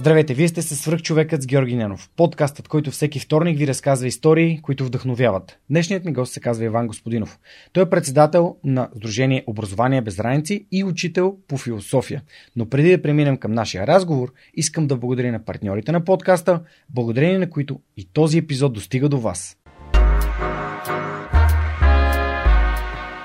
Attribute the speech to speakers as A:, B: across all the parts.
A: Здравейте, вие сте със свръхчовекът с Георги Ненов. Подкастът, който всеки вторник ви разказва истории, които вдъхновяват. Днешният ми гост се казва Иван Господинов. Той е председател на Сдружение Образование без граници и учител по философия. Но преди да преминем към нашия разговор, искам да благодаря на партньорите на подкаста, благодарение на които и този епизод достига до вас.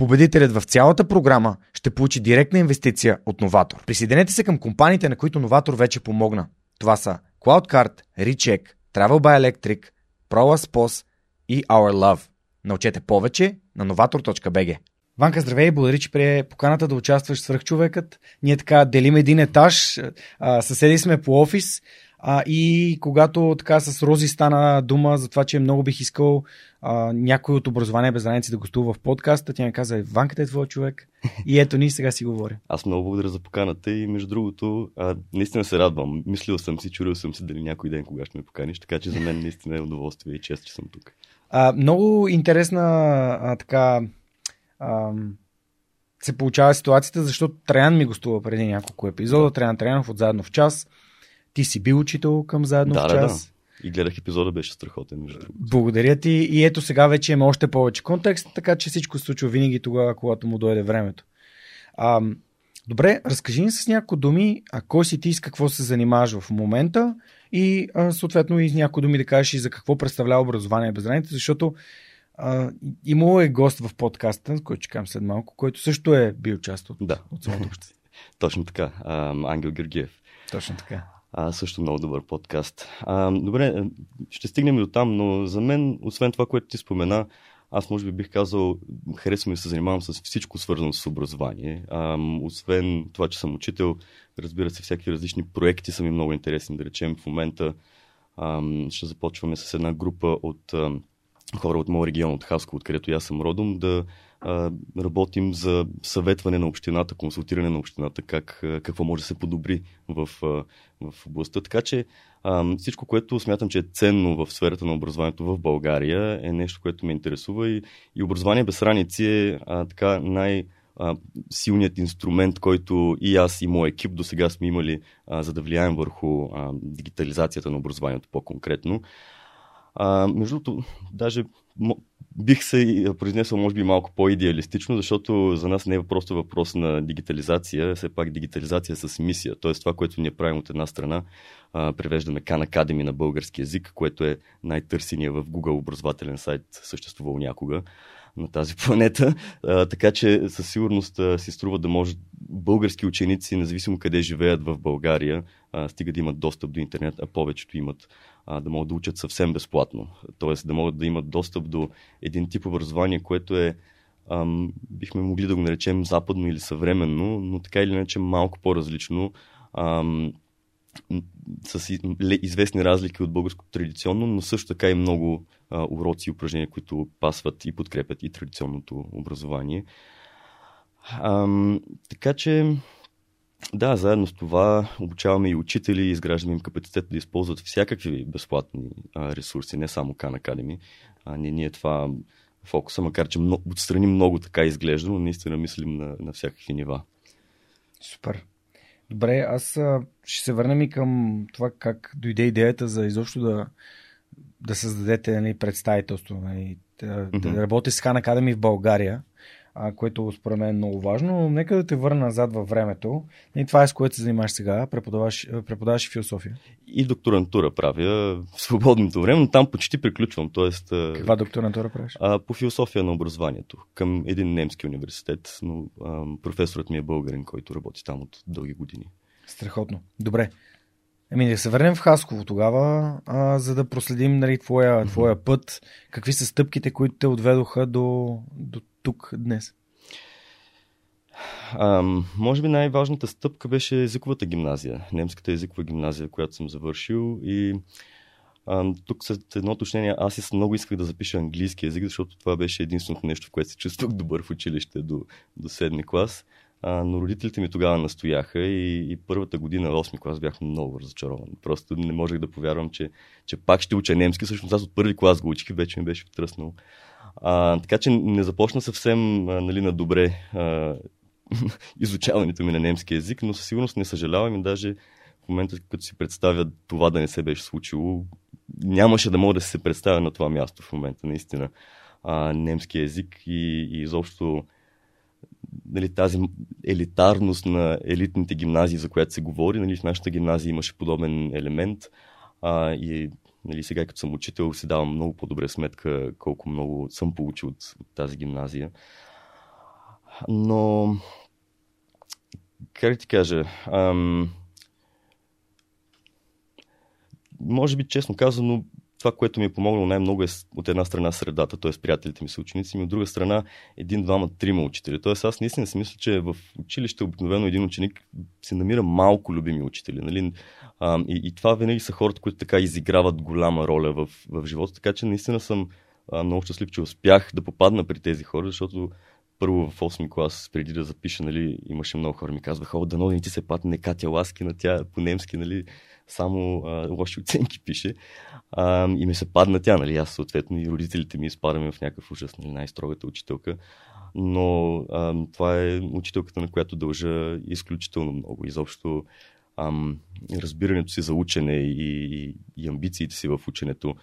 A: Победителят в цялата програма ще получи директна инвестиция от Новатор. Присъединете се към компаниите, на които Новатор вече помогна. Това са CloudCard, Recheck, Travel by Electric, ProLaspos и Our Love. Научете повече на novator.bg. Ванка, здравей и благодаря, че прие поканата да участваш в свръхчовекът. Ние така делим един етаж, съседи сме по офис а, и когато така с Рози стана дума за това, че много бих искал а, някой от образование без граници да гостува в подкаста, тя ми каза, Ванката е твой човек. И ето ни сега си говоря.
B: Аз много благодаря за поканата и между другото, а, наистина се радвам. Мислил съм си, чурил съм си дали някой ден кога ще ме поканиш, така че за мен наистина е удоволствие и чест, че съм тук.
A: А, много интересна а, така а, се получава ситуацията, защото Траян ми гостува преди няколко епизода. Да. Траян Траянов от Заедно в час. Ти си бил учител към заедно
B: да,
A: в час.
B: Да, да. И гледах епизода, беше страхотен. Между
A: Благодаря ти. И ето сега вече има още повече контекст, така че всичко се случва винаги тогава, когато му дойде времето. А, добре, разкажи ни с някои думи, а кой си ти и с какво се занимаваш в момента и а, съответно и с някои думи да кажеш и за какво представлява образование без граници, защото а, имало е гост в подкаста, който ще кажем след малко, който също е бил част от,
B: да.
A: от самото.
B: Точно така. А, Ангел Георгиев.
A: Точно така.
B: А, също много добър подкаст. А, добре, ще стигнем до там, но за мен, освен това, което ти спомена, аз може би бих казал, харесвам и се занимавам с всичко свързано с образование. А, освен това, че съм учител, разбира се, всякакви различни проекти са ми много интересни. Да речем, в момента а, ще започваме с една група от а, хора от моят регион, от Хаско, откъдето аз съм родом, да работим за съветване на общината, консултиране на общината, как, какво може да се подобри в, в областта. Така че всичко, което смятам, че е ценно в сферата на образованието в България, е нещо, което ме интересува и, и образование без раници е а, така най- силният инструмент, който и аз и моят екип до сега сме имали, а, за да влияем върху а, дигитализацията на образованието по-конкретно. А, между другото, даже бих се произнесъл може би малко по-идеалистично, защото за нас не е просто въпрос на дигитализация, все пак дигитализация с мисия. Т.е. това, което ние правим от една страна, а, превеждаме Khan Academy на български язик, което е най-търсения в Google образователен сайт, съществувал някога на тази планета. А, така че със сигурност а, си струва да може български ученици, независимо къде живеят в България, а, стига да имат достъп до интернет, а повечето имат а, да могат да учат съвсем безплатно. Тоест да могат да имат достъп до един тип образование, което е ам, бихме могли да го наречем западно или съвременно, но така или иначе малко по-различно. Ам, с известни разлики от българското традиционно, но също така и много а, уроци и упражнения, които пасват и подкрепят и традиционното образование. Ам, така че, да, заедно с това обучаваме и учители, изграждаме им капацитет да използват всякакви безплатни а, ресурси, не само Khan Academy. А, не, ние това фокуса, макар че много, отстрани много така изглежда, но наистина мислим на, на всякакви нива.
A: Супер. Добре, аз а, ще се върнем и към това как дойде идеята за изобщо да, да създадете нали, представителство, нали, да, mm-hmm. да работи с Хан Академи в България. А, което според мен е много важно. Но нека да те върна назад във времето. И това е с което се занимаваш сега. Преподаваш, преподаваш философия.
B: И докторантура правя в свободното време, но там почти приключвам. Тоест,
A: Каква докторантура правиш?
B: А, по философия на образованието. Към един немски университет, но а, професорът ми е българин, който работи там от дълги години.
A: Страхотно. Добре. Еми, да се върнем в Хасково тогава, а, за да проследим нали, твоя, твоя път. Какви са стъпките, които те отведоха до, до тук днес?
B: А, може би най-важната стъпка беше езиковата гимназия, немската езикова гимназия, която съм завършил. И а, тук с едно уточнение, аз много исках да запиша английски език, защото това беше единственото нещо, в което се чувствах добър в училище до, до 7 клас. А, но родителите ми тогава настояха и, и първата година, 8 клас, бях много разочарован. Просто не можех да повярвам, че, че пак ще уча немски. Всъщност аз от първи клас го учих вече ми беше втръснал. А, така че не започна съвсем а, нали, на добре а, изучаването ми на немски язик, но със сигурност не съжалявам и даже в момента, като си представя това да не се беше случило, нямаше да мога да се представя на това място в момента, наистина. А, немски язик и, и изобщо нали, тази елитарност на елитните гимназии, за която се говори. Нали, в нашата гимназия имаше подобен елемент. А, и нали, сега, като съм учител, си давам много по-добре сметка колко много съм получил от, тази гимназия. Но, как ти кажа, ам, може би честно казано, това, което ми е помогнало най-много е от една страна средата, т.е. приятелите ми са ученици, и от друга страна един, двама, трима учители. Т.е. аз наистина си мисля, че в училище обикновено един ученик се намира малко любими учители. Нали? А, и, и това винаги са хората, които така изиграват голяма роля в, в живота. Така че наистина съм а, много щастлив, че успях да попадна при тези хора, защото първо в 8 клас, преди да запиша, нали, имаше много хора, ми казваха, о, дано не ти се падне Катя Ласки на тя по-немски, нали, само а, лоши оценки пише. А, и ми се падна тя, нали, аз съответно и родителите ми изпадаме в някакъв ужас, нали, най-строгата учителка. Но а, това е учителката, на която дължа изключително много. Изобщо ам, разбирането си за учене и, и, и амбициите си в ученето.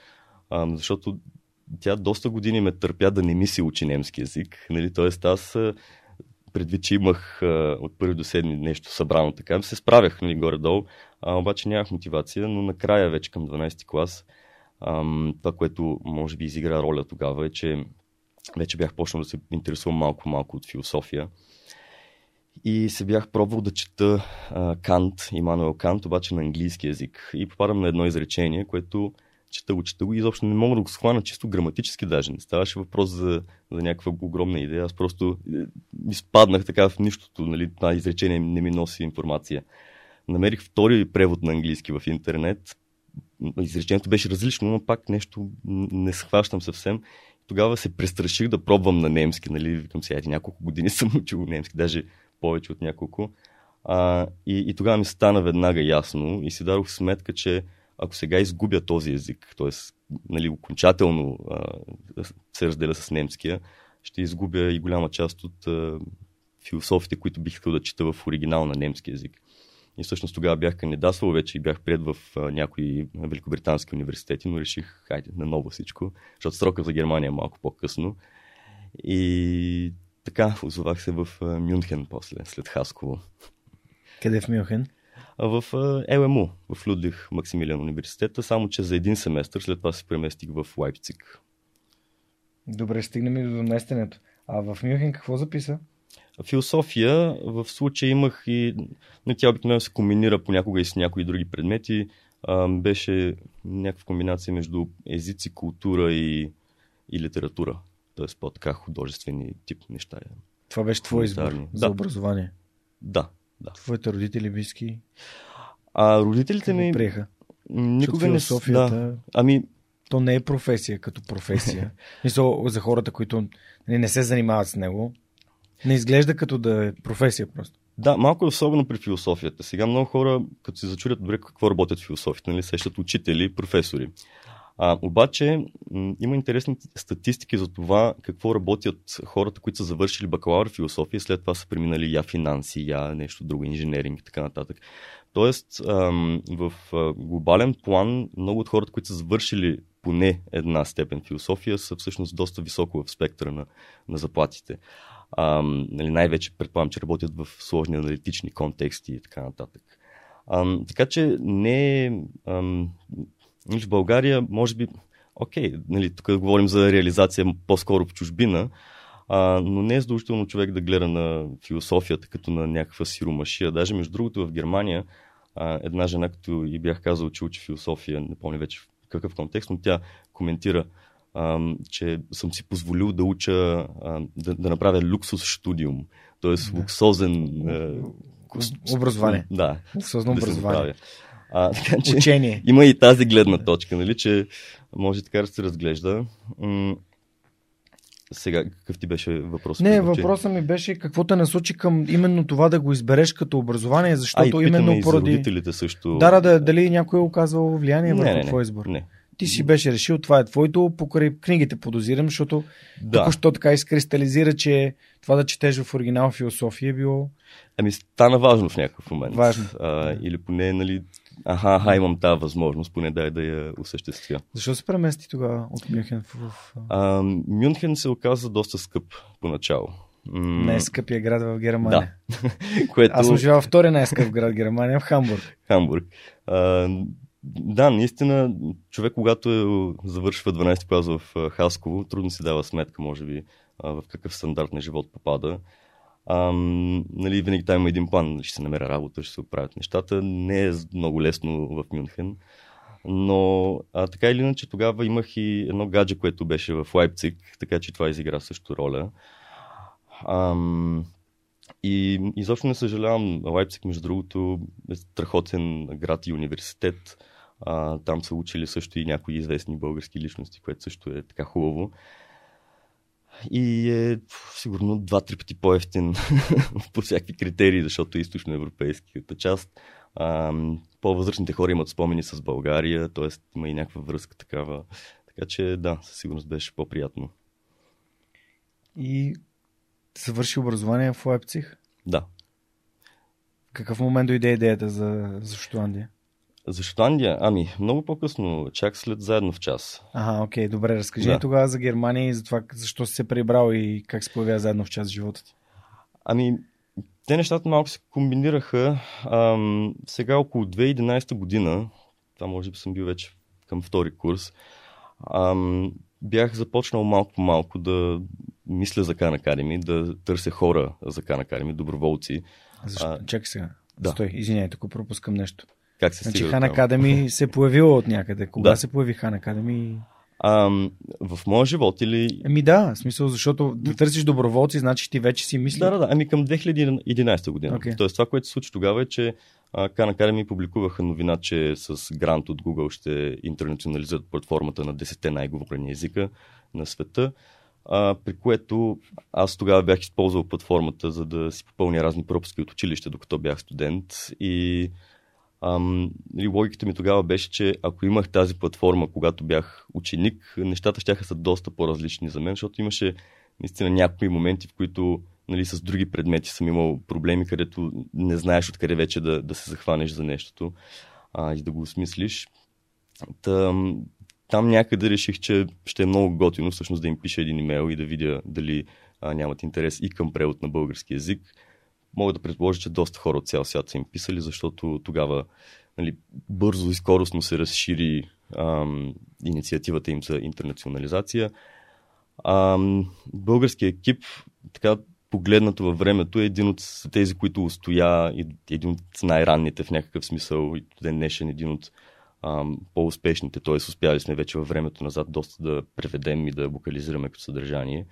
B: Ам, защото тя доста години ме търпя да не ми се учи немски язик. Нали? Тоест аз предвид, че имах а, от първи до седми нещо събрано така, се справях нали, горе-долу, а, обаче нямах мотивация, но накрая вече към 12 клас ам, това, което може би изигра роля тогава е, че вече бях почнал да се интересувам малко-малко от философия. И се бях пробвал да чета а, Кант, Имануел Кант, обаче на английски язик. И попадам на едно изречение, което чета го, чета го и изобщо не мога да го схвана чисто граматически даже. Не ставаше въпрос за, за някаква огромна идея. Аз просто е, изпаднах така в нищото. Нали, това изречение не ми носи информация. Намерих втори превод на английски в интернет. Изречението беше различно, но пак нещо не схващам съвсем. Тогава се престраших да пробвам на немски. Нали, викам сега, няколко години съм учил немски, даже повече от няколко. А, и, и тогава ми стана веднага ясно и си дадох сметка, че ако сега изгубя този език, т.е. Нали, окончателно а, се разделя с немския, ще изгубя и голяма част от а, философите, които бих искал да чета в оригинал на немски език. И всъщност тогава бях кандидатствал вече и бях пред в а, някои великобритански университети, но реших, хайде, наново всичко, защото срока за Германия е малко по-късно. И така, озовах се в Мюнхен после, след Хасково.
A: Къде в Мюнхен?
B: В ЛМУ, в Людвиг Максимилиан университета, само че за един семестър, след това се преместих в Лайпциг.
A: Добре, стигнем и до местенето. А в Мюнхен какво записа?
B: Философия, в случая имах и... Но тя обикновено се комбинира понякога и с някои други предмети. А, беше някаква комбинация между езици, култура и, и литература. Тоест по-така художествени тип неща.
A: Това беше твой избор за да. образование?
B: Да, да.
A: Твоите родители близки?
B: А родителите ми...
A: Приеха?
B: Никога не... Да. Ами...
A: То не е професия като професия. Мисъл, за хората, които нали, не се занимават с него, не изглежда като да е професия просто.
B: Да, малко е особено при философията. Сега много хора, като се зачудят добре какво работят в философията, нали, сещат учители, професори. А, обаче м- има интересни статистики за това какво работят хората, които са завършили бакалавър в философия, след това са преминали я финанси, я нещо друго, инженеринг и така нататък. Тоест, ам, в а, глобален план, много от хората, които са завършили поне една степен философия, са всъщност доста високо в спектъра на, на заплатите. А, нали, най-вече предполагам, че работят в сложни аналитични контексти и така нататък. А, така че не ам, в България, може би, окей, нали, тук говорим за реализация по-скоро в чужбина, а, но не е задължително човек да гледа на философията като на някаква сиромашия. Даже между другото в Германия а, една жена, като и бях казал, че учи философия, не помня вече в какъв контекст, но тя коментира, а, че съм си позволил да уча, а, да, да направя луксус студиум, т.е. Да. луксозен а,
A: образование.
B: Да.
A: Луксозно да образование.
B: А, така, че
A: Учение.
B: Има и тази гледна точка, нали, че може така да се разглежда. Сега, какъв ти беше въпрос?
A: Не, въпросът ми беше какво те насочи към именно това да го избереш като образование, защото
B: а,
A: именно поради...
B: родителите също.
A: Да, да, дали някой е оказал влияние
B: не,
A: върху твой избор.
B: Не.
A: Ти си беше решил, това е твоето, покрай книгите подозирам, защото
B: Да.
A: току-що така изкристализира, че това да четеш в оригинал философия е било
B: Ами стана важно в някакъв момент.
A: Важно.
B: А, или поне, нали, аха, аха, имам тази възможност, поне дай да я осъществя.
A: Защо се премести тогава от Мюнхен в...
B: А, Мюнхен се оказа доста скъп поначало. М,
A: най-скъпия град в Германия.
B: Което...
A: Аз съм живял втори най-скъп град в Германия, в Хамбург.
B: Хамбург. А, да, наистина, човек, когато е, завършва 12 клас в Хасково, трудно си дава сметка, може би, в какъв стандарт на живот попада. А, нали, винаги там има един план, ще се намеря работа, ще се оправят нещата. Не е много лесно в Мюнхен. Но а, така или иначе тогава имах и едно гадже, което беше в Лайпциг, така че това изигра също роля. Ам, и изобщо не съжалявам. Лайпциг, между другото, е страхотен град и университет. А, там са учили също и някои известни български личности, което също е така хубаво. И е сигурно два-три пъти по-ефтин по всякакви критерии, защото е източноевропейската част. А, по-възрастните хора имат спомени с България, т.е. има и някаква връзка такава. Така че да, със сигурност беше по-приятно.
A: И завърши образование в Лайпциг.
B: Да.
A: В какъв момент дойде идеята за, за Шотландия?
B: За Шотландия? Ами, много по-късно, чак след заедно в час.
A: Ага, окей, добре, разкажи
B: Да.
A: тогава за Германия и за това защо си се прибрал и как се появява заедно в час в живота ти.
B: Ами, те нещата малко се комбинираха. Ам, сега около 2011 година, това може би съм бил вече към втори курс, ам, бях започнал малко по малко да мисля за Khan Academy, да търся хора за Khan Academy, доброволци.
A: Защо?
B: А,
A: Чакай сега.
B: да.
A: Стой, извиняй, тук пропускам нещо.
B: Как се
A: Значи Хан? Академи се е появила от някъде. Кога
B: Да.
A: се появи Хан Академи?
B: В моя живот или...
A: Еми да, в смисъл, защото да търсиш доброволци, значи ти вече си мислиш.
B: Да, да, да, ами към 2011 година.
A: Окей.
B: Тоест това, което се случи тогава е, че Khan Academy публикуваха новина, че с грант от Google ще интернационализират платформата на 10 най-говорени езика на света, а, при което аз тогава бях използвал платформата, за да си попълня разни пропуски от училище, докато бях студент и Ам, нали, логиката ми тогава беше, че ако имах тази платформа, когато бях ученик, нещата ще са доста по-различни за мен, защото имаше наистина някои моменти, в които нали, с други предмети съм имал проблеми, където не знаеш откъде вече да, да се захванеш за нещото а, и да го осмислиш. Там, там някъде реших, че ще е много готино всъщност да им пиша един имейл и да видя дали а, нямат интерес и към превод на български язик. Мога да предположа, че доста хора от цял свят са им писали, защото тогава нали, бързо и скоростно се разшири ам, инициативата им за интернационализация. Ам, българският екип, така погледнато във времето, е един от тези, които устоя един от най-ранните в някакъв смисъл и ден днешен един от ам, по-успешните, т.е. успяли сме вече във времето назад доста да преведем и да локализираме като съдържание.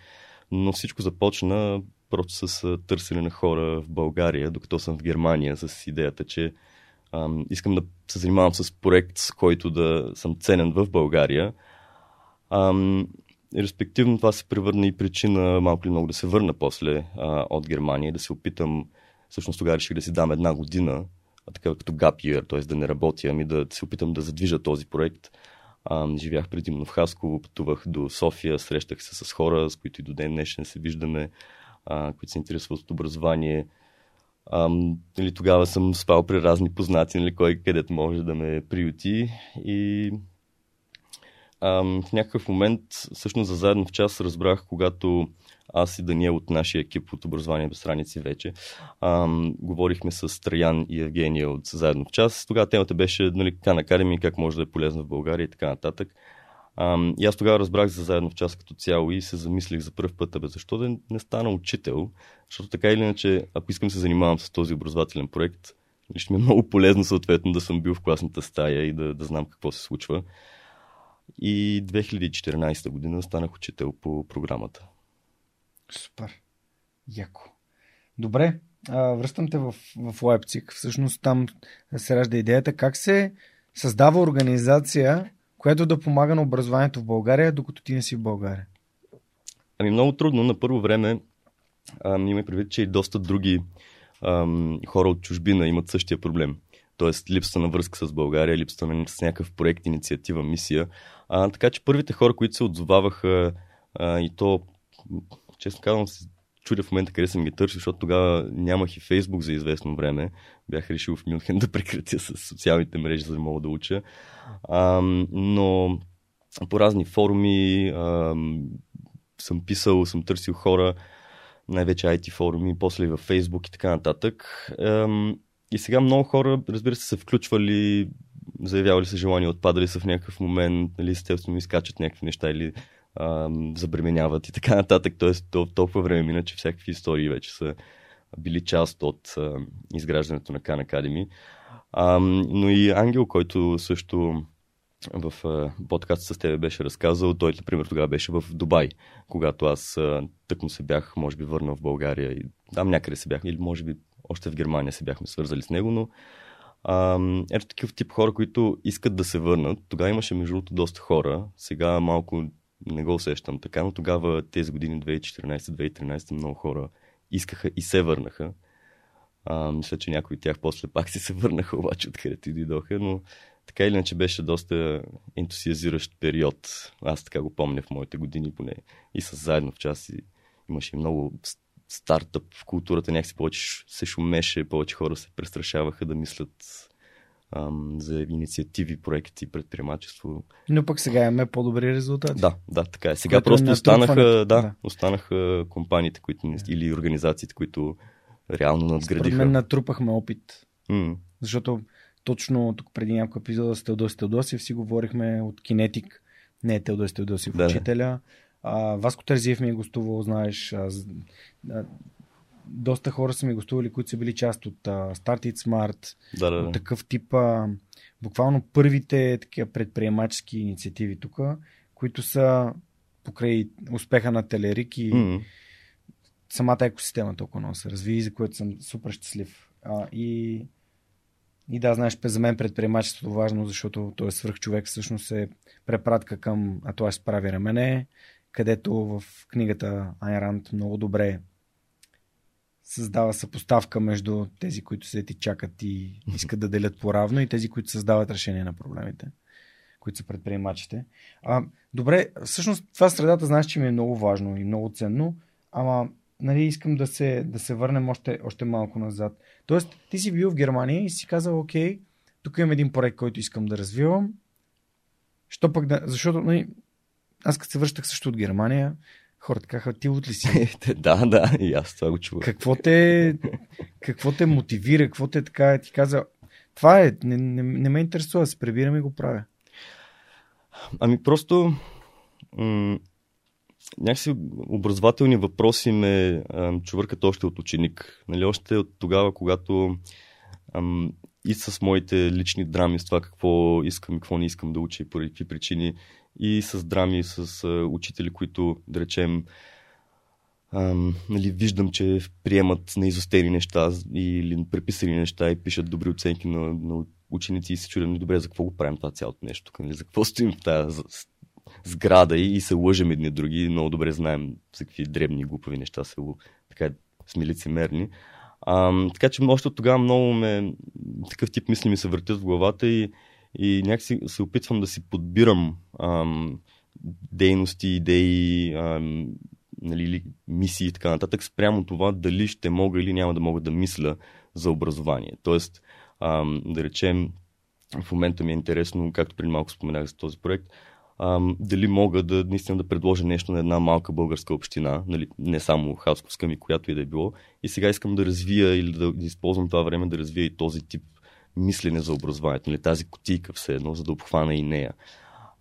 B: Но всичко започна просто с търсене на хора в България, докато съм в Германия, с идеята, че ам, искам да се занимавам с проект, с който да съм ценен в България. Ам, и респективно това се превърна и причина малко или много да се върна после а, от Германия да се опитам, всъщност тогава реших да си дам една година, а, така като gap year, т.е. да не работя, ами да се опитам да задвижа този проект. А, живях предимно в Хасково, пътувах до София, срещах се с хора, с които и до ден днешен се виждаме, а, които се интересуват от образование. Ам, нали, тогава съм спал при разни познати, нали, кой където може да ме приюти. И ам, в някакъв момент, всъщност за заедно в час разбрах, когато аз и Даниел от нашия екип от образование без страници вече. Ам, говорихме с Траян и Евгения от Заедно в час. Тогава темата беше нали, Khan Academy, как може да е полезна в България и така нататък. И аз тогава разбрах за заедно в час като цяло и се замислих за първ път, бе, защо да не стана учител, защото така или иначе, ако искам се занимавам с този образователен проект, ще ми е много полезно съответно да съм бил в класната стая и да, да знам какво се случва. И 2014 година станах учител по програмата.
A: Супер. Яко. Добре, връщам те в, в Лайпциг. Всъщност там се ражда идеята как се създава организация, която да помага на образованието в България, докато ти не си в България.
B: Ами много трудно. На първо време има предвид, че и доста други ам, хора от чужбина имат същия проблем. Тоест липсата на връзка с България, липсата на с някакъв проект, инициатива, мисия. А, така че първите хора, които се отзоваваха а, и то, честно казвам, се чудя в момента къде съм ги търсил, защото тогава нямах и Фейсбук за известно време. Бях решил в Мюнхен да прекратя с социалните мрежи, за да мога да уча. А, но по разни форуми а, съм писал, съм търсил хора, най-вече IT форуми, после и във Facebook и така нататък. И сега много хора, разбира се, са включвали, заявявали са желание, отпадали са в някакъв момент, нали, естествено изкачат някакви неща или ам, забременяват и така нататък. Тоест, то, толкова време мина, че всякакви истории вече са били част от а, изграждането на Khan Academy. Но и Ангел, който също в подкаст с тебе беше разказал. Той, например, тогава беше в Дубай, когато аз тъкмо се бях, може би, върнал в България и там някъде се бях, или може би още в Германия се бяхме свързали с него, но ето такив тип хора, които искат да се върнат. Тогава имаше между другото доста хора, сега малко не го усещам така, но тогава тези години 2014-2013 много хора искаха и се върнаха. А, мисля, че някои от тях после пак се върнаха, обаче откъдето и дойдоха, но така или иначе беше доста ентусиазиращ период. Аз така го помня в моите години, поне и с заедно в час. И имаше много стартъп в културата, някакси повече се шумеше, повече хора се престрашаваха да мислят ам, за инициативи, проекти, предприемачество.
A: Но пък сега имаме по-добри резултати.
B: Да, да, така е. Сега Което просто останаха, да, да, останаха компаниите които, или организациите, които реално надградиха. Според мен
A: натрупахме опит. Mm. Защото точно тук преди няколко епизода с Теодоси Теодосиев си говорихме от Кинетик, не е Теодоси Теодосиев, да, учителя. А, Васко Терзиев ми е гостувал, знаеш. А, а, доста хора са ми гостували, които са били част от а, Start It Smart, да, да. от такъв тип, а, буквално първите такива предприемачески инициативи тук, които са покрай успеха на Телерик и mm-hmm. Самата екосистема толкова много се разви, за което съм супер щастлив. А, и и да, знаеш, за мен предприемачеството е важно, защото той е свърх човек, всъщност е препратка към А това ще справи рамене, където в книгата Айн Ранд много добре създава съпоставка между тези, които се ти чакат и искат да делят по-равно и тези, които създават решение на проблемите, които са предприемачите. А, добре, всъщност това средата знаеш, че ми е много важно и много ценно, ама нали, искам да се, да се върнем още, още малко назад. Тоест, ти си бил в Германия и си казал, окей, тук имам един проект, който искам да развивам. Що пък да... Защото, нали, аз като се връщах също от Германия, хората казаха, ти от ли си?
B: да, да, и аз това го чувам.
A: Какво те, какво те мотивира, какво те така ти каза, това е, не, не, не ме интересува, се прибирам и го правя.
B: Ами просто м- някакси образователни въпроси ме ам, чувъркат още от ученик. Нали, още от тогава, когато ам, и с моите лични драми, с това какво искам и какво не искам да уча и поради какви причини, и с драми, с а, учители, които, да речем, ам, нали, виждам, че приемат неизостени неща или преписани неща и пишат добри оценки на, на ученици и се чудят, нали, добре, за какво го правим това цялото нещо, нали, за какво стоим в тази сграда и, и се лъжем едни други. Много добре знаем за какви дребни глупави неща се така сме лицемерни. А, така че още от тогава много ме, такъв тип мисли ми се въртят в главата и, и някакси се опитвам да си подбирам ам, дейности, идеи, ам, нали, мисии и така нататък, спрямо това дали ще мога или няма да мога да мисля за образование. Тоест, ам, да речем, в момента ми е интересно, както преди малко споменах за този проект, ам, дали мога да наистина да предложа нещо на една малка българска община, нали, не само Хасковска ми, която и да е било. И сега искам да развия или да, използвам това време да развия и този тип мислене за образованието, нали, тази котийка все едно, за да обхвана и нея.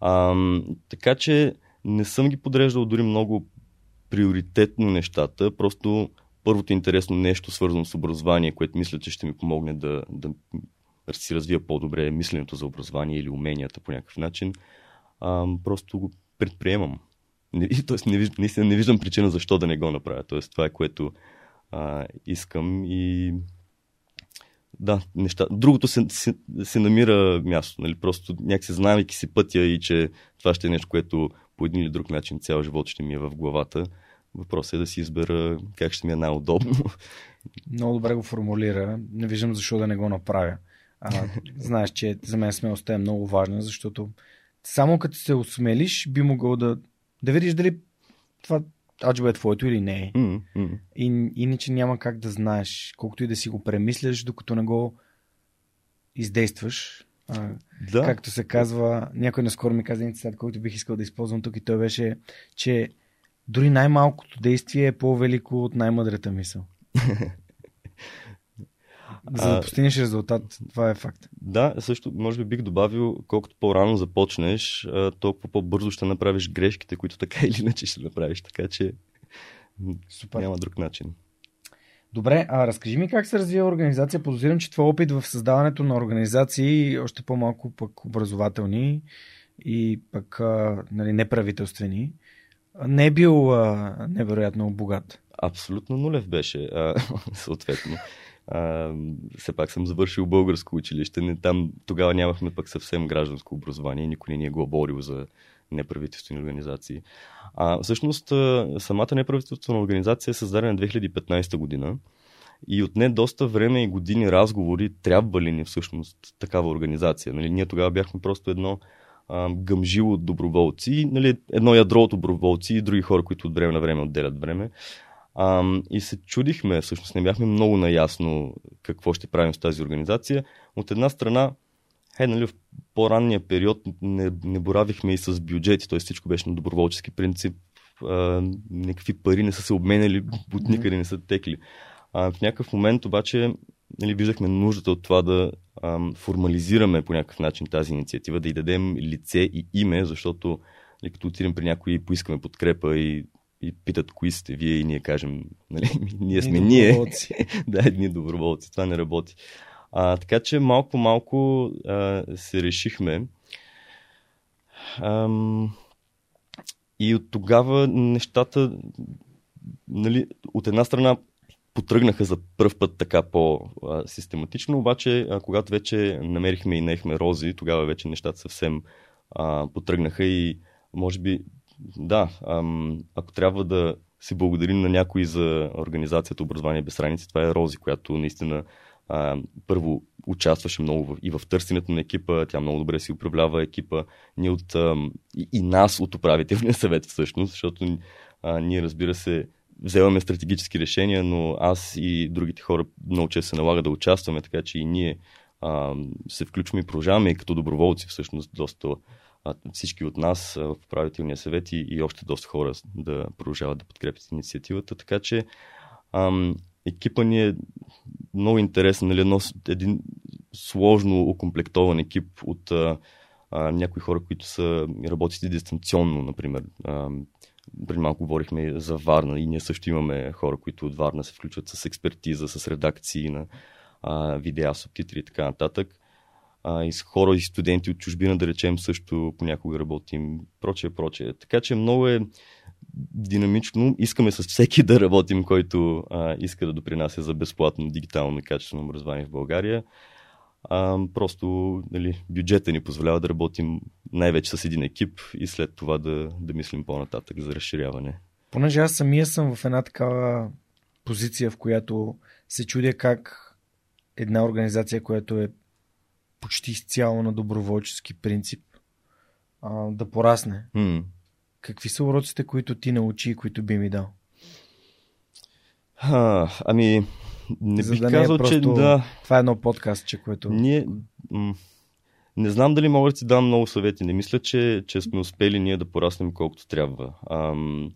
B: Ам, така че не съм ги подреждал дори много приоритетно нещата, просто първото интересно нещо, свързано с образование, което мисля, че ще ми помогне да, да си развия по-добре мисленето за образование или уменията по някакъв начин, а, просто го предприемам. тоест, не, наистина не виждам причина защо да не го направя. Тоест, това е което а, искам и да, неща. Другото се, се, се намира място. Нали? Просто някакси знайки си пътя и че това ще е нещо, което по един или друг начин цял живот ще ми е в главата. Въпросът е да си избера как ще ми е най-удобно.
A: Много добре го формулира. Не виждам защо да не го направя. А, знаеш, че за мен смелостта е много важна, защото само като се осмелиш, би могъл да, да видиш дали това аджба е твоето или не е.
B: Mm-hmm.
A: И, иначе няма как да знаеш, колкото и да си го премисляш, докато не го издействаш. А, да. Както се казва, някой наскоро ми каза един цитат, който бих искал да използвам тук и той беше, че дори най-малкото действие е по-велико от най-мъдрата мисъл. За да постигнеш резултат, това е факт.
B: Да, също може би бих добавил, колкото по-рано започнеш, толкова по-бързо ще направиш грешките, които така или иначе ще направиш. Така че Супер. няма друг начин.
A: Добре, а разкажи ми как се развива организация. Подозирам, че твой опит в създаването на организации, още по-малко пък образователни и пък нали, неправителствени, не е бил а, невероятно богат.
B: Абсолютно нулев беше, а, съответно. А, все пак съм завършил българско училище. Не, там тогава нямахме пък съвсем гражданско образование. Никой не ни е говорил за неправителствени организации. А, всъщност, самата неправителствена организация е създадена 2015 година и отне доста време и години разговори трябва ли ни всъщност такава организация. Нали, ние тогава бяхме просто едно а, гъмжило от доброволци, нали, едно ядро от доброволци и други хора, които от време на време отделят време. А, и се чудихме, всъщност не бяхме много наясно какво ще правим с тази организация. От една страна, е, нали, в по-ранния период не, не боравихме и с бюджети, т.е. всичко беше на доброволчески принцип. А, никакви пари не са се обменяли, от никъде не са текли. А, в някакъв момент обаче нали, виждахме нуждата от това да ам, формализираме по някакъв начин тази инициатива, да й дадем лице и име, защото нали, като отидем при някой и поискаме подкрепа и и питат кои сте вие и ние кажем, нали, ние сме ние. да, едни доброволци. Това не работи. А, така че малко по малко а, се решихме. Ам, и от тогава нещата, нали, от една страна потръгнаха за първ път така по-систематично, обаче а, когато вече намерихме и наехме рози, тогава вече нещата съвсем а, потръгнаха и може би да, ако трябва да си благодарим на някой за организацията Образование без граници, това е Рози, която наистина първо участваше много и в търсенето на екипа, тя много добре си управлява екипа, ние от, и, нас от управителния съвет всъщност, защото ние разбира се вземаме стратегически решения, но аз и другите хора много често се налага да участваме, така че и ние се включваме и продължаваме и като доброволци всъщност доста всички от нас в управителния съвет и, и още доста хора да продължават да подкрепят инициативата. Така че ам, екипа ни е много интересен, нали, едно, един сложно окомплектован екип от а, а, някои хора, които са работят дистанционно, например. А, преди малко говорихме за Варна и ние също имаме хора, които от Варна се включват с експертиза, с редакции на а, видеа, субтитри и така нататък а, и с хора и студенти от чужбина, да речем, също понякога работим, прочее, прочее. Така че много е динамично. Искаме с всеки да работим, който а, иска да допринася за безплатно дигитално и качествено образование в България. А, просто нали, бюджета ни позволява да работим най-вече с един екип и след това да, да мислим по-нататък за разширяване.
A: Понеже аз самия съм в една такава позиция, в която се чудя как една организация, която е почти изцяло на доброволчески принцип а, да порасне.
B: Mm.
A: Какви са уроците, които ти научи и които би ми дал?
B: А, ами, не За бих да казал, не е просто... че да.
A: Това е едно подкастче, което.
B: Ние, м- Не знам дали мога да ти дам много съвети. Не мисля, че, че сме успели ние да пораснем колкото трябва. Ам...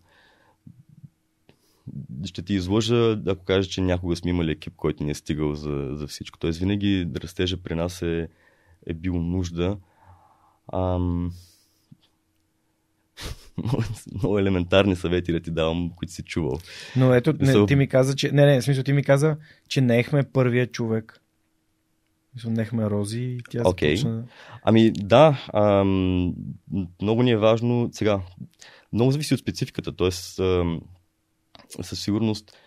B: Ще ти излъжа, ако кажа, че някога сме имали екип, който ни е стигал за, за всичко. Тоест винаги растежа при нас е, е бил нужда. Ам... много елементарни съвети да ти давам, които си чувал.
A: Но ето, не, ти ми каза, че... Не, не, в смисъл, ти ми каза, че не ехме първия човек. Нехме Рози и тя okay. започна...
B: Ами да, ам, много ни е важно сега. Много зависи от спецификата, т.е. със сигурност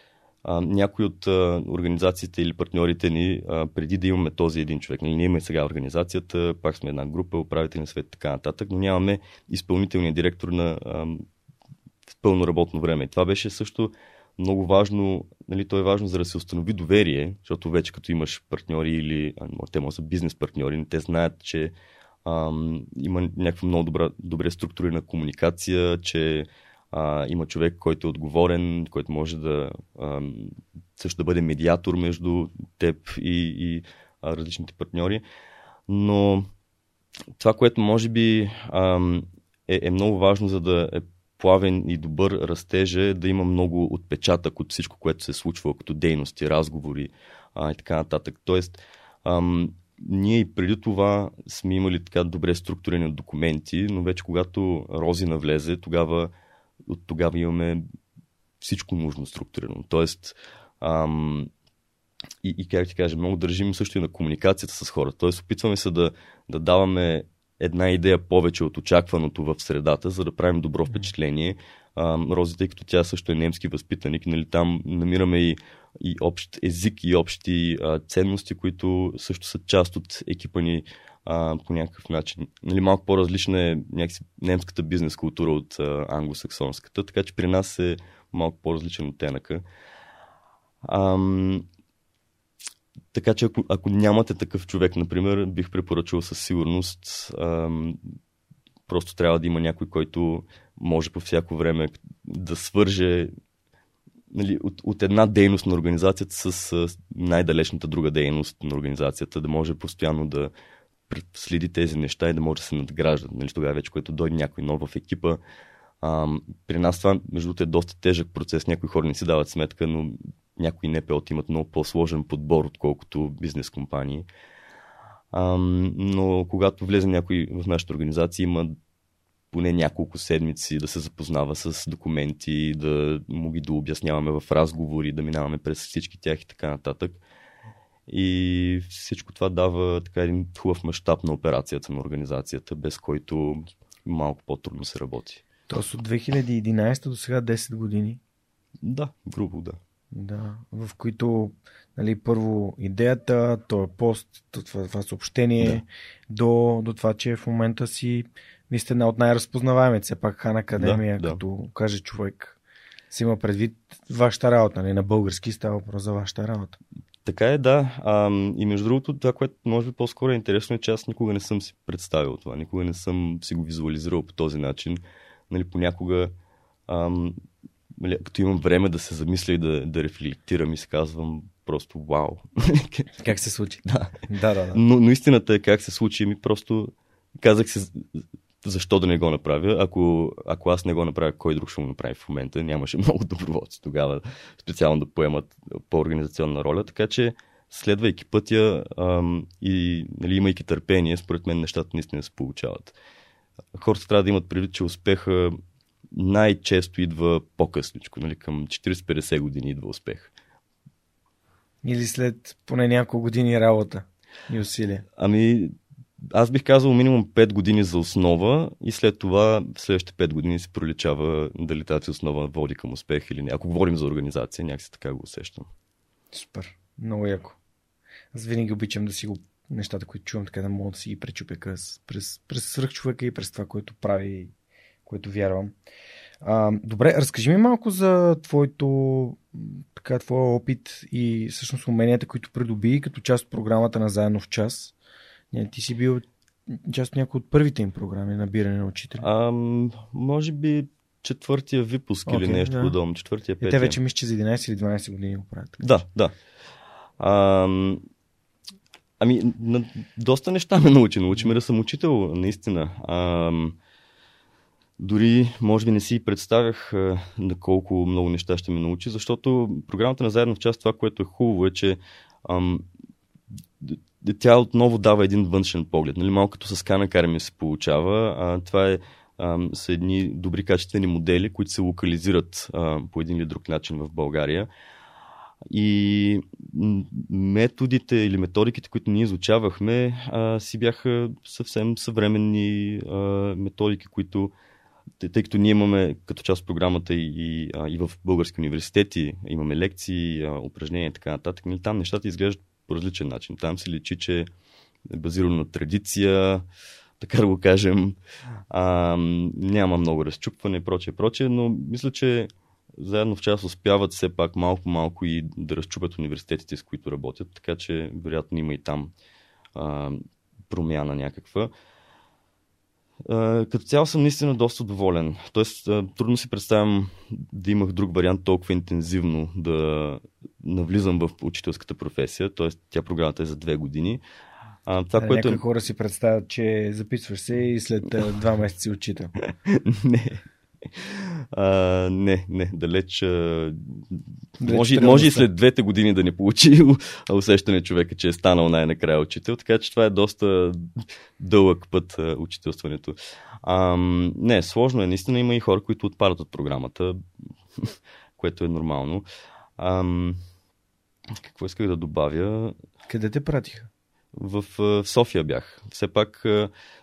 B: а, някои от а, организациите или партньорите ни, а, преди да имаме този един човек, нали, ние имаме сега организацията, пак сме една група, управителен свет и така нататък, но нямаме изпълнителния директор на а, пълно работно време. Това беше също много важно, нали, то е важно за да се установи доверие, защото вече като имаш партньори или те може са бизнес партньори, те знаят, че ам, има някаква много добра, добре структурирана комуникация, че а, има човек, който е отговорен, който може да а, също да бъде медиатор между теб и, и а, различните партньори. Но това, което може би а, е, е много важно, за да е плавен и добър растеж е да има много отпечатък от всичко, което се случва като дейности, разговори а, и така нататък. Тоест, ам, ние и преди това сме имали така добре структурирани документи, но вече когато Рози навлезе, тогава от тогава имаме всичко нужно структурирано. Тоест, ам, и, и как ти кажа, много държим също и на комуникацията с хората. Тоест, опитваме се да, да даваме една идея повече от очакваното в средата, за да правим добро впечатление. А, Рози, тъй като тя също е немски възпитаник, нали, там намираме и, и общ език и общи а, ценности, които също са част от екипа ни а, по някакъв начин. Нали, малко по-различна е някакси немската бизнес култура от а, англосаксонската, така че при нас е малко по-различен оттенъка. Ам, така че ако, ако нямате такъв човек, например, бих препоръчал със сигурност ам, просто трябва да има някой, който може по всяко време да свърже нали, от, от една дейност на организацията с, с най-далечната друга дейност на организацията, да може постоянно да следи тези неща и да може да се надграждат. Нали, тогава вече, когато дойде някой нов в екипа, ам, при нас това, между другото, е доста тежък процес. Някои хора не си дават сметка, но някои НПО имат много по-сложен подбор, отколкото бизнес компании. Но когато влезе някой в нашата организация, има поне няколко седмици да се запознава с документи, да му ги да обясняваме в разговори, да минаваме през всички тях и така нататък. И всичко това дава така един хубав мащаб на операцията на организацията, без който малко по-трудно се работи.
A: Тоест от 2011 до сега 10 години?
B: Да, грубо да.
A: Да, в които нали, първо идеята, то е пост, това, това съобщение, да. до, до това, че в момента си ви сте една от най-разпознаваемите. Все пак Хан Академия, да, като да. каже човек, си има предвид вашата работа, нали, на български става въпрос за вашата работа.
B: Така е, да. А, и между другото, това, което може би по-скоро е интересно, е, че аз никога не съм си представил това. Никога не съм си го визуализирал по този начин. Нали, понякога ам, нали, като имам време да се замисля и да, да рефлектирам и се казвам просто вау.
A: Как се случи?
B: Да.
A: да, да, да.
B: Но, но истината е как се случи. Ми просто казах се защо да не го направя. Ако, ако аз не го направя, кой друг ще го направи в момента? Нямаше много доброволци тогава специално да поемат по-организационна роля. Така че следвайки пътя ам, и нали, имайки търпение, според мен нещата наистина се получават. Хората трябва да имат предвид, че успеха най-често идва по-късничко, нали, към 40-50 години идва успех.
A: Или след поне няколко години работа и усилия.
B: Ами, аз бих казал минимум 5 години за основа и след това следващите 5 години се проличава дали тази основа води към успех или не. Ако говорим за организация, някакси така го усещам.
A: Супер. Много яко. Аз винаги обичам да си го нещата, които чувам, така да мога да си ги пречупя през, през, през свръхчовека и през това, което прави което вярвам. А, добре, разкажи ми малко за твоето, така, твоя опит и всъщност уменията, които придоби като част от програмата на Заедно в час. Не, ти си бил част от някои от първите им програми набиране на учители.
B: А, може би четвъртия випуск okay, или нещо да. подобно. Четвъртия, петия.
A: те вече мисля, че за 11 или 12 години го правят.
B: Да, да. А, Ами, на доста неща ме научи. Научи ме да съм учител, наистина. А, дори, може би, не си представях а, на колко много неща ще ме научи, защото програмата на заедно в част, това, което е хубаво е, че ам, тя отново дава един външен поглед. Нали? Малко като с Кана ми се получава. А, това е, а, са едни добри качествени модели, които се локализират а, по един или друг начин в България. И методите или методиките, които ние изучавахме, а, си бяха съвсем съвременни а, методики, които тъй като ние имаме като част от програмата и, и, и в български университети, имаме лекции, упражнения и така нататък, нали, там нещата изглеждат по различен начин. Там се личи, че е базирано на традиция, така да го кажем. А, няма много разчупване, прочее, прочее, но мисля, че заедно в част успяват все пак малко-малко и да разчупят университетите, с които работят, така че вероятно има и там а, промяна някаква. Като цяло съм наистина доста доволен. Тоест, трудно си представям да имах друг вариант толкова интензивно да навлизам в учителската професия. Тоест, тя програмата е за две години.
A: А, това, а, което... Някои хора си представят, че записваш се и след два месеца си учител.
B: не. А, не, не, далеч. А, може, може и след двете години да не получи усещане човека, че е станал най-накрая учител, така че това е доста дълъг път а, учителстването. А, не, сложно е. Наистина има и хора, които отпадат от програмата, което е нормално. А, какво исках да добавя?
A: Къде те пратиха?
B: В, в София бях. Все пак,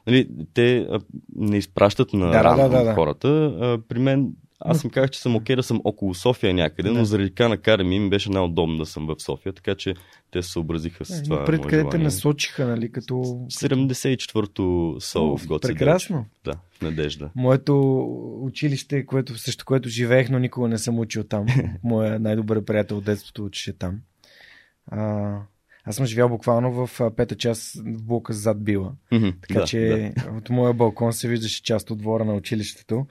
B: нали, те не изпращат на да, да, да, да. хората. При мен, аз им казах, че съм окей да съм около София някъде, да. но заради Кана Карами ми беше най-удобно да съм в София, така че те се съобразиха с това.
A: Пред къде те насочиха, нали, като...
B: 74-то СОУ в Гоце
A: Прекрасно.
B: Да, в Надежда.
A: Моето училище, което, също което живеех, но никога не съм учил там. Моя най-добър приятел от детството учеше там. А, аз съм живял буквално в пета част в блока зад била.
B: Mm-hmm,
A: така
B: да,
A: че да. от моя балкон се виждаше част от двора на училището.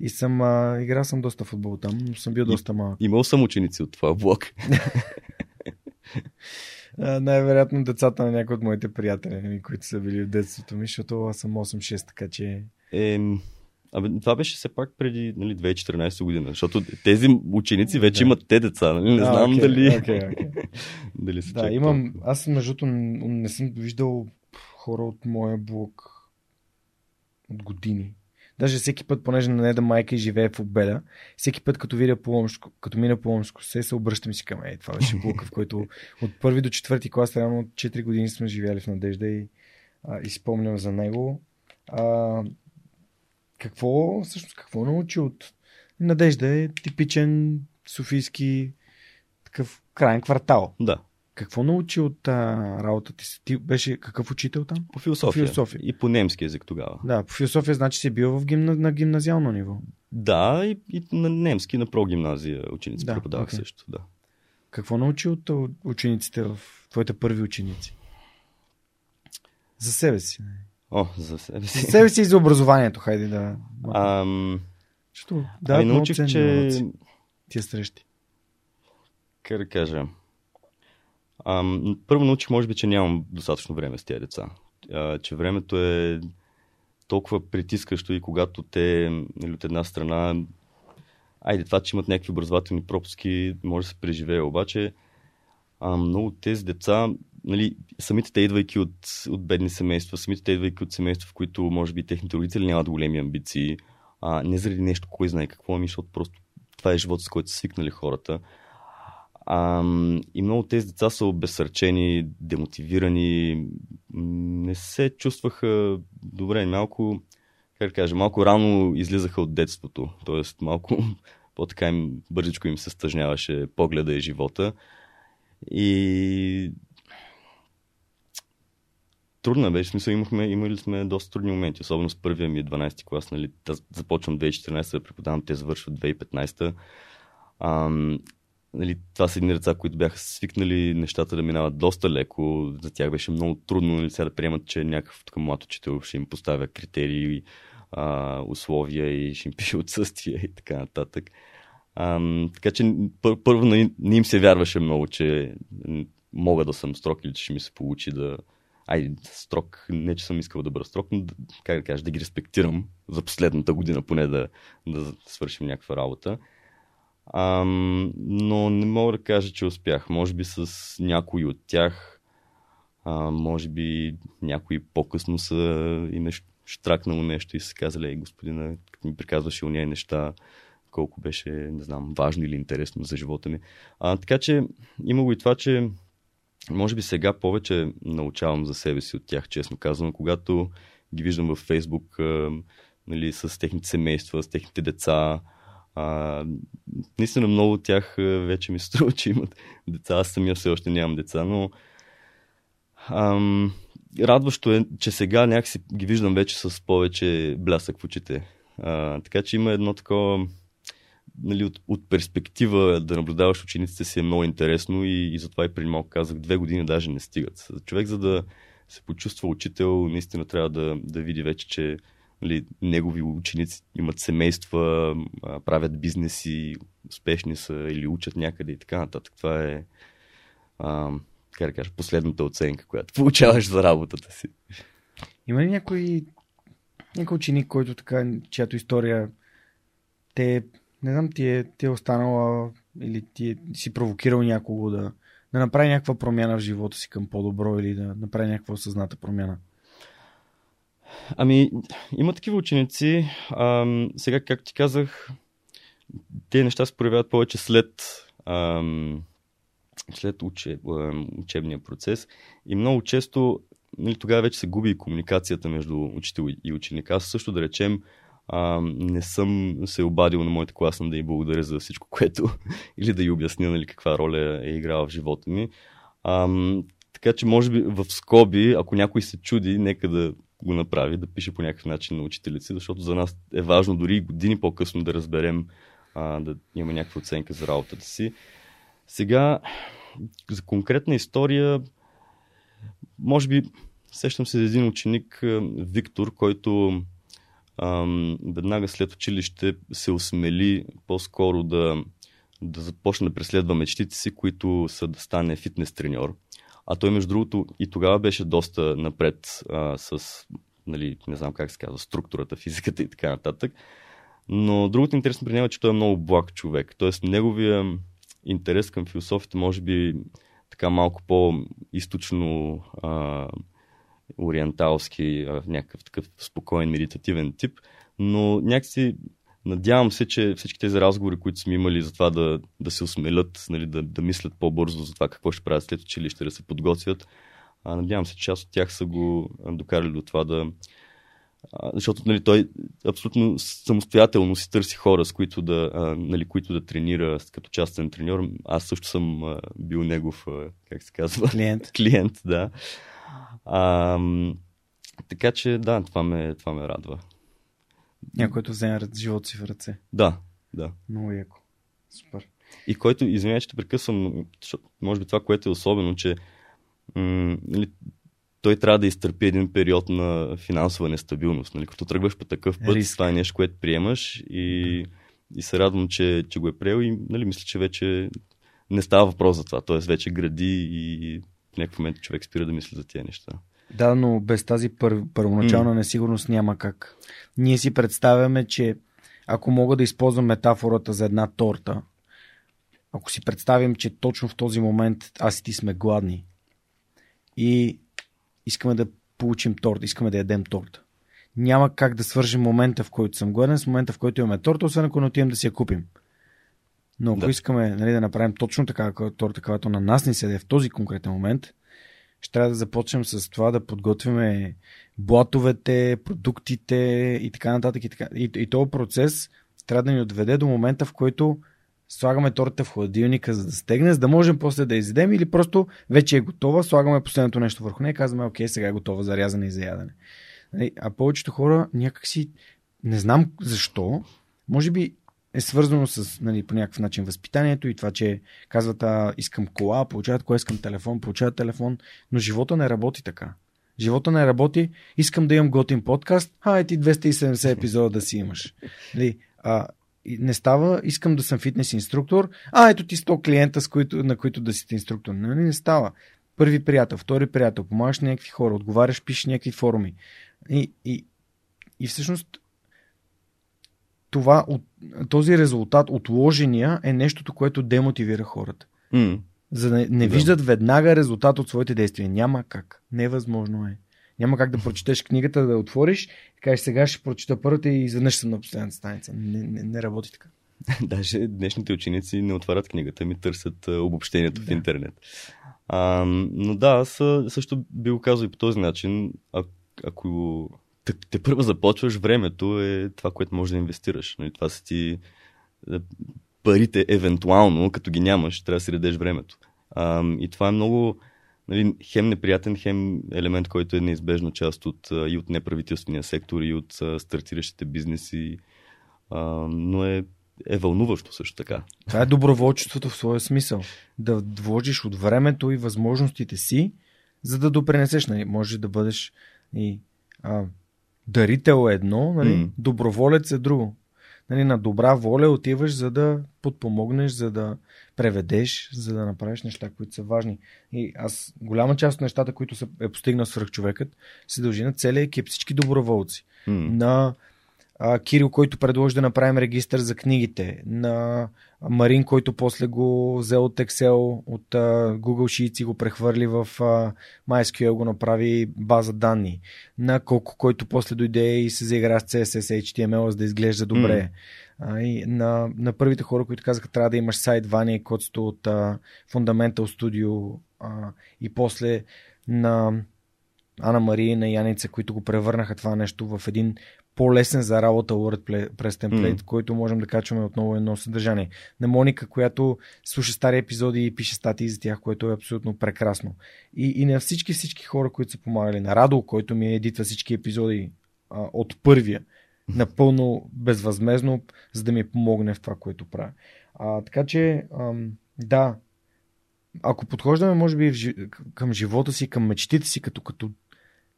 A: И съм, а, играл съм доста футбол там, но съм бил доста малък.
B: Имал съм ученици от това блок.
A: най-вероятно децата на някои от моите приятели, които са били в детството ми, защото аз съм 8-6, така че...
B: Е, Абе, това беше все пак преди нали, 2014 година, защото тези ученици вече да. имат те деца. Нали? Не а, знам okay, дали.
A: Okay, okay.
B: дали са
A: да, имам. Аз, между не съм виждал хора от моя блок от години. Даже всеки път, понеже на неда майка и живее в обеда, всеки път, като видя по Ломско, като мина по Ломско се, се обръщам и си към, ей, това беше блока, в който от първи до четвърти клас, реално от 4 години сме живяли в Надежда и, а, и спомням за него. А, какво, всъщност, какво научи от Надежда е типичен софийски такъв крайен квартал.
B: Да.
A: Какво научи от а, работата си? Ти беше какъв учител там?
B: По философия. По философия. И по немски язик тогава.
A: Да, по философия значи си бил в гимна, на гимназиално ниво.
B: Да, и, и на немски, на прогимназия ученици да, преподавах okay. също. Да.
A: Какво научи от учениците в твоите първи ученици? За себе си.
B: О, за себе си.
A: За себе си и за образованието, хайде да.
B: Ам...
A: Що? Да,
B: ами научих, че...
A: Тия срещи.
B: Как да кажа? Ам, първо научих, може би, че нямам достатъчно време с тези деца. А, че времето е толкова притискащо и когато те или нали, от една страна айде това, че имат някакви образователни пропуски, може да се преживее, обаче а, много от тези деца нали, самите те идвайки от, от бедни семейства, самите те идвайки от семейства, в които може би техните родители нямат големи амбиции, а, не заради нещо, кой знае какво, ами защото просто това е живот, с който са свикнали хората. А, и много от тези деца са обесърчени, демотивирани, не се чувстваха добре, малко, как да кажа, малко рано излизаха от детството, т.е. малко по-така им бързичко им се стъжняваше погледа и живота. И трудна беше. Смисъл, имахме, имали сме доста трудни моменти, особено с първия ми 12 клас. Нали, започвам 2014 да преподавам, те завършват 2015. Ам, нали, това са едни деца, които бяха свикнали нещата да минават доста леко. За тях беше много трудно нали, сега да приемат, че някакъв тук млад учител ще им поставя критерии, а, условия и ще им пише отсъствие и така нататък. Ам, така че първо не, не им се вярваше много, че мога да съм строг или че ще ми се получи да, ай, строг, не че съм искал да бъда строг, но как да кажа, да ги респектирам за последната година поне да, да свършим някаква работа. Ам, но не мога да кажа, че успях. Може би с някои от тях, а, може би някои по-късно са и нещо, штракнало нещо и са казали, ей, господина, като ми приказваше уния неща, колко беше, не знам, важно или интересно за живота ми. А, така че има и това, че може би сега повече научавам за себе си от тях, честно казвам, когато ги виждам във Фейсбук нали, с техните семейства, с техните деца. А, наистина много от тях вече ми струва, че имат деца. Аз самия все още нямам деца, но ам, радващо е, че сега някакси ги виждам вече с повече блясък в очите. А, така че има едно такова нали, от, от перспектива да наблюдаваш учениците си е много интересно и, и затова и преди малко казах, две години даже не стигат. Човек за да се почувства учител, наистина трябва да, да види вече, че нали, негови ученици имат семейства, правят бизнеси, успешни са или учат някъде и така нататък. Това е а, как да кажа, последната оценка, която получаваш за работата си.
A: Има ли някой, някой ученик, който така, чиято история те не знам, ти е, ти е останала или ти е, си провокирал някого да, да направи някаква промяна в живота си към по-добро или да направи някаква осъзната промяна?
B: Ами, има такива ученици. Ам, сега, както ти казах, те неща се проявяват повече след, ам, след учеб, учебния процес. И много често нали, тогава вече се губи комуникацията между учител и ученик. Аз също да речем, а, не съм се обадил на моята класна да й благодаря за всичко, което или да й обясня нали, каква роля е играла в живота ми. А, така че, може би в скоби, ако някой се чуди, нека да го направи, да пише по някакъв начин на учителици, защото за нас е важно дори години по-късно да разберем, а, да има някаква оценка за работата си. Сега, за конкретна история, може би сещам се за един ученик, Виктор, който веднага след училище се осмели по-скоро да, да започне да преследва мечтите си, които са да стане фитнес треньор. А той, между другото, и тогава беше доста напред а, с, нали, не знам как се казва, структурата, физиката и така нататък. Но другото интересно при него е, че той е много благ човек. Тоест, неговия интерес към философията може би така малко по-источно а, ориенталски, някакъв такъв спокоен, медитативен тип, но някакси надявам се, че всички тези разговори, които сме имали за това да, да се осмелят, нали, да, да мислят по-бързо за това какво ще правят след училище, да се подготвят, а, надявам се, че част от тях са го докарали до това да, защото нали, той абсолютно самостоятелно си търси хора, с които да, нали, които да тренира като частен треньор. Аз също съм бил негов, как се казва?
A: Клиент.
B: Клиент, да. А, така че да, това ме, това ме радва.
A: Някой, който вземе живота си в ръце.
B: Да, да.
A: Много яко. Супер.
B: И който, извинявай, че те прекъсвам, може би това, което е особено, че м- нали, той трябва да изтърпи един период на финансова нестабилност. Нали? Като тръгваш по такъв път, Риск. това е нещо, което приемаш и, и се радвам, че, че го е приел и нали, мисля, че вече не става въпрос за това. Тоест вече гради и в някакъв момент човек спира да мисли за тези неща.
A: Да, но без тази пър, първоначална mm. несигурност няма как. Ние си представяме, че ако мога да използвам метафората за една торта, ако си представим, че точно в този момент аз и ти сме гладни и искаме да получим торт, искаме да ядем торта. Няма как да свържим момента, в който съм гладен, с момента, в който имаме торта, освен ако не отидем да си я купим. Но ако да. искаме нали, да направим точно така торта, каквато на нас ни седе в този конкретен момент, ще трябва да започнем с това да подготвяме блатовете, продуктите и така нататък. И, така. и, и този процес трябва да ни отведе до момента, в който слагаме торта в хладилника, за да стегне, за да можем после да изядем или просто вече е готова, слагаме последното нещо върху нея и казваме, окей, сега е готова за рязане и за ядене. Нали, а повечето хора някакси, не знам защо, може би е свързано с нали, по някакъв начин възпитанието и това, че казват, а, искам кола, получават кола, искам телефон, получават телефон, но живота не работи така. Живота не работи, искам да имам готин подкаст, а е ти 270 епизода да си имаш. Нали, а, не става, искам да съм фитнес инструктор, а ето ти 100 клиента, с които, на които да си инструктор. Нали, не става. първи приятел, втори приятел, помагаш някакви хора, отговаряш, пишеш някакви форуми. И, и, и всъщност това, този резултат, отложения, е нещото, което демотивира хората.
B: Mm.
A: За да не, не да. виждат веднага резултат от своите действия. Няма как. Невъзможно е. Няма как да прочетеш книгата, да отвориш и кажеш сега ще прочета първата и изведнъж съм на последната страница. Не, не, не работи така.
B: Даже днешните ученици не отварят книгата, ми търсят обобщението да. в интернет. А, но да, аз също би го казал и по този начин. А, ако те, първо започваш, времето е това, което можеш да инвестираш. Нали? Това са ти е, парите, евентуално, като ги нямаш, трябва да си редеш времето. А, и това е много нали, хем неприятен, хем елемент, който е неизбежна част от, и от неправителствения сектор, и от стартиращите бизнеси. А, но е е вълнуващо също така.
A: Това е доброволчеството в своя смисъл. Да вложиш от времето и възможностите си, за да допренесеш. Нали? Може да бъдеш и, а, дарител е едно, нали? mm. доброволец е друго. Нали, на добра воля отиваш, за да подпомогнеш, за да преведеш, за да направиш неща, които са важни. И аз, голяма част от нещата, които са, е постигнал свръхчовекът, се дължи на целия екип, всички доброволци.
B: Mm.
A: На а, Кирил, който предложи да направим регистър за книгите, на Марин, който после го взел от Excel, от а, Google Sheets и го прехвърли в а, MySQL, го направи база данни, на Коко, който после дойде и се заигра с CSS, HTML, за да изглежда добре. Mm. А, и на, на първите хора, които казаха, трябва да имаш сайт, Ваня и кодството от а, Fundamental Studio а, и после на Ана Мария и на Яница, които го превърнаха това нещо в един по-лесен за работа WordPress темплейт, mm. който можем да качваме отново едно съдържание. На Моника, която слуша стари епизоди и пише статии за тях, което е абсолютно прекрасно. И, и на всички всички хора, които са помагали. На Радо, който ми едитва всички епизоди а, от първия, напълно безвъзмезно, за да ми помогне в това, което правя. А, така че, ам, да, ако подхождаме, може би, към живота си, към мечтите си, като, като,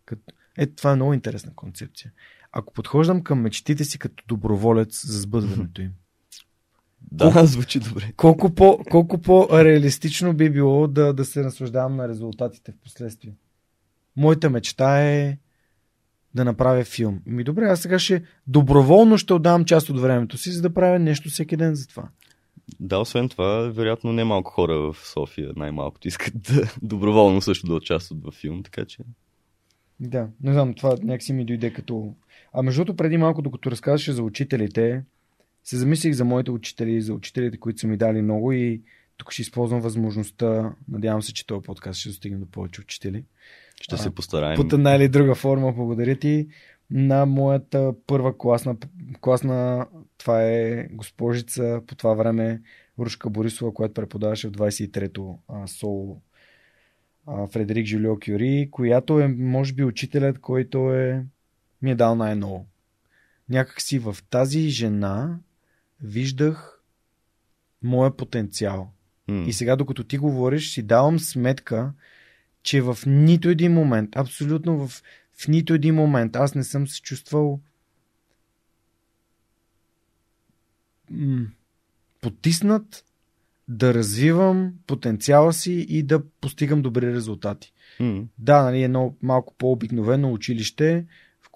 A: като... Е, това е много интересна концепция ако подхождам към мечтите си като доброволец за сбъдването им.
B: Да, колко, звучи добре.
A: Колко, по, колко по-реалистично би било да, да се наслаждавам на резултатите в последствие. Моята мечта е да направя филм. Ми добре, аз сега ще доброволно ще отдавам част от времето си, за да правя нещо всеки ден за това.
B: Да, освен това, вероятно не малко хора в София най-малкото искат да доброволно също да участват във филм, така че...
A: Да, не знам, това някакси ми дойде като а между другото, преди малко, докато разказваше за учителите, се замислих за моите учители, за учителите, които са ми дали много и тук ще използвам възможността, надявам се, че този подкаст ще достигне до повече учители.
B: Ще се постараем.
A: Под една или друга форма, благодаря ти. На моята първа класна, класна това е госпожица по това време Рушка Борисова, която преподаваше в 23-то а, соло а, Фредерик Жулио Кюри, която е, може би, учителят, който е ми е дал най-ново. Някак си в тази жена виждах моя потенциал.
B: Mm.
A: И сега, докато ти говориш, си давам сметка, че в нито един момент, абсолютно в, в нито един момент, аз не съм се чувствал м- потиснат да развивам потенциала си и да постигам добри резултати.
B: Mm.
A: Да, нали, едно малко по-обикновено училище,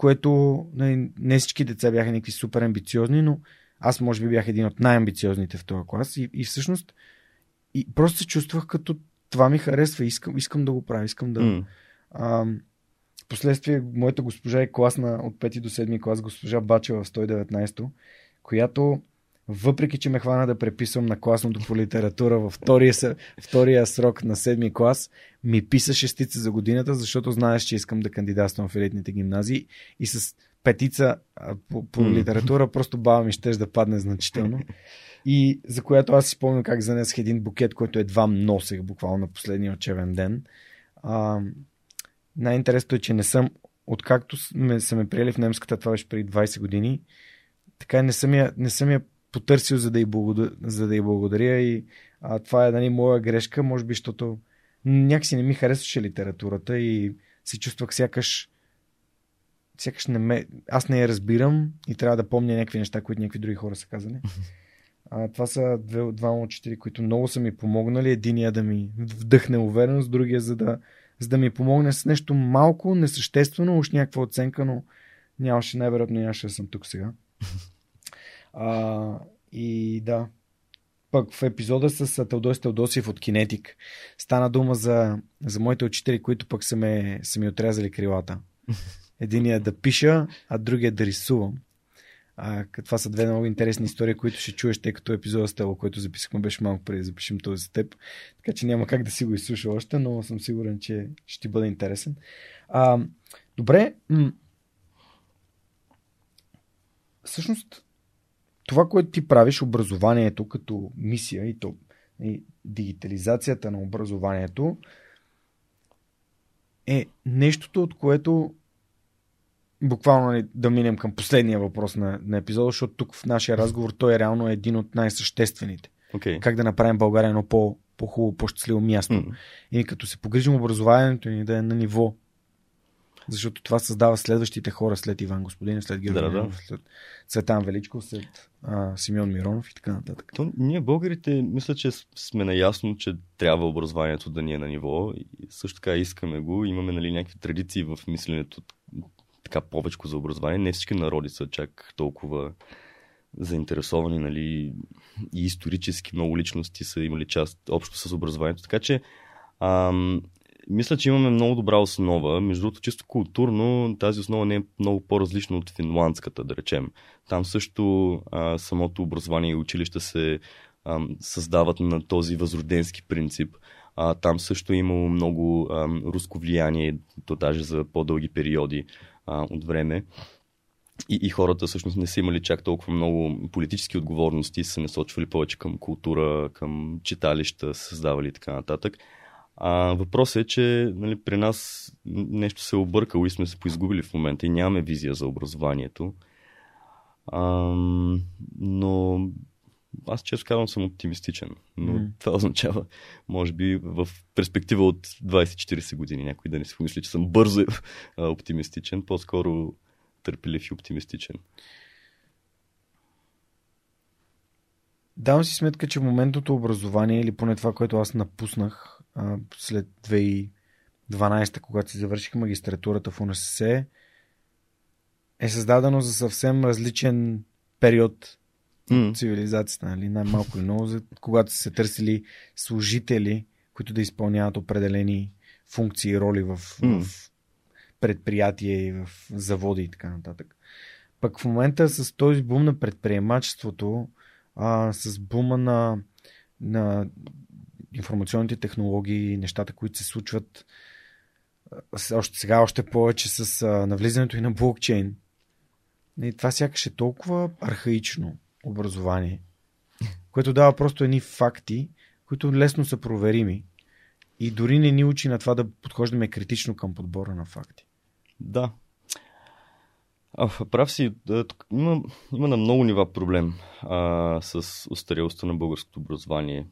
A: което нали, не всички деца бяха някакви супер амбициозни, но аз може би бях един от най-амбициозните в този клас и, и всъщност и просто се чувствах като това ми харесва, искам, искам да го правя, искам да...
B: Mm.
A: А, последствие моята госпожа е класна от 5 до 7 клас, госпожа Бачева в 119, която въпреки, че ме хвана да преписвам на класното по литература във втория, втория срок на седми клас, ми писа шестица за годината, защото знаеш, че искам да кандидатствам в елитните гимназии и с петица по, по литература просто баба ми ще да падне значително. И за която аз си спомням как занесах един букет, който едва носех буквално на последния учебен ден. А, най-интересното е, че не съм, откакто ме, са ме приели в немската, това беше преди 20 години, така не съм я, не съм я потърсил, за да й благодаря, за да й благодаря и а, това е нали, моя грешка, може би, защото някакси не ми харесваше литературата и се чувствах сякаш сякаш не ме... Аз не я разбирам и трябва да помня някакви неща, които някакви други хора са казали. А, това са две, двама учители, които много са ми помогнали. Единия да ми вдъхне увереност, другия за да, за да ми помогне с нещо малко, несъществено, уж някаква оценка, но нямаше, най-вероятно нямаше да съм тук сега. А, и да, пък в епизода с Теодос Теодосиев от Кинетик стана дума за, за моите учители, които пък са, ме, са ми отрязали крилата. Единият да пиша, а другия да рисувам. А, това са две много интересни истории, които ще чуеш, тъй като епизода с Тело, който записахме, беше малко преди да запишем този с теб. Така че няма как да си го изслуша още, но съм сигурен, че ще ти бъде интересен. А, добре. М- всъщност, това, което ти правиш, образованието като мисия и то и дигитализацията на образованието е нещото, от което буквално нали, да минем към последния въпрос на, на епизода, защото тук в нашия разговор той е реално един от най-съществените.
B: Okay.
A: Как да направим България едно по, по-хубаво, по-щастливо място. Mm-hmm. И като се погрижим образованието ни да е на ниво защото това създава следващите хора след Иван Господин, след Георги да, да. след Цветан Величко, след а, Симеон Миронов и така нататък.
B: То, ние българите, мисля, че сме наясно, че трябва образованието да ни е на ниво и също така искаме го. Имаме нали, някакви традиции в мисленето така повече за образование. Не всички народи са чак толкова заинтересовани, нали, и исторически много личности са имали част общо с образованието. Така че ам, мисля, че имаме много добра основа. Между другото, чисто културно, тази основа не е много по-различна от финландската, да речем. Там също а, самото образование и училище се а, създават на този възроденски принцип. А, там също е имало много а, руско влияние, то даже за по-дълги периоди а, от време. И, и хората всъщност не са имали чак толкова много политически отговорности, са насочвали повече към култура, към читалища, създавали и така нататък. А, въпросът е, че нали, при нас нещо се е объркало и сме се поизгубили в момента и нямаме визия за образованието. А, но аз често казвам съм оптимистичен, но mm. това означава, може би, в перспектива от 20-40 години някой да не си помисли, че съм бързо оптимистичен, по-скоро търпелив и оптимистичен.
A: Давам си сметка, че моментното образование, или поне това, което аз напуснах а, след 2012, когато си завърших магистратурата в УНСС, е създадено за съвсем различен период mm. цивилизацията, нали? най-малко и много, когато са се търсили служители, които да изпълняват определени функции и роли в, mm. в предприятия и в заводи и така нататък. Пък в момента с този бум на предприемачеството, а, с бума на, на информационните технологии, нещата, които се случват още сега, още повече с навлизането и на блокчейн. И това сякаш е толкова архаично образование, което дава просто едни факти, които лесно са проверими. И дори не ни учи на това да подхождаме критично към подбора на факти.
B: Да. А, прав си, има, има на много нива проблем а, с устарелостта на българското образование.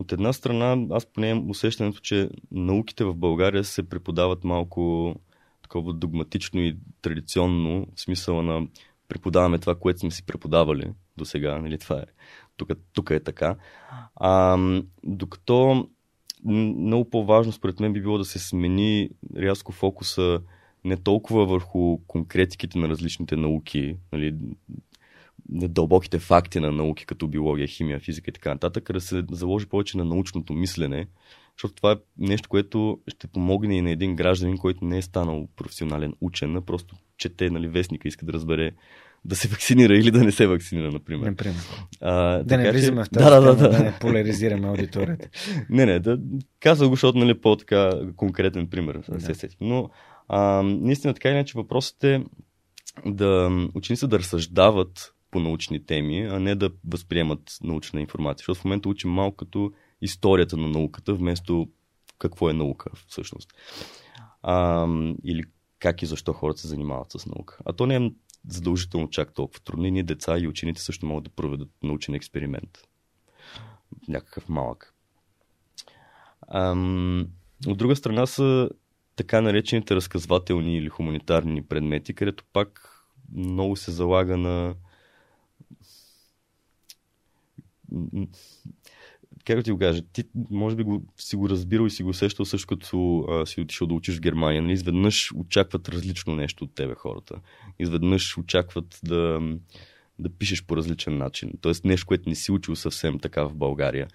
B: От една страна, аз поне имам усещането, че науките в България се преподават малко такова догматично и традиционно, в смисъла на преподаваме това, което сме си преподавали до сега, нали, това е, тук, тук е така. А, докато много по-важно според мен би било да се смени рязко фокуса не толкова върху конкретиките на различните науки, нали, дълбоките факти на науки, като биология, химия, физика и така нататък, да се заложи повече на научното мислене, защото това е нещо, което ще помогне и на един гражданин, който не е станал професионален учен, а просто чете нали, вестника, иска да разбере да се вакцинира или да не се вакцинира, например.
A: Например. А, да не влизаме
B: в
A: тази да, да, да, да. не поляризираме аудиторията.
B: не, не, да, казах го, защото нали, по-така конкретен пример да. се сетих. Но а, наистина така иначе въпросът е да учениците да разсъждават по научни теми, а не да възприемат научна информация. Защото в момента учим малко като историята на науката, вместо какво е наука всъщност. А, или как и защо хората се занимават с наука. А то не е задължително чак толкова трудно. И ние деца и учените също могат да проведат научен експеримент. Някакъв малък. Ам, от друга страна са така наречените разказвателни или хуманитарни предмети, където пак много се залага на как ти го кажа, ти може би го, си го разбирал и си го усещал също като а, си отишъл да учиш в Германия. Нали? Изведнъж очакват различно нещо от тебе хората. Изведнъж очакват да, да пишеш по различен начин. Тоест нещо, което не си учил съвсем така в България.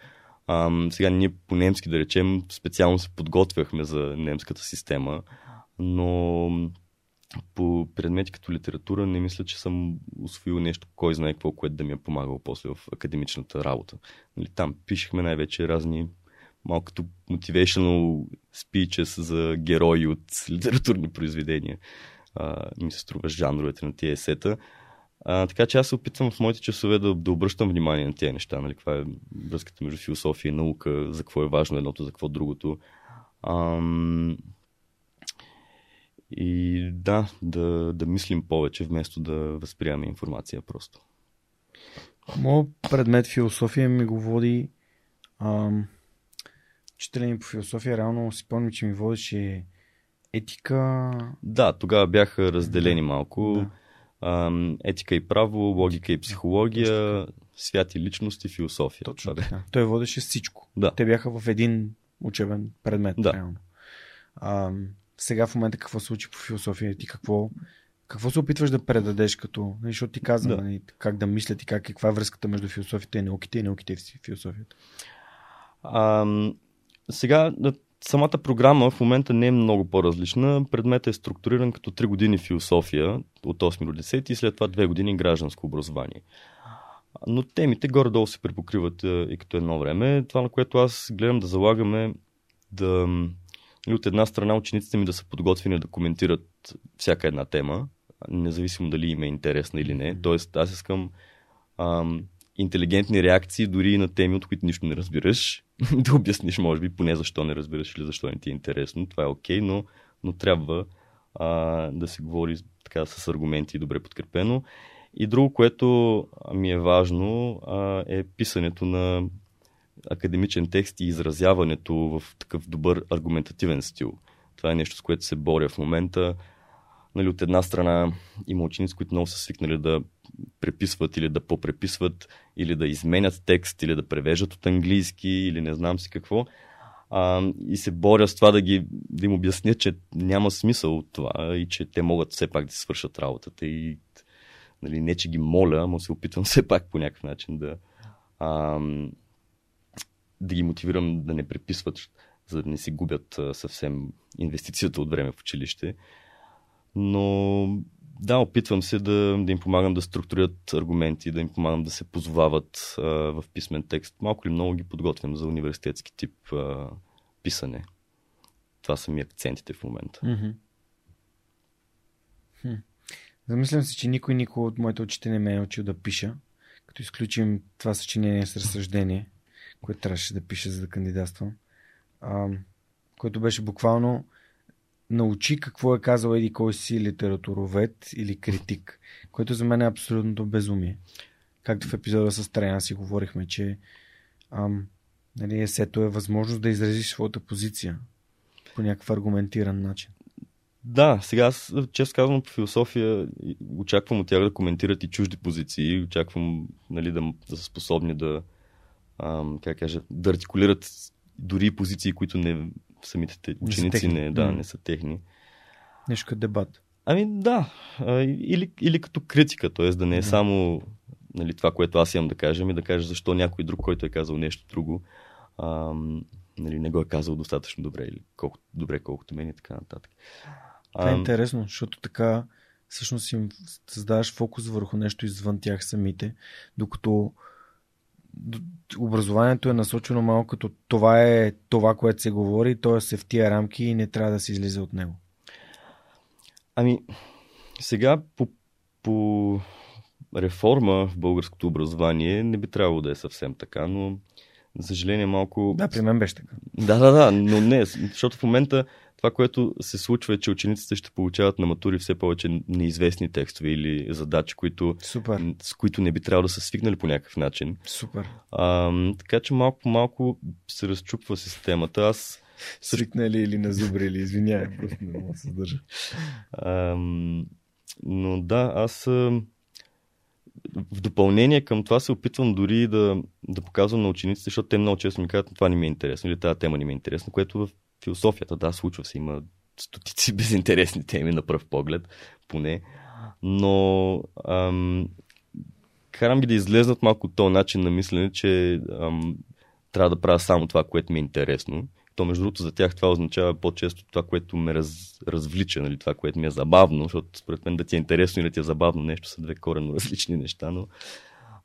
B: А, сега ние по немски, да речем, специално се подготвяхме за немската система, но по предмети като литература не мисля, че съм освоил нещо, кой знае какво, което да ми е помагало после в академичната работа. Нали, там пишехме най-вече разни малко като motivational speeches за герои от литературни произведения. А, ми се струва жанровете на тия есета. А, така че аз се опитвам в моите часове да, да обръщам внимание на тези неща. Нали? Каква е връзката между философия и наука, за какво е важно едното, за какво другото. Ам... И да, да, да мислим повече, вместо да възприемаме информация просто.
A: Моят предмет философия ми го води ам, четене по философия. Реално си помня, че ми водеше етика.
B: Да, тогава бяха разделени малко. Да етика и право, логика и психология, свят и личност и философия.
A: Точно така. Той водеше всичко.
B: Да.
A: Те бяха в един учебен предмет.
B: Да.
A: Реално. А, сега в момента какво се учи по философия? Ти какво, какво се опитваш да предадеш като... Нали, защото ти каза да. нали, как да мислят и как, каква е връзката между философията и науките и науките и философията?
B: А, сега самата програма в момента не е много по-различна. Предметът е структуриран като 3 години философия от 8 до 10 и след това 2 години гражданско образование. Но темите горе-долу се препокриват и като едно време. Това, на което аз гледам да залагаме да и от една страна учениците ми да са подготвени да коментират всяка една тема, независимо дали им е интересна или не. Тоест, аз искам ам, интелигентни реакции дори на теми, от които нищо не разбираш. да обясниш, може би, поне защо не разбираш или защо не ти е интересно. Това е окей, okay, но, но трябва а, да се говори така с аргументи и добре подкрепено. И друго, което ми е важно, а, е писането на академичен текст и изразяването в такъв добър аргументативен стил. Това е нещо, с което се боря в момента. Нали, от една страна има ученици, които много са свикнали да преписват или да попреписват, или да изменят текст, или да превеждат от английски, или не знам си какво. А, и се боря с това да, ги, да им обясня, че няма смисъл от това и че те могат все пак да свършат работата. И нали, не, че ги моля, но се опитвам все пак по някакъв начин да, а, да ги мотивирам да не преписват, за да не си губят съвсем инвестицията от време в училище. Но да, опитвам се да, да им помагам да структурират аргументи, да им помагам да се позовават а, в писмен текст. Малко или много ги подготвям за университетски тип а, писане. Това са ми акцентите в момента.
A: Mm-hmm. Замислям се, че никой никой от моите учители не ме е учил да пиша, като изключим това съчинение с разсъждение, което трябваше да пиша, за да кандидатствам, а, което беше буквално научи какво е казал еди кой си литературовед или критик, което за мен е абсолютното безумие. Както в епизода с Траян си говорихме, че ам, нали, есето е възможност да изразиш своята позиция по някакъв аргументиран начин.
B: Да, сега аз, често казвам по философия, очаквам от тях да коментират и чужди позиции, очаквам нали, да, да са способни да, ам, как кажа, да артикулират дори позиции, които не, самите ученици не, не, да, не са техни.
A: Нещо като дебат.
B: Ами да, или, или като критика, т.е. да не е само нали, това, което аз имам да кажа, ми да кажа защо някой друг, който е казал нещо друго, а, нали, не го е казал достатъчно добре или колко, добре, колкото мен и така нататък.
A: Това е интересно, защото така всъщност им създаваш фокус върху нещо извън тях самите, докато образованието е насочено малко като това е това, което се говори, то е в тия рамки и не трябва да се излиза от него.
B: Ами, сега по, по реформа в българското образование не би трябвало да е съвсем така, но за съжаление малко...
A: Да, при мен беше така.
B: Да, да, да, но не, защото в момента това, което се случва е, че учениците ще получават на матури все повече неизвестни текстове или задачи, които,
A: Супер.
B: с които не би трябвало да са свикнали по някакъв начин.
A: Супер.
B: А, така че малко по малко се разчупва системата. Аз
A: Свикнали или назубрили, извинявай, просто не мога да се държа.
B: но да, аз в допълнение към това се опитвам дори да, да показвам на учениците, защото те много често ми казват, това не ми е интересно или тази тема не ми е интересна, което в философията, да, случва се, има стотици безинтересни теми на пръв поглед, поне, но ам, карам ги да излезнат малко от този начин на мислене, че ам, трябва да правя само това, което ми е интересно. То, между другото, за тях това означава по-често това, което ме раз, развлича, нали, това, което ми е забавно, защото според мен да ти е интересно или да ти е забавно нещо са две коренно различни неща, но,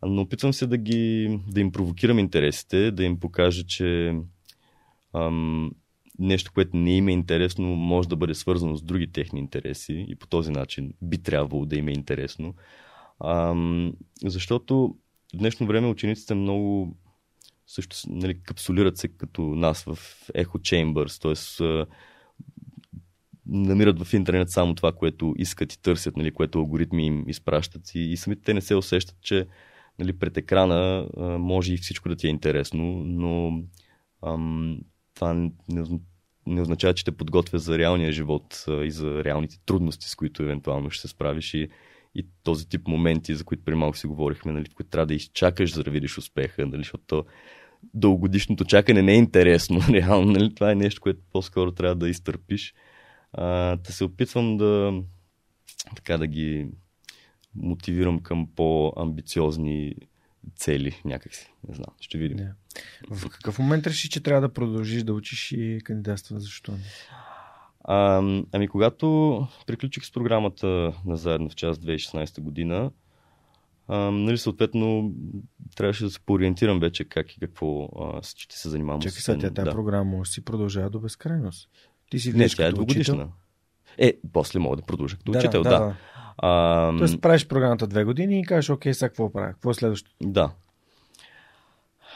B: но опитвам се да, ги, да им провокирам интересите, да им покажа, че ам, нещо, което не им е интересно, може да бъде свързано с други техни интереси и по този начин би трябвало да им е интересно. Ам, защото в днешно време учениците много също нали, капсулират се като нас в Echo Chambers, т.е. намират в интернет само това, което искат и търсят, нали, което алгоритми им изпращат и, и самите те не се усещат, че нали, пред екрана може и всичко да ти е интересно, но ам, това не, не означава, че те подготвя за реалния живот и за реалните трудности, с които евентуално ще се справиш и и този тип моменти, за които преди малко си говорихме, нали, които трябва да изчакаш, за да видиш успеха, нали, защото дългогодишното чакане не е интересно. Реално, нали, това е нещо, което по-скоро трябва да изтърпиш. А, да се опитвам да така да ги мотивирам към по-амбициозни цели някакси. Не знам, ще видим. Yeah.
A: В какъв момент реши, че трябва да продължиш да учиш и кандидатства? Защо?
B: А, ами когато приключих с програмата на заедно в час 2016 година, а, нали, съответно трябваше да се поориентирам вече как и какво а, ще се занимавам.
A: Чакай сега, тя тази да. програма си продължава до безкрайност.
B: Ти си Не, тя е двогодишна. Е, после мога да продължа като да, учител, да. да.
A: А, Тоест правиш програмата две години и кажеш, окей, сега какво правя? Какво е следващото?
B: Да.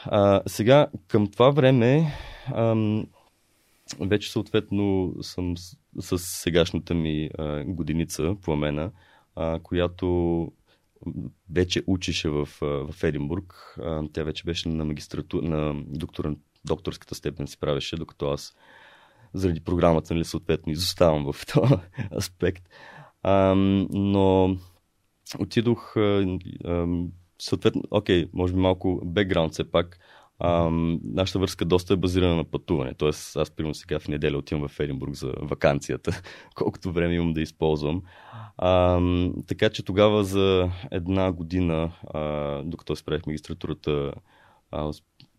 B: А, сега, към това време, ам, вече съответно съм с, с сегашната ми а, годиница, пламена, а, която вече учише в, в Единбург. А, тя вече беше на магистратура, на доктор, докторската степен си правеше, докато аз заради програмата, нали, съответно, изоставам в този аспект. А, но отидох, а, а, съответно, окей, може би малко бекграунд все пак. А, нашата връзка доста е базирана на пътуване. Тоест, аз примерно сега в неделя отивам в Единбург за вакансията, колкото време имам да използвам. А, така че тогава за една година, а, докато справих магистратурата, а,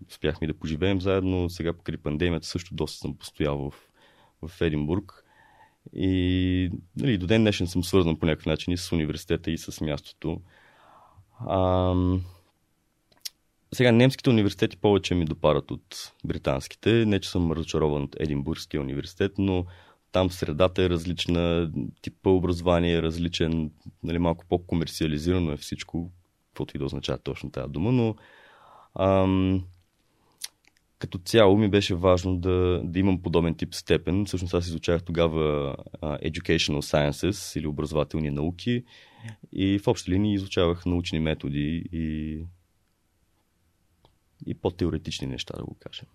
B: успяхме да поживеем заедно. Сега покрай пандемията също доста съм постоял в, в Единбург. И нали, до ден днешен съм свързан по някакъв начин и с университета, и с мястото. А, сега немските университети повече ми допарат от британските. Не, че съм разочарован от Единбургския университет, но там средата е различна, типа образование е различен, нали, малко по-комерциализирано е всичко, каквото и да означава точно тази дума, но ам, като цяло ми беше важно да, да имам подобен тип степен. Всъщност аз изучавах тогава uh, Educational Sciences или образователни науки и в общи линии изучавах научни методи и и по-теоретични неща, да го кажем.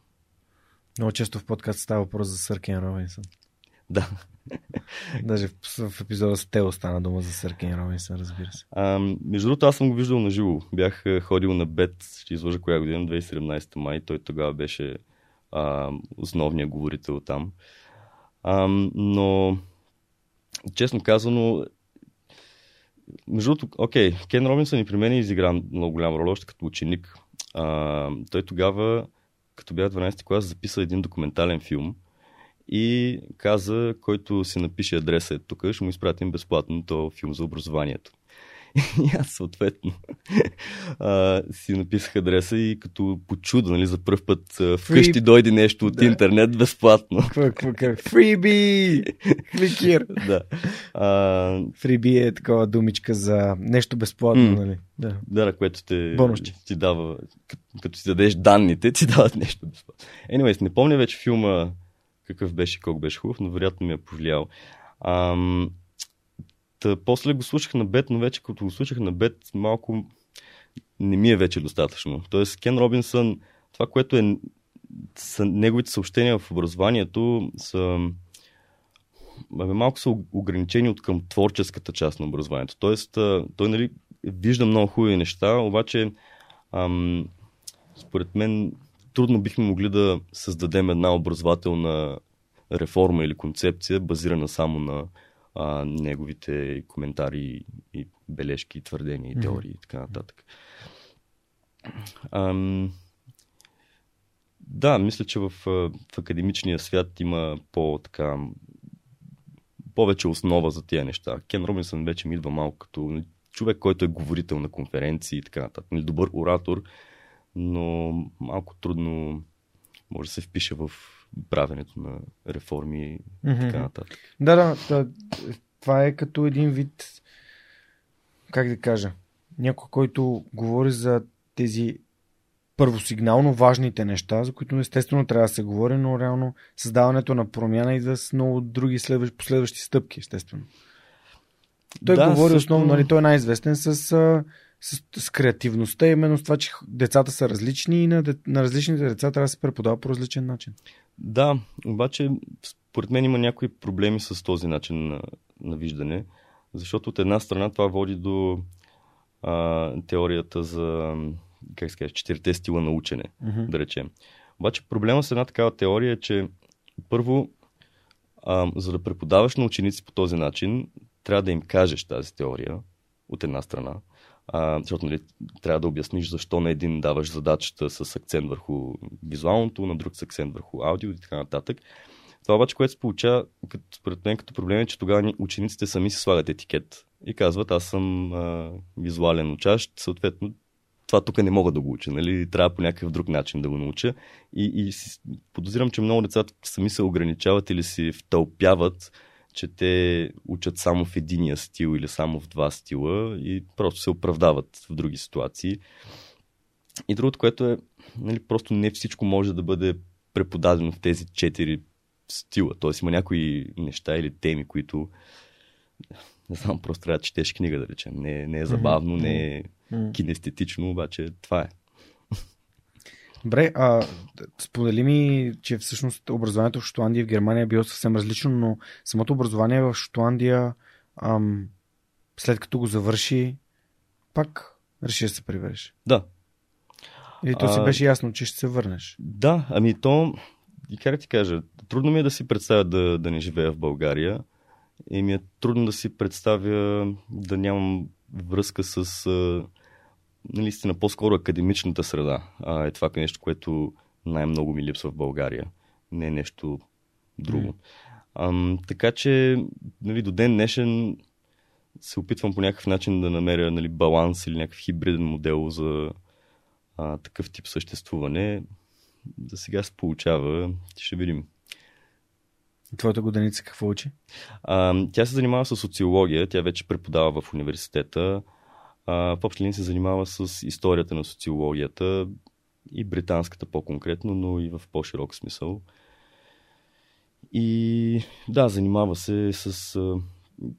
A: Много често в подкаст става въпрос за Сър Кен Робинсън.
B: Да.
A: Даже в, в епизода с Тео стана дума за Сър Кен Робинсън, разбира се.
B: А, между другото, аз съм го виждал на живо. Бях ходил на Бет, ще изложа коя година, 2017 май. Той тогава беше а, основният говорител там. А, но, честно казано, между другото, окей, Кен Робинсън и при мен изигра много голяма роля, още като ученик. А, той тогава, като бях 12 клас, записа един документален филм и каза, който си напише адреса е тук, ще му изпратим безплатно този филм за образованието. И аз съответно а, си написах адреса и като по чудо, нали, за първ път вкъщи Free... дойде нещо от да. интернет безплатно.
A: Фриби! Кликир!
B: да. А...
A: Фриби е такова думичка за нещо безплатно, mm. нали?
B: Да. да, което те, ти дава, като, си дадеш данните, ти дават нещо безплатно. Anyways, не помня вече филма какъв беше, колко беше хубав, но вероятно ми е повлиял. Ам, Та, после го слушах на бед, но вече като го слушах на бед, малко не ми е вече достатъчно. Тоест, Кен Робинсън, това, което е са неговите съобщения в образованието са малко са ограничени от към творческата част на образованието. Тоест, той нали, виждам много хубави неща, обаче ам, според мен трудно бихме могли да създадем една образователна реформа или концепция, базирана само на а, неговите коментари и бележки, твърдения и теории mm-hmm. и така нататък. Ам, да, мисля, че в, в академичния свят има по-така повече основа за тия неща. Кен Робинсън вече ми идва малко като човек, който е говорител на конференции и така нататък. Нали, добър оратор, но малко трудно може да се впише в правенето на реформи и mm-hmm. така нататък.
A: Да, да, да, това е като един вид, как да кажа, някой, който говори за тези първосигнално важните неща, за които естествено трябва да се говори, но реално създаването на промяна идва с много други следващи, последващи стъпки, естествено. Той да, говори също... основно, нали, той е най-известен с, с, с креативността, именно с това, че децата са различни и на, на различните деца трябва да се преподава по различен начин.
B: Да, обаче според мен има някои проблеми с този начин на, на виждане, защото от една страна това води до а, теорията за как се каже, четирите стила на учене, mm-hmm. да речем. Обаче проблема с една такава теория е, че първо, а, за да преподаваш на ученици по този начин, трябва да им кажеш тази теория, от една страна, а, защото нали, трябва да обясниш защо на един даваш задачата с акцент върху визуалното, на друг с акцент върху аудио и така нататък. Това обаче, което се получава, като, според мен, като проблем е, че тогава учениците сами си слагат етикет и казват, аз съм а, визуален учащ, съответно това тук не мога да го уча, нали? трябва по някакъв друг начин да го науча. И, и подозирам, че много децата сами се ограничават или си втълпяват, че те учат само в единия стил или само в два стила и просто се оправдават в други ситуации. И другото, което е, нали, просто не всичко може да бъде преподадено в тези четири стила. Тоест има някои неща или теми, които не знам, просто трябва да четеш книга, да речем. Не, не е забавно, не е кинестетично, обаче това е.
A: Добре, а, сподели ми, че всъщност образованието в Шотландия и в Германия е било съвсем различно, но самото образование в Шотландия, ам, след като го завърши, пак реши да се прибереш.
B: Да.
A: Или то си беше ясно, че ще се върнеш?
B: Да, ами то, и как ти кажа, трудно ми е да си представя да, да не живея в България и ми е трудно да си представя да нямам връзка с наистина по-скоро академичната среда. А, е това е нещо, което най-много ми липсва в България. Не е нещо друго. Mm. А, така че нали, до ден днешен се опитвам по някакъв начин да намеря нали, баланс или някакъв хибриден модел за а, такъв тип съществуване. За сега се получава. Ще видим.
A: Твоята годеница какво учи?
B: А, тя се занимава с социология, тя вече преподава в университета. А, в общи линии се занимава с историята на социологията и британската по-конкретно, но и в по-широк смисъл. И да, занимава се с а,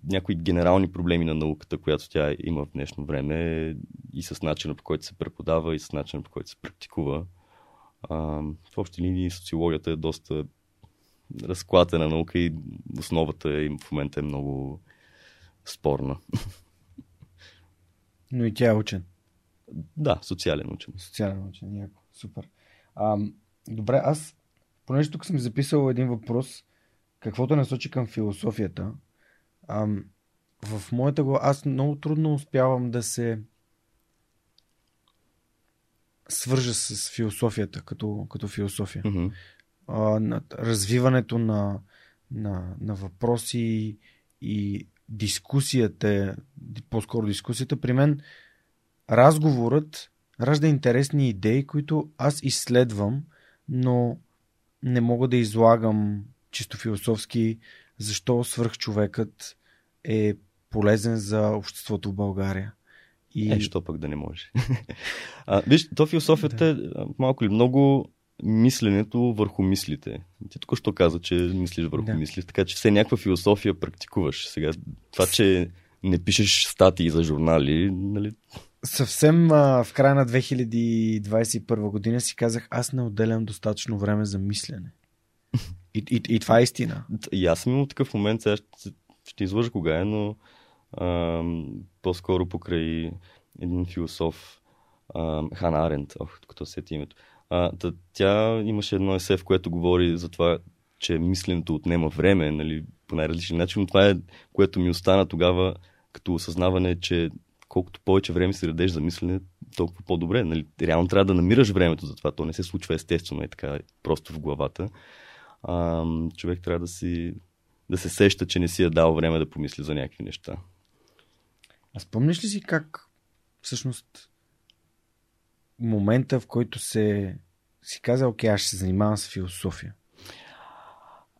B: някои генерални проблеми на науката, която тя има в днешно време и с начина по който се преподава и с начина по който се практикува. А, в общи линии социологията е доста разклатена наука и основата им в момента е много спорна.
A: Но и тя е учен.
B: Да, социален учен.
A: Социален учен, яко. Супер. А, добре, аз, понеже тук съм записал един въпрос, каквото насочи към философията, а, в моята глава аз много трудно успявам да се свържа с философията като, като философия. Mm-hmm а, развиването на, на, на въпроси и дискусията, по-скоро дискусията, при мен разговорът ражда интересни идеи, които аз изследвам, но не мога да излагам чисто философски защо свръхчовекът е полезен за обществото в България.
B: И... Е, що пък да не може. а, виж, то философията да. е малко ли много мисленето върху мислите. Ти тук що каза, че мислиш върху да. мисли, така че все някаква философия практикуваш. Сега, това, че не пишеш статии за журнали, нали?
A: Съвсем а, в края на 2021 година си казах, аз не отделям достатъчно време за мислене. И, и, и това е истина.
B: И аз съм имал такъв момент, сега ще, ще излъжа кога е, но а, по-скоро покрай един философ, а, Хан Арент, ох, като сети името. А, тъ, тя имаше едно есе, в което говори за това, че мисленето отнема време, нали, по най-различен начин, но това е, което ми остана тогава като осъзнаване, че колкото повече време си дадеш за мислене, толкова по-добре. Нали? Реално трябва да намираш времето за това. То не се случва естествено и така, просто в главата. А, човек трябва да си да се сеща, че не си е дал време да помисли за някакви неща.
A: А спомниш ли си как всъщност момента, в който се си каза, окей, аз ще се занимавам с философия?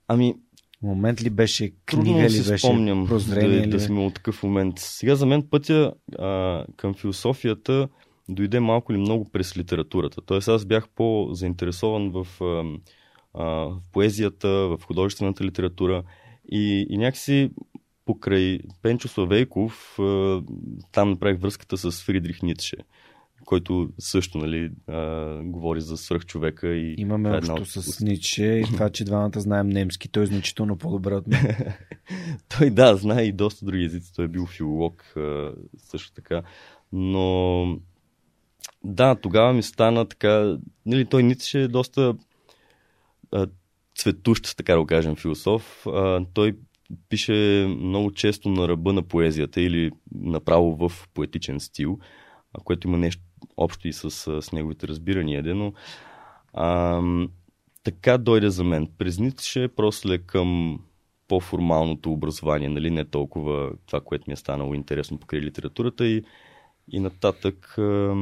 B: Ами,
A: момент ли беше книга ли беше
B: спомням
A: прозрение
B: да,
A: ли?
B: да сме от такъв момент. Сега за мен пътя а, към философията дойде малко или много през литературата. Тоест аз бях по-заинтересован в, а, а, в поезията, в художествената литература и, и някакси покрай Пенчо Славейков а, там направих връзката с Фридрих Ницше който също нали, а, говори за свръхчовека. И
A: Имаме
B: е
A: общо
B: от-
A: с Ниче и това, че двамата знаем немски. Той е значително по-добре от мен.
B: Той да, знае и доста други езици. Той е бил филолог а, също така. Но да, тогава ми стана така. Нали, той Ницше е доста а, цветущ, така да го кажем, философ. А, той пише много често на ръба на поезията или направо в поетичен стил, което има нещо общо и с, с неговите разбирания, де, но а, така дойде за мен. През Ницше просто към по-формалното образование, нали, не толкова това, което ми е станало интересно покрай литературата и, и нататък а,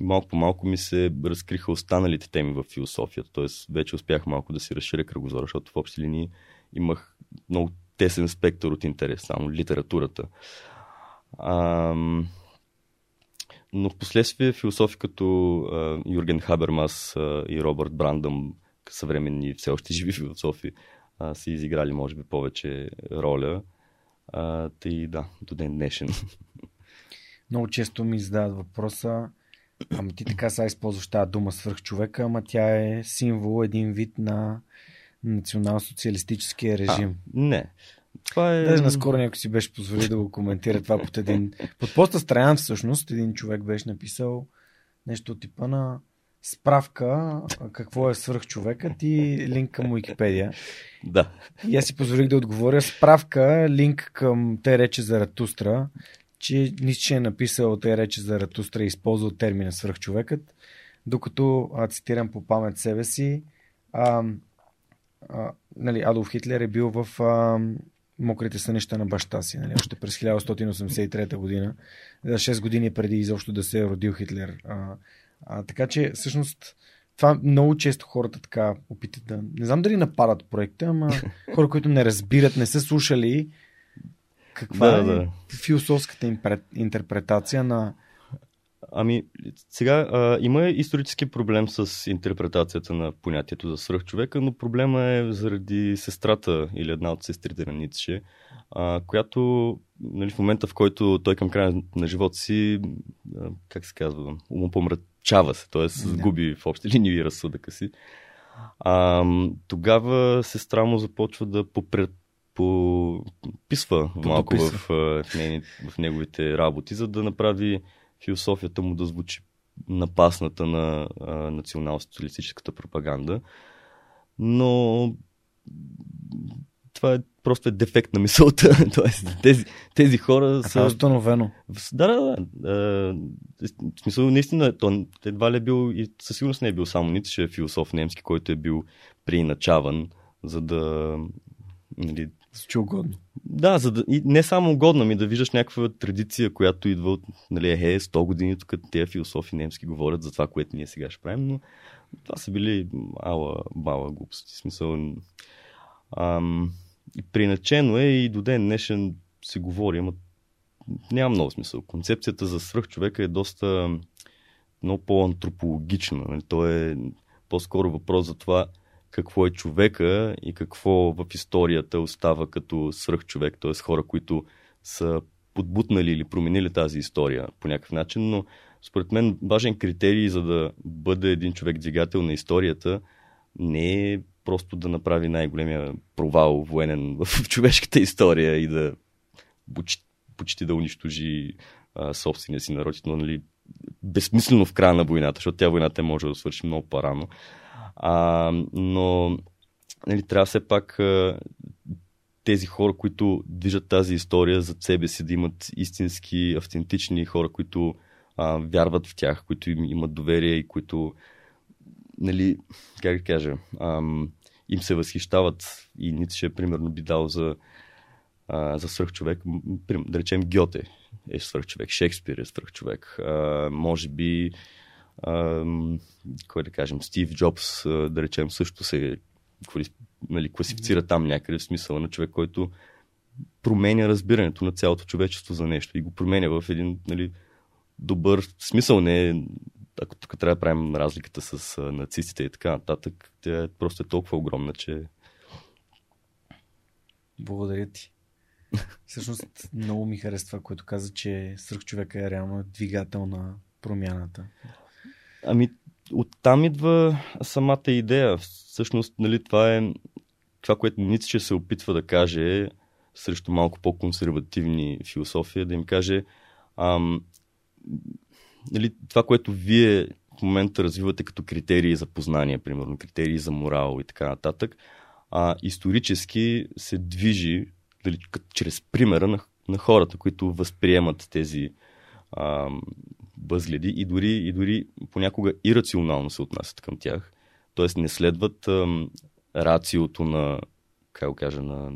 B: малко по малко ми се разкриха останалите теми в философията, т.е. вече успях малко да си разширя кръгозора, защото в общи линии имах много тесен спектър от интерес, само литературата. А, но в последствие философи като а, Юрген Хабермас а, и Робърт Брандъм, съвременни все още живи философи, а, са изиграли може би повече роля. А, тъй да, до ден днешен.
A: Много често ми задават въпроса, ама ти така сега използваш тази дума свръхчовека, ама тя е символ, един вид на национал-социалистическия режим.
B: А, не. Това е...
A: Даже наскоро някой си беше позволи да го коментира това под един... Под поста страна всъщност един човек беше написал нещо от типа на справка какво е свръхчовекът и линк към Уикипедия.
B: Да.
A: И аз си позволих да отговоря справка, линк към те рече за Ратустра, че Ницше е написал те рече за Ратустра и използвал термина свръхчовекът, докато а, цитирам по памет себе си, а, а, нали, Адолф Хитлер е бил в а, мокрите сънища на баща си, нали, още през 1883 година, за 6 години преди изобщо да се е родил Хитлер. А, а, така че, всъщност, това много често хората така опитат да... Не знам дали нападат проекта, ама хора, които не разбират, не са слушали каква
B: Да,
A: е
B: да.
A: философската интерпретация на...
B: Ами, сега а, има исторически проблем с интерпретацията на понятието за свръхчовека, но проблема е заради сестрата или една от сестрите на Ницше, а, която нали, в момента, в който той към края на живота си, а, как се казва, умопомрачава се, т.е. сгуби в общи линии разсъдъка си. А, тогава сестра му започва да попред пописва малко в, в, нейни, в неговите работи, за да направи философията му да звучи напасната на национал-социалистическата пропаганда. Но това е просто е дефект на мисълта. Тоест, тези, тези хора
A: А това е
B: са...
A: установено.
B: Да, да, да. В смисъл, наистина, то едва ли е бил и със сигурност не е бил само Ницше, философ немски, който е бил преиначаван, за да нали,
A: Звучи угодно.
B: да, за да, и не само угодно, ми да виждаш някаква традиция, която идва от, нали, е, 100 години тук тези философи немски говорят за това, което ние сега ще правим, но това са били ала, бала глупости. Смисъл, ам, и приначено е и до ден днешен се говори, ама няма много смисъл. Концепцията за свръхчовека е доста много по-антропологична. Нали? То е по-скоро въпрос за това какво е човека и какво в историята остава като свръхчовек, т.е. хора, които са подбутнали или променили тази история по някакъв начин, но според мен важен критерий за да бъде един човек двигател на историята не е просто да направи най-големия провал военен в човешката история и да почти, почти да унищожи а, собствения си народ, но нали, безсмислено в края на войната, защото тя войната може да свърши много по-рано. А, но нали, трябва все пак тези хора, които движат тази история за себе си, да имат истински, автентични хора, които а, вярват в тях, които им имат доверие и които, нали, как да кажа, ам, им се възхищават и Ницше, примерно, би дал за, а, за свръхчовек. Да речем, Гьоте е свръхчовек, Шекспир е свръхчовек. А, може би, а, кой да кажем, Стив Джобс, да речем, също се нали, класифицира там някъде в смисъла на човек, който променя разбирането на цялото човечество за нещо и го променя в един нали, добър смисъл. Не ако тук трябва да правим разликата с нацистите и така нататък, тя е просто е толкова огромна, че...
A: Благодаря ти. Всъщност много ми харесва, което каза, че свръхчовека е реално двигател на промяната.
B: Ами, оттам идва самата идея. Всъщност, нали, това е това, което Ницше се опитва да каже срещу малко по-консервативни философия, да им каже ам, нали, това, което вие в момента развивате като критерии за познание, примерно критерии за морал и така нататък, а, исторически се движи дали, чрез примера на, на хората, които възприемат тези а, възгледи и дори, и дори понякога ирационално се отнасят към тях. Тоест не следват а, рациото на, как кажа, на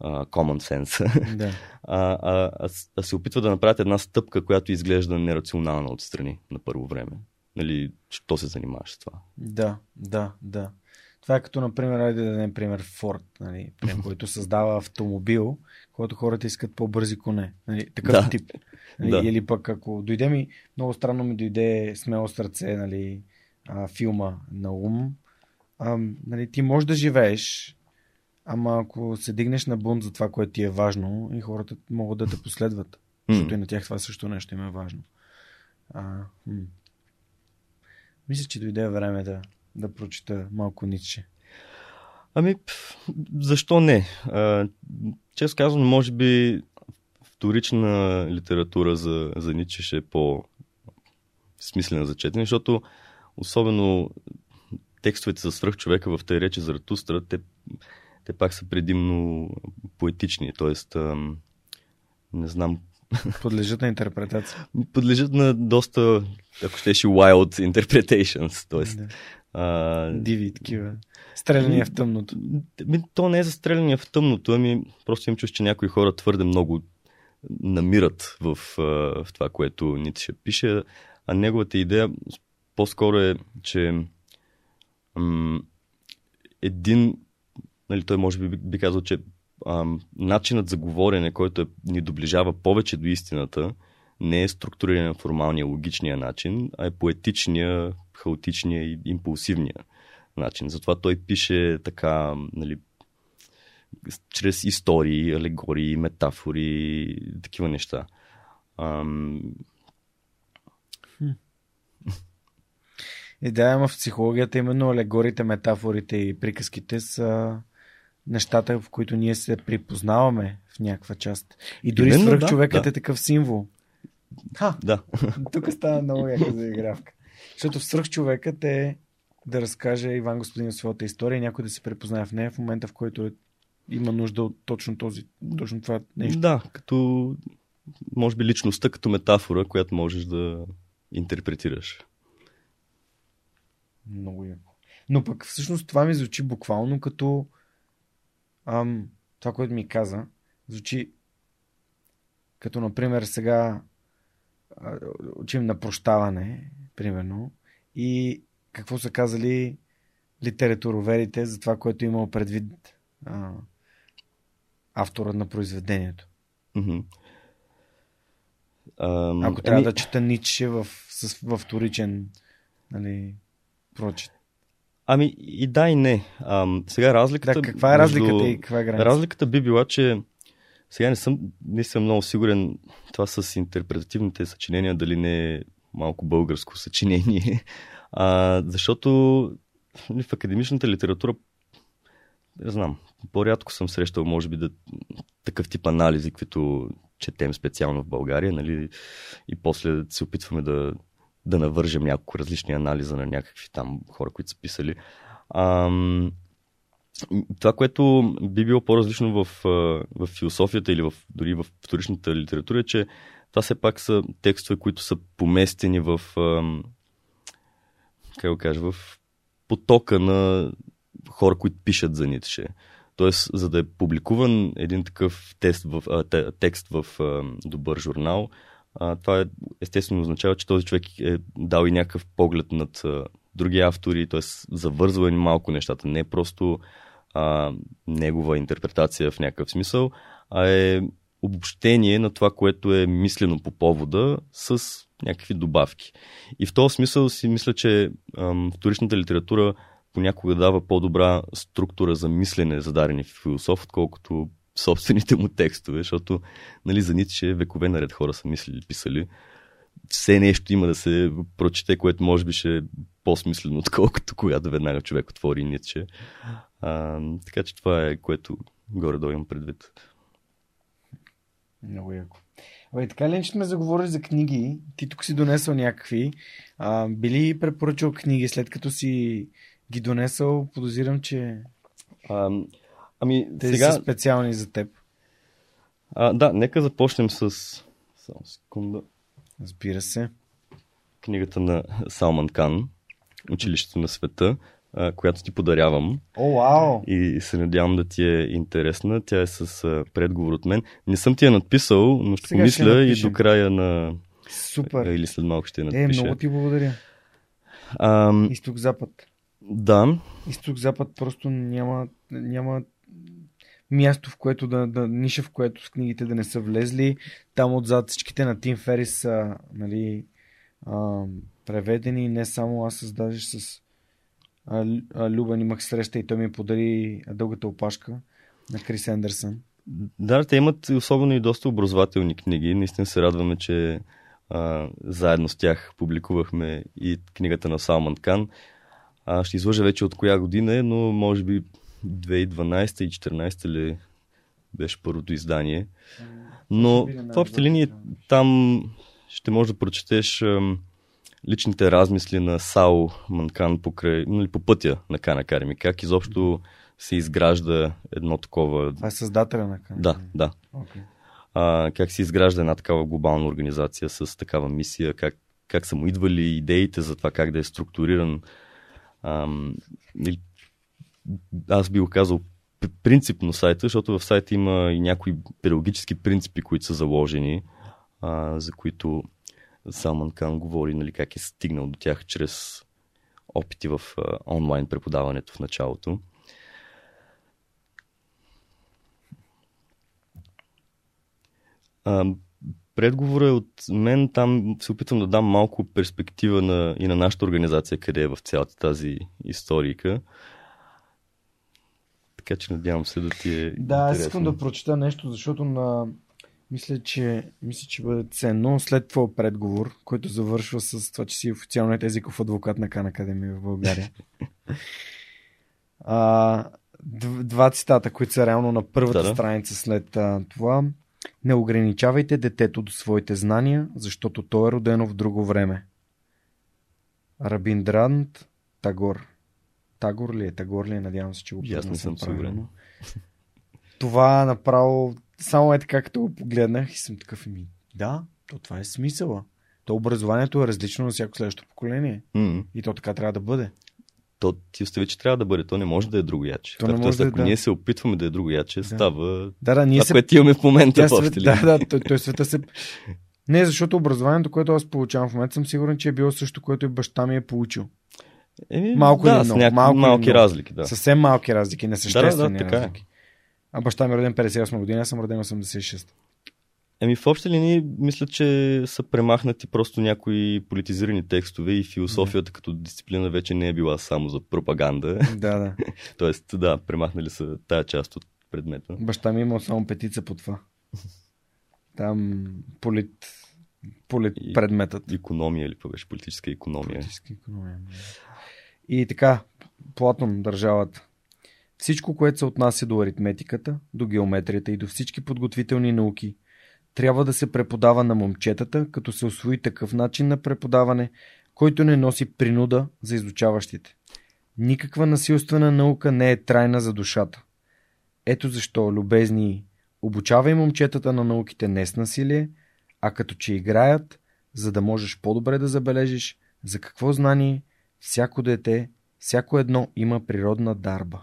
B: а, common sense,
A: да.
B: а, а, а, а се опитва да направят една стъпка, която изглежда нерационална отстрани на първо време. Нали, що се занимаваш с това?
A: Да, да, да. Това е като, например, да дадем пример Форд, нали, който създава автомобил, който хората искат по-бързи коне. Нали, такъв
B: Да.
A: тип. Нали,
B: Да.
A: Или пък ако дойде ми, много странно ми дойде смело сърце, нали, а, филма на ум, а, нали, ти можеш да живееш, ама ако се дигнеш на бунт за това, което ти е важно, и хората могат да те последват. Защото и на тях това също нещо им е важно. А, м. Мисля, че дойде време да, да прочита малко Ницше.
B: Ами, защо не? А, често казвам, може би вторична литература за, за Ницше ще е по-смислена за четене, защото особено текстовете за свръхчовека в тъй речи за Ратустра, те, те пак са предимно поетични, т.е. не знам,
A: Подлежат на интерпретация.
B: подлежат на доста, ако щеше, wild interpretations, т.е.
A: Да.
B: А,
A: Диви такива. Стреляния в тъмното.
B: Ми, то не е за стреляния в тъмното, ами просто им чуш, че някои хора твърде много намират в, в това, което Ницше пише, а неговата идея по-скоро е, че м- един, нали, той може би би, казал, че ам, начинът за говорене, който е, ни доближава повече до истината, не е структуриран формалния, логичния начин, а е поетичния, хаотичния и импулсивния начин. Затова той пише така, нали, чрез истории, алегории, метафори, такива неща. Ам,
A: И да, ама в психологията именно алегорите, метафорите и приказките са нещата, в които ние се припознаваме в някаква част. И дори свръх
B: да,
A: човекът
B: да.
A: е такъв символ. Ха,
B: да.
A: тук става много яка заигравка. Защото в свръх човекът е да разкаже Иван Господин своята история и някой да се препознае в нея в момента, в който е, има нужда от точно, този, точно това нещо.
B: Да, като може би личността като метафора, която можеш да интерпретираш.
A: Много яко. Но пък всъщност това ми звучи буквално като ам, това, което ми каза, звучи като, например, сега учим на прощаване, примерно, и какво са казали литературоверите за това, което е имал предвид а, авторът на произведението.
B: Мгм. Ам,
A: Ако трябва
B: ами,
A: да чета Ницше в, с, в вторичен нали, прочит.
B: Ами и да и не. Ам, сега разликата...
A: Да, каква е
B: между-
A: разликата и каква е граница?
B: Разликата би била, че сега не съм, не съм много сигурен това с интерпретативните съчинения, дали не е малко българско съчинение. А, защото нали, в академичната литература не знам, по-рядко съм срещал, може би, да, такъв тип анализи, каквито четем специално в България, нали, и после се опитваме да, да навържем няколко различни анализа на някакви там хора, които са писали. Ам, това, което би било по-различно в, в философията или в, дори в вторичната литература е, че това все пак са текстове, които са поместени в как го кажа, в потока на хора, които пишат за Ницше. Тоест, за да е публикуван един такъв тест в, текст в добър журнал, това е, естествено означава, че този човек е дал и някакъв поглед над други автори, т.е. завързва и малко нещата. Не е просто а, негова интерпретация в някакъв смисъл, а е обобщение на това, което е мислено по повода с някакви добавки. И в този смисъл си мисля, че ам, вторичната литература понякога дава по-добра структура за мислене за дарени философ, отколкото собствените му текстове, защото нали, за Ницше векове наред хора са мислили, писали. Все нещо има да се прочете, което може би ще е по-смислено, отколкото когато веднага човек отвори Ницше. А, така че това е което горе-долу имам предвид.
A: Много яко. Абе, така ли, че сме заговорили за книги, ти тук си донесъл някакви. А, били препоръчал книги, след като си ги донесъл, подозирам, че
B: а, ами,
A: тези сега... са специални за теб.
B: А, да, нека започнем с... Само секунда.
A: Разбира се.
B: Книгата на Салман Кан, Училището на света която ти подарявам.
A: О, вау!
B: И се надявам да ти е интересна. Тя е с предговор от мен. Не съм ти я надписал, но ще Сега помисля ще и до края на...
A: Супер!
B: Или след малко ще я надпиша.
A: Е, много ти благодаря.
B: Ам...
A: Изток-запад.
B: Да.
A: Изток-запад просто няма, няма място, в което да, да, ниша, в което с книгите да не са влезли. Там отзад всичките на Тим Ферис са нали, а, преведени. Не само аз, с даже с Любен имах среща и той ми подари дългата опашка на Крис Ендерсън.
B: Да, те имат особено и доста образователни книги. Наистина се радваме, че а, заедно с тях публикувахме и книгата на Салман Кан. А, ще излъжа вече от коя година е, но може би 2012 и 2014 ли беше първото издание. Но в общи линии там ще можеш да прочетеш личните размисли на Сао Манкан покрай, нали, по пътя на Кана Карими. Как изобщо се изгражда едно такова...
A: Това е създателя на Кана
B: Да, да. Okay. А, как се изгражда една такава глобална организация с такава мисия, как, как са му идвали идеите за това как да е структуриран. Ам, аз би го казал принципно сайта, защото в сайта има и някои педагогически принципи, които са заложени, а, за които Салман Кан говори нали, как е стигнал до тях чрез опити в а, онлайн преподаването в началото. А, предговора е от мен. Там се опитвам да дам малко перспектива на, и на нашата организация, къде е в цялата тази историка. Така че надявам се да ти е.
A: Да, аз искам да прочета нещо, защото на мисля, че, мисля, че бъде ценно. След това предговор, който завършва с това, че си официалният езиков адвокат на Кан Академия в България. а, два цитата, които са реално на първата да, да. страница след а, това. Не ограничавайте детето до своите знания, защото то е родено в друго време. Рабиндрант Тагор. Тагор ли е? Тагор ли е? Надявам се, че го
B: Ясно съм правилно.
A: Това направо само е така, като го погледнах и съм такъв ми. Да, то това е смисъла. То образованието е различно на всяко следващо поколение.
B: Mm-hmm.
A: И то така трябва да бъде.
B: То ти остави, че трябва да бъде. То не може да е друго яче. То не може да, е, ако да. ние се опитваме да е друго яче, да. става
A: да, да, ние това,
B: се... което имаме в момента.
A: в свет... Да, да, той, той света се... Не, защото образованието, което аз получавам в момента, съм сигурен, че е било също, което и баща ми е получил.
B: Е, малко да, или много. Малко малки много. разлики, да.
A: Съвсем малки разлики, несъществени
B: да, да, да, така
A: разлики. Е. А баща ми е роден 58 година, аз съм роден 86.
B: Еми в общи линии мисля, че са премахнати просто някои политизирани текстове и философията да. като дисциплина вече не е била само за пропаганда.
A: Да, да.
B: Тоест, да, премахнали са тая част от предмета.
A: Баща ми е имал само петица по това. Там полит, полит и, предметът.
B: Економия или беше политическа економия.
A: Политическа економия. И така, Платон, държавата. Всичко, което се отнася до аритметиката, до геометрията и до всички подготвителни науки, трябва да се преподава на момчетата, като се освои такъв начин на преподаване, който не носи принуда за изучаващите. Никаква насилствена наука не е трайна за душата. Ето защо, любезни, обучавай момчетата на науките не с насилие, а като че играят, за да можеш по-добре да забележиш за какво знание всяко дете, всяко едно има природна дарба.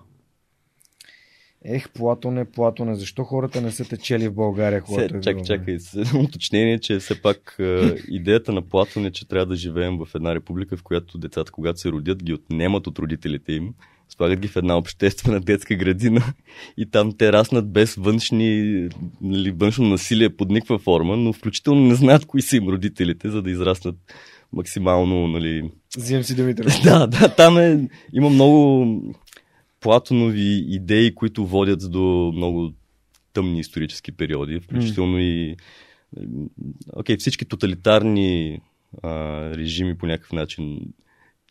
A: Ех, Платоне, Платоне, защо хората не са течели в България, когато е
B: Чакай, чакай, уточнение, че все пак е, идеята на Платон е, че трябва да живеем в една република, в която децата, когато се родят, ги отнемат от родителите им, слагат ги в една обществена детска градина и там те раснат без външни, нали, външно насилие под никаква форма, но включително не знаят кои са им родителите, за да израснат максимално, нали...
A: Взимам си думите.
B: да, да, там е, има много Платонови идеи, които водят до много тъмни исторически периоди, включително mm. и okay, всички тоталитарни а, режими по някакъв начин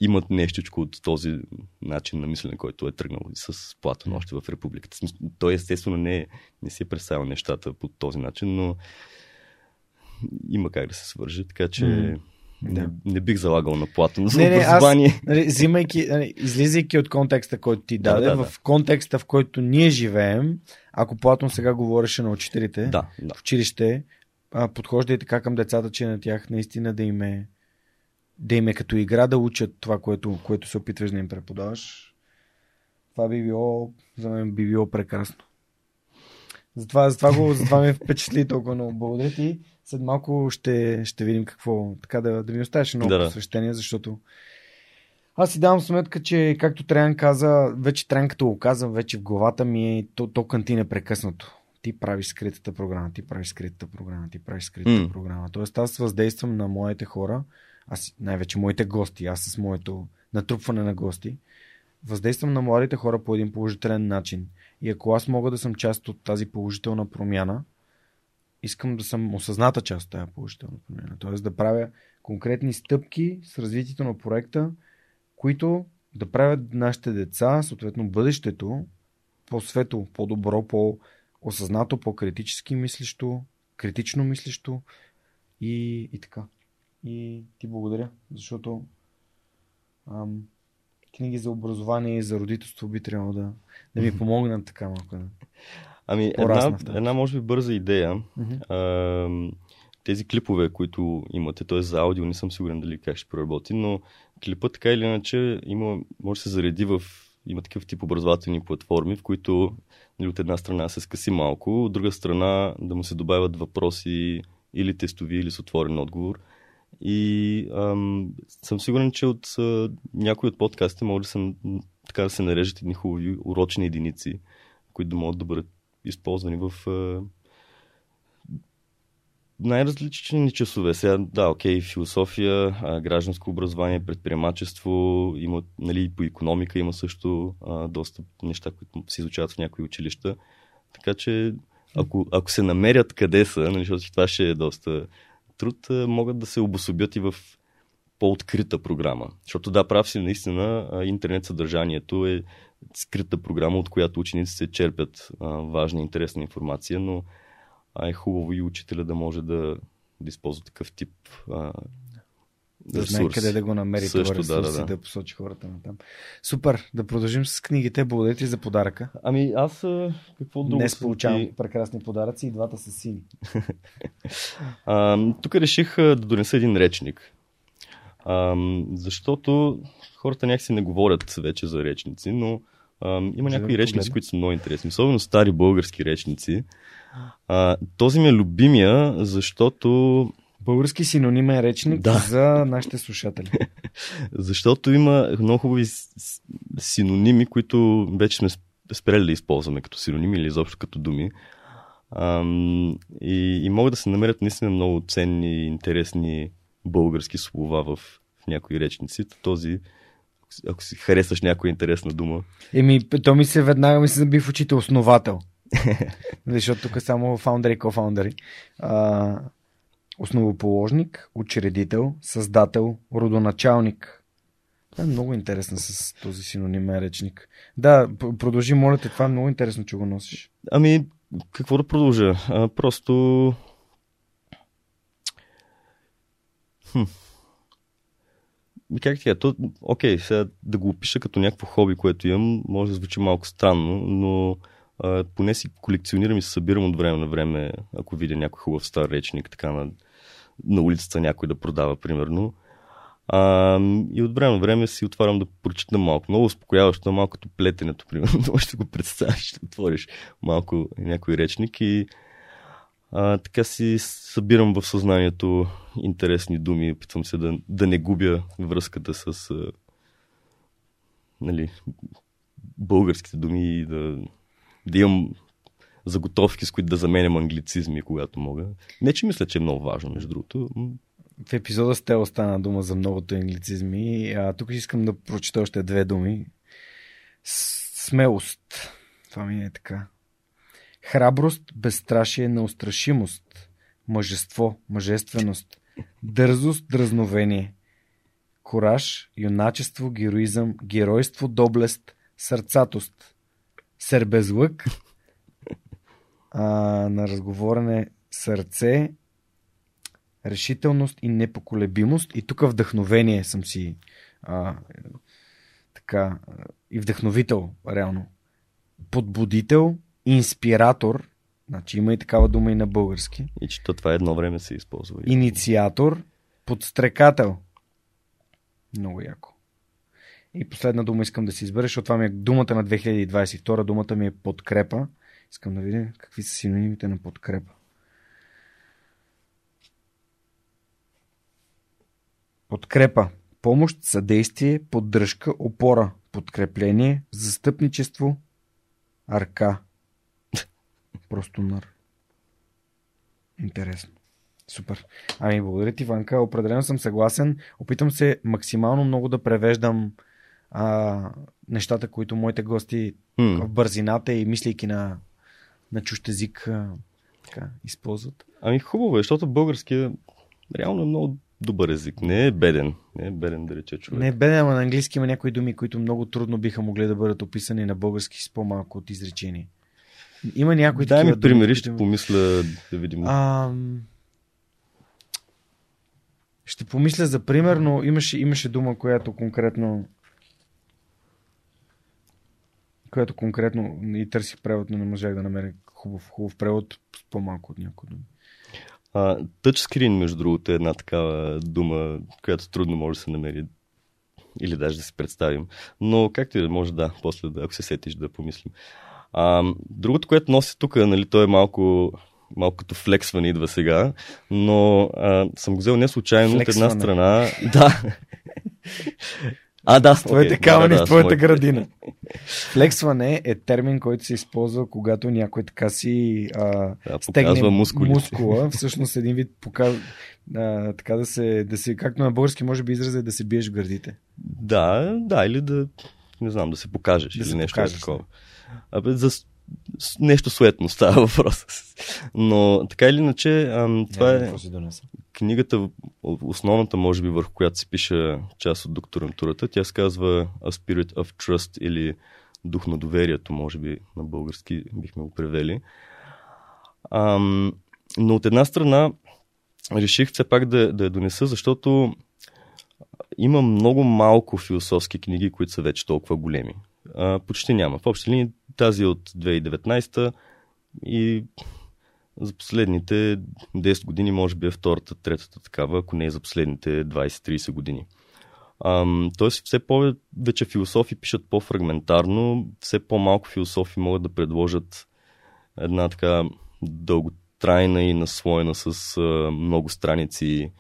B: имат нещичко от този начин на мислене, който е тръгнал с Платон още в републиката. Той естествено не, не си е представил нещата по този начин, но има как да се свържи, така че mm. Да. Не, не бих залагал на Платон за не, образование. Не, аз,
A: нали, взимайки, нали, излизайки от контекста, който ти даде, да, да, в контекста, в който ние живеем, ако Платон сега говореше на учителите
B: да, да.
A: в училище, подхожда и така към децата, че на тях наистина да им е, да им е като игра да учат това, което, което се опитваш да им преподаваш. Това би било, за мен би било прекрасно. Затова, затова, го, затова ме впечатли толкова много. Благодаря ти. След малко ще, ще видим какво. Така да, да ми оставиш много да, посвещение, защото аз си давам сметка, че както Трян каза, вече Трян като го каза, вече в главата ми е то, то канти непрекъснато. Ти правиш скритата програма, ти правиш скритата програма, ти правиш скритата mm. програма. Тоест аз въздействам на моите хора, аз най-вече моите гости, аз с моето натрупване на гости, въздействам на младите хора по един положителен начин. И ако аз мога да съм част от тази положителна промяна, искам да съм осъзната част от тази положителна промяна. Тоест да правя конкретни стъпки с развитието на проекта, които да правят нашите деца, съответно бъдещето, по-светло, по-добро, по-осъзнато, по-критически мислещо, критично мислещо и, и така. И ти благодаря, защото ам, книги за образование и за родителство би трябвало да, да ми помогнат така малко.
B: Ами, една, една, може би, бърза идея. Mm-hmm. А, тези клипове, които имате, т.е. за аудио, не съм сигурен дали как ще проработи, но клипът така или иначе има, може да се зареди в има такъв тип образователни платформи, в които нали, от една страна се скъси малко, от друга страна да му се добавят въпроси или тестови, или с отворен отговор. И ам, съм сигурен, че от а, някои от подкастите може да се, така да се нарежат едни хубави урочни единици, които да могат да бъдат използвани в най-различни часове. Сега, да, окей, философия, гражданско образование, предприемачество, има, нали, по економика има също доста неща, които се изучават в някои училища. Така че, ако, ако се намерят къде са, нали, защото това ще е доста труд, могат да се обособят и в по-открита програма. Защото да, прав си, наистина, интернет съдържанието е скрита програма, от която учениците черпят а, важна и интересна информация, но а, е хубаво и учителя да може да, да използва такъв тип а,
A: да знае къде да го намери Също, това ресурс да, да, да. да посочи хората на там. Супер, да продължим с книгите. Благодаря ти за подаръка.
B: Ами аз какво друго
A: Днес получавам ти... прекрасни подаръци и двата са сини.
B: а, тук реших да донеса един речник. А, защото хората някакси не говорят вече за речници, но а, има някои да речници, които са много интересни, особено стари български речници. А, този ми е любимия, защото
A: Български синонимен речник да. за нашите слушатели.
B: Защото има много хубави синоними, които вече сме спрели да използваме като синоними или изобщо като думи. Ам, и, и могат да се намерят наистина много ценни, интересни български слова в, някои речници. Този, ако си харесваш някоя интересна дума.
A: Еми, то ми се веднага ми се заби в очите основател. Защото тук е само фаундъри и кофаундъри. А, основоположник, учредител, създател, родоначалник. Това е много интересно с този синонимен речник. Да, продължи, моля те, това е много интересно, че го носиш.
B: Ами, какво да продължа? А, просто Хм. Как ти е? То, окей, сега да го опиша като някакво хоби, което имам, може да звучи малко странно, но а, поне си колекционирам и се събирам от време на време, ако видя някой хубав стар речник, така на, на улицата някой да продава, примерно. А, и от време на време си отварям да прочитам малко. Много успокояващо, малко като плетенето, примерно. Може да го представиш, ще отвориш малко някой речник и а, така си събирам в съзнанието интересни думи. Опитвам се да, да не губя връзката с а, нали, българските думи и да, да имам заготовки, с които да заменям англицизми, когато мога. Не, че мисля, че е много важно, между другото.
A: В епизода с те остана дума за многото англицизми. А, тук искам да прочита още две думи. Смелост. Това ми е така. Храброст, безстрашие, неустрашимост. Мъжество, мъжественост. Дързост, дразновение. Кораж, юначество, героизъм, геройство, доблест, сърцатост. Сербезлък. А, на разговорене сърце, решителност и непоколебимост. И тук вдъхновение съм си а, така и вдъхновител, реално. Подбудител, инспиратор, значи има и такава дума и на български.
B: И че то това едно време се използва.
A: Инициатор, подстрекател. Много яко. И последна дума искам да си избера, защото това ми е думата на 2022, думата ми е подкрепа. Искам да видя какви са синонимите на подкрепа. Подкрепа. Помощ, съдействие, поддръжка, опора, подкрепление, застъпничество, арка. Просто нар. Интересно. Супер. Ами, благодаря ти, Ванка. Определено съм съгласен. Опитам се максимално много да превеждам а, нещата, които моите гости hmm. в бързината и мислейки на, на чущ език а, така, използват.
B: Ами хубаво е, защото българския реално е много добър език. Не е беден. Не е беден, да рече човек.
A: Не е беден, ама на английски има някои думи, които много трудно биха могли да бъдат описани на български с по-малко от изречение. Има някои
B: Дай ми примери, ще помисля да видим.
A: А, ще помисля за пример, но имаше, имаше дума, която конкретно която конкретно и търсих превод, но не можах да намеря хубав, хубав превод с по-малко от някои думи.
B: Тъчскрин, между другото, е една такава дума, която трудно може да се намери или даже да си представим. Но както и да може да, после да, ако се сетиш да помислим. А, другото, което носи тук, нали, то е малко, малко като флексване идва сега, но а, съм го взел не случайно флексване. от една страна. Да.
A: А, да, с твоите okay, камъни да, да, в твоята моите... градина. Флексване е термин, който се използва, когато някой така си а,
B: да, стегне
A: мускула. Всъщност един вид показва, а, така да се, да се, както на български може би израза, да се биеш в гърдите.
B: Да, да, или да, не знам, да се покажеш да или се нещо покажеш, такова. Абе, за нещо суетно става въпрос. Но така или иначе, ам, това е книгата, основната може би върху която се пише част от докторантурата. Тя се казва A Spirit of Trust или Дух на доверието, може би на български бихме го превели. Ам, но от една страна реших все пак да, да я донеса, защото има много малко философски книги, които са вече толкова големи. А, почти няма. В общи линии тази от 2019 и за последните 10 години може би е втората, третата такава, ако не е за последните 20-30 години. Ам, тоест все повече философи пишат по-фрагментарно, все по-малко философи могат да предложат една така дълготрайна и наслоена с а, много страници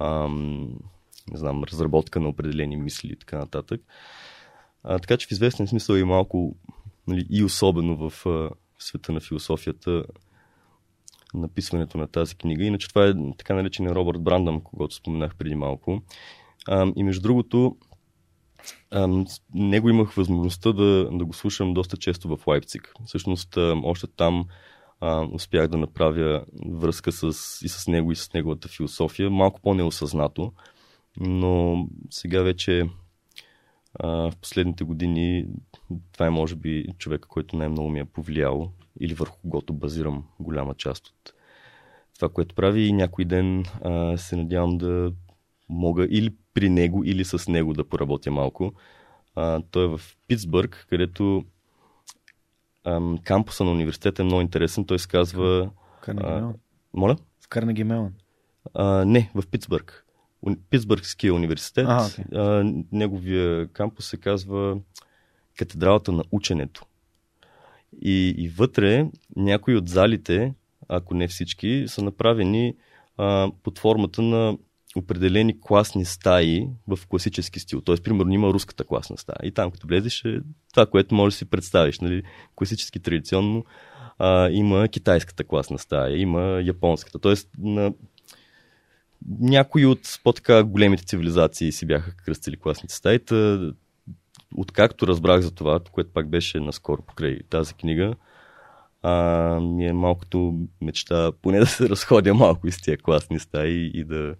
B: ам, не знам, разработка на определени мисли и така нататък. А, така че в известен смисъл и малко нали, и особено в а, света на философията написването на тази книга. Иначе това е така наречения Робърт Брандъм, когато споменах преди малко. А, и между другото, а, него имах възможността да, да го слушам доста често в Лайпциг. Всъщност, а, още там а, успях да направя връзка с, и с него, и с неговата философия. Малко по-неосъзнато, но сега вече а, в последните години това е може би човека, който най-много ми е повлиял или върху когото базирам голяма част от това, което прави и някой ден а, се надявам да мога или при него, или с него да поработя малко. А, той е в Питсбърг, където ам, кампуса на университета е много интересен. Той се казва...
A: Карнеги
B: моля?
A: В Карнеги Мелън.
B: А, не, в Питсбърг. Питсбъргския университет.
A: А, окей.
B: а, неговия кампус се казва Катедралата на ученето. И, и вътре някои от залите, ако не всички, са направени а, под формата на определени класни стаи в класически стил. Тоест, примерно, има руската класна стая. И там, като влезеш, е това, което можеш да си представиш. Нали? Класически, традиционно а, има китайската класна стая, има японската. Тоест, на някои от по-така големите цивилизации си бяха кръстили класните стаи. Та, откакто разбрах за това, което пак беше наскоро покрай тази книга, а, ми е малкото мечта поне да се разходя малко из тия класни стаи и да,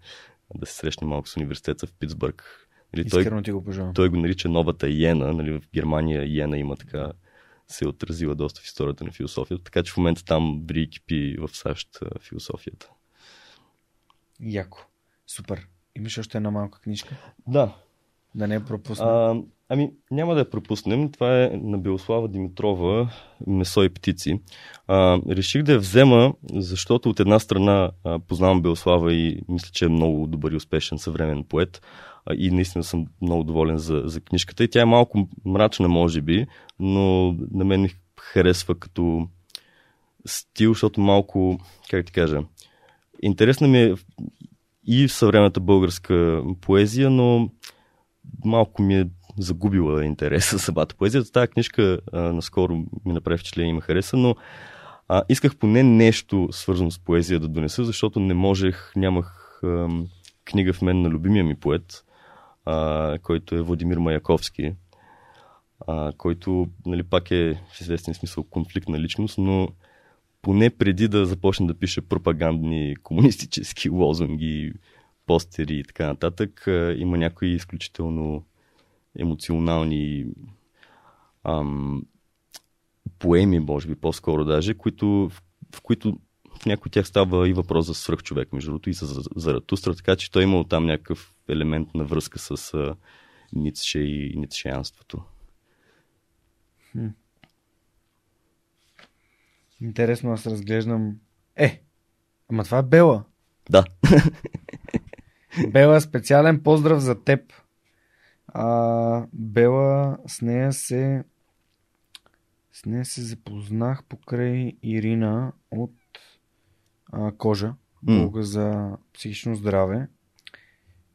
B: да се срещна малко с университета в Питсбърг. Нали, той,
A: Искрено ти го пожелавам.
B: той го нарича новата иена. Нали, в Германия иена има така се е отразила доста в историята на философията, така че в момента там ври и кипи в САЩ философията.
A: Яко. Супер. Имаш още една малка книжка?
B: Да,
A: Да не я пропусна.
B: А, ами, няма да я пропуснем. Това е на Белослава Димитрова Месо и птици. А, реших да я взема, защото от една страна а, познавам Белослава и мисля, че е много добър и успешен съвременен поет. А, и наистина съм много доволен за, за книжката. И тя е малко мрачна, може би, но на мен харесва като стил, защото малко, как ти кажа, интересна ми е и съвременната българска поезия, но малко ми е загубила интереса самата поезия. Тази книжка а, наскоро ми направи впечатление и ме хареса, но а, исках поне нещо свързано с поезия да донеса, защото не можех, нямах а, книга в мен на любимия ми поет, а, който е Владимир Маяковски, а, който нали, пак е в известен смисъл конфликтна личност, но поне преди да започне да пише пропагандни комунистически лозунги, постери и така нататък, има някои изключително емоционални ам, поеми, може би по-скоро даже, които, в, в които в някои от тях става и въпрос за свръхчовек, между другото, и за Заратустра, така че той имал там някакъв елемент на връзка с а, Ницше и ницшеянството.
A: Интересно, аз разглеждам... Е, ама това е Бела.
B: Да.
A: Бела, специален поздрав за теб. А, Бела, с нея се с нея се запознах покрай Ирина от а, Кожа,
B: М.
A: блога за психично здраве.